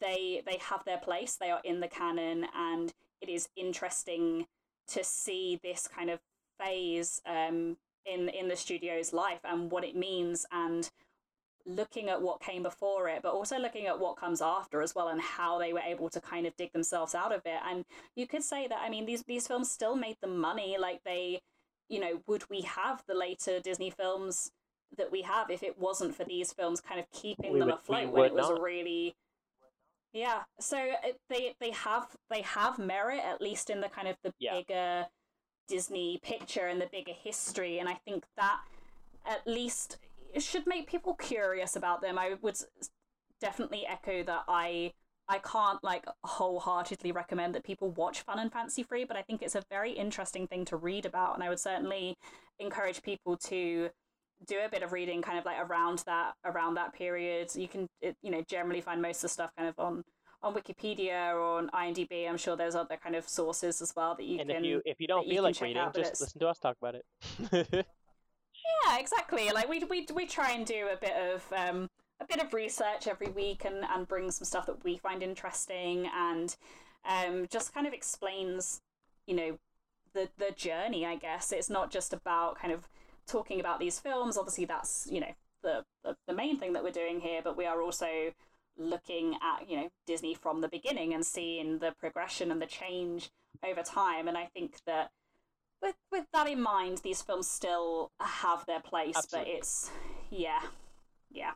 S1: they they have their place. They are in the canon, and it is interesting to see this kind of phase um, in in the studio's life and what it means and looking at what came before it but also looking at what comes after as well and how they were able to kind of dig themselves out of it and you could say that i mean these these films still made them money like they you know would we have the later disney films that we have if it wasn't for these films kind of keeping we them would, afloat when it was not. really yeah so it, they they have they have merit at least in the kind of the yeah. bigger Disney picture and the bigger history. And I think that at least should make people curious about them. I would definitely echo that I I can't like wholeheartedly recommend that people watch Fun and Fancy Free, but I think it's a very interesting thing to read about, and I would certainly encourage people to do a bit of reading, kind of like around that around that period. You can you know generally find most of the stuff kind of on on Wikipedia or on IMDb. I'm sure there's other kind of sources as well that you
S2: and
S1: can.
S2: And if you if you don't feel like reading, just listen to us talk about it.
S1: yeah, exactly. Like we we we try and do a bit of um, a bit of research every week and and bring some stuff that we find interesting and um, just kind of explains, you know, the the journey. I guess it's not just about kind of talking about these films. Obviously, that's you know the, the, the main thing that we're doing here, but we are also looking at you know Disney from the beginning and seeing the progression and the change over time. And I think that with with that in mind, these films still have their place, Absolutely. but it's yeah, yeah.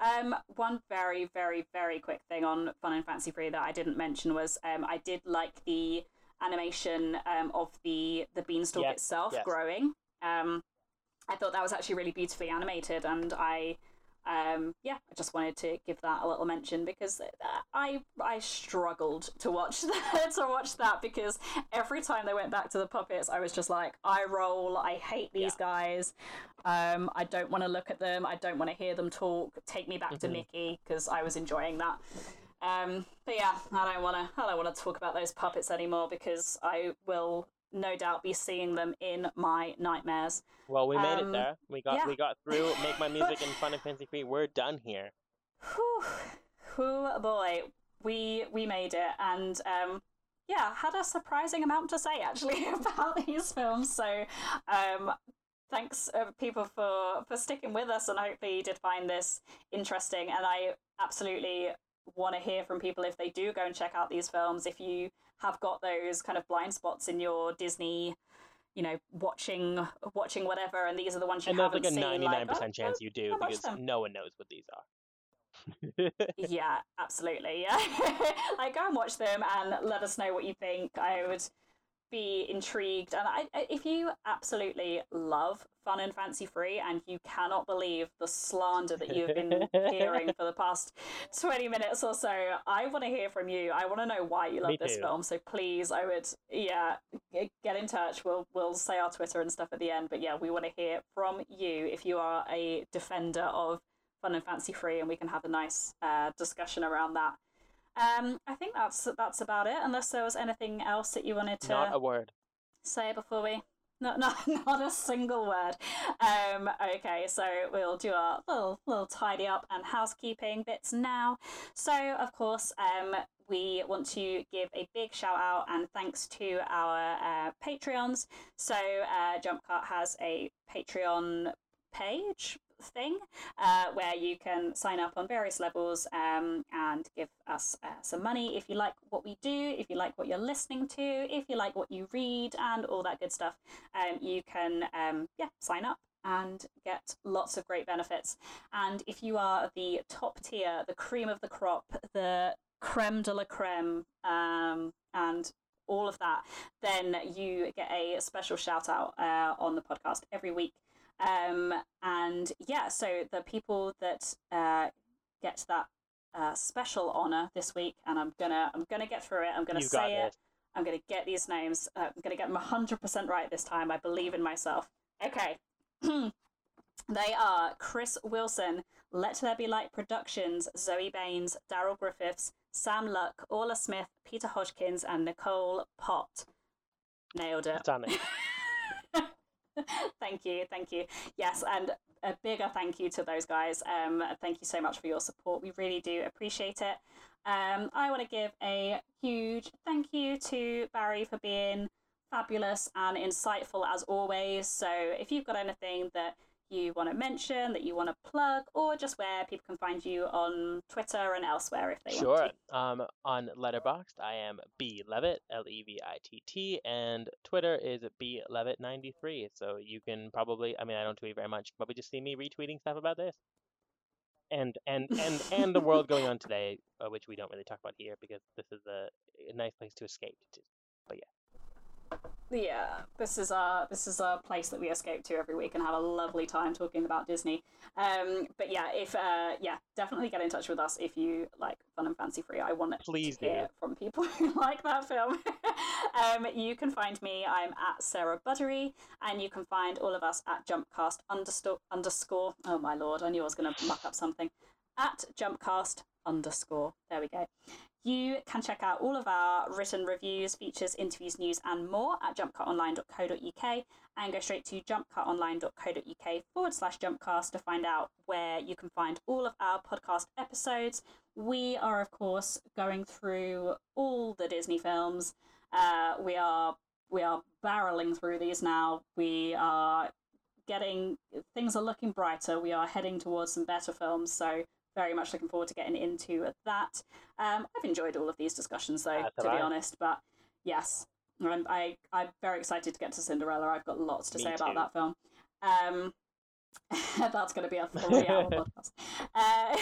S1: Um, one very, very, very quick thing on Fun and Fancy Free that I didn't mention was um, I did like the animation um, of the the beanstalk yes, itself yes. growing. Um, I thought that was actually really beautifully animated, and I um, yeah, I just wanted to give that a little mention because I I struggled to watch that to watch that because every time they went back to the puppets, I was just like, I roll. I hate these yeah. guys. Um, I don't want to look at them. I don't want to hear them talk. Take me back mm-hmm. to Mickey because I was enjoying that. Um, but yeah, I don't want to. I don't want to talk about those puppets anymore because I will no doubt be seeing them in my nightmares.
S2: Well, we made um, it there. We got yeah. we got through. Make Mine Music and fun and fancy free. We're done here.
S1: Whew, whew boy, we we made it, and um, yeah, had a surprising amount to say actually about these films. So, um, thanks uh, people for for sticking with us, and hopefully you did find this interesting. And I absolutely want to hear from people if they do go and check out these films. If you have got those kind of blind spots in your Disney you know, watching watching whatever, and these are the ones you and haven't
S2: there's
S1: like a
S2: ninety nine percent oh, chance you do because no one knows what these
S1: are. yeah, absolutely. Yeah, like go and watch them and let us know what you think. I would be intrigued. And I, if you absolutely love Fun and Fancy Free and you cannot believe the slander that you've been hearing for the past 20 minutes or so, I want to hear from you. I want to know why you love this film. So please, I would, yeah, get in touch. We'll, we'll say our Twitter and stuff at the end. But yeah, we want to hear from you if you are a defender of Fun and Fancy Free and we can have a nice uh, discussion around that. Um, I think that's that's about it. Unless there was anything else that you wanted to
S2: not a word
S1: say before we Not, not, not a single word. Um, okay, so we'll do our little, little tidy up and housekeeping bits now. So, of course, um, we want to give a big shout out and thanks to our uh, Patreons. So, uh, Jumpcut has a Patreon page thing uh, where you can sign up on various levels um, and give us uh, some money if you like what we do, if you like what you're listening to, if you like what you read, and all that good stuff. Um, you can um, yeah sign up and get lots of great benefits. And if you are the top tier, the cream of the crop, the creme de la creme, um, and all of that, then you get a special shout out uh, on the podcast every week. Um, and yeah, so the people that uh, get that uh, special honor this week, and I'm gonna I'm gonna get through it. I'm gonna you say it. I'm gonna get these names. Uh, I'm gonna get them 100% right this time. I believe in myself. Okay. they are Chris Wilson, Let There Be Light Productions, Zoe Baines, Daryl Griffiths, Sam Luck, Orla Smith, Peter Hodgkins, and Nicole Pott. Nailed it.
S2: Done it.
S1: thank you, thank you. Yes, and a bigger thank you to those guys. Um, thank you so much for your support. We really do appreciate it. Um, I want to give a huge thank you to Barry for being fabulous and insightful as always. So if you've got anything that you want to mention, that you want to plug, or just where people can find you on Twitter and elsewhere if they
S2: sure.
S1: want
S2: to. Um, on Letterboxd, I am B Levitt, L E V I T T, and Twitter is B Levitt93. So you can probably, I mean, I don't tweet very much, but we just see me retweeting stuff about this. And and and and the world going on today, uh, which we don't really talk about here because this is a, a nice place to escape to. But yeah
S1: yeah, this is our this is our place that we escape to every week and have a lovely time talking about Disney. Um, but yeah, if uh, yeah, definitely get in touch with us if you like fun and fancy free. I want
S2: Please
S1: to hear from people who like that film. um, you can find me. I'm at Sarah Buttery, and you can find all of us at Jumpcast underscore underscore. Oh my lord, I knew I was going to muck up something. At Jumpcast underscore. There we go. You can check out all of our written reviews, features, interviews, news, and more at jumpcutonline.co.uk and go straight to jumpcutonline.co.uk forward slash jumpcast to find out where you can find all of our podcast episodes. We are, of course, going through all the Disney films. Uh, we are we are barreling through these now. We are getting things are looking brighter. We are heading towards some better films. So very much looking forward to getting into that. Um, I've enjoyed all of these discussions, though, That's to right. be honest. But yes, I'm, I, I'm very excited to get to Cinderella. I've got lots to Me say too. about that film. Um, that's going to be a three hour podcast. Uh,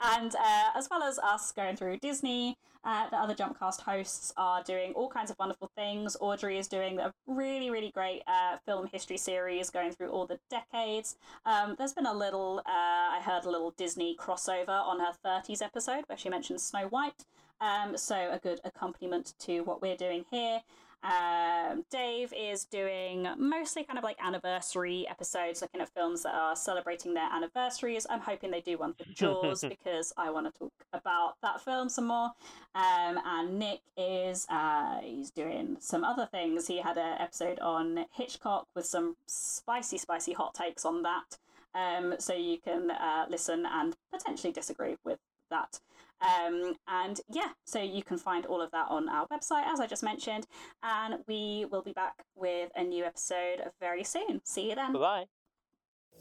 S1: and uh, as well as us going through Disney, uh, the other Jumpcast hosts are doing all kinds of wonderful things. Audrey is doing a really, really great uh, film history series going through all the decades. Um, there's been a little, uh, I heard a little Disney crossover on her 30s episode where she mentions Snow White. Um, so a good accompaniment to what we're doing here. Um, Dave is doing mostly kind of like anniversary episodes, looking at films that are celebrating their anniversaries. I'm hoping they do one for Jaws because I want to talk about that film some more. Um, and Nick is uh, he's doing some other things. He had an episode on Hitchcock with some spicy, spicy hot takes on that. Um, so you can uh, listen and potentially disagree with that. Um, and yeah, so you can find all of that on our website, as I just mentioned. And we will be back with a new episode very soon. See you then.
S2: Bye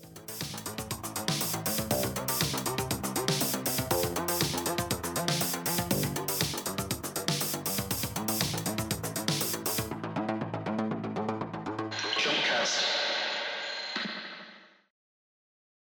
S2: bye.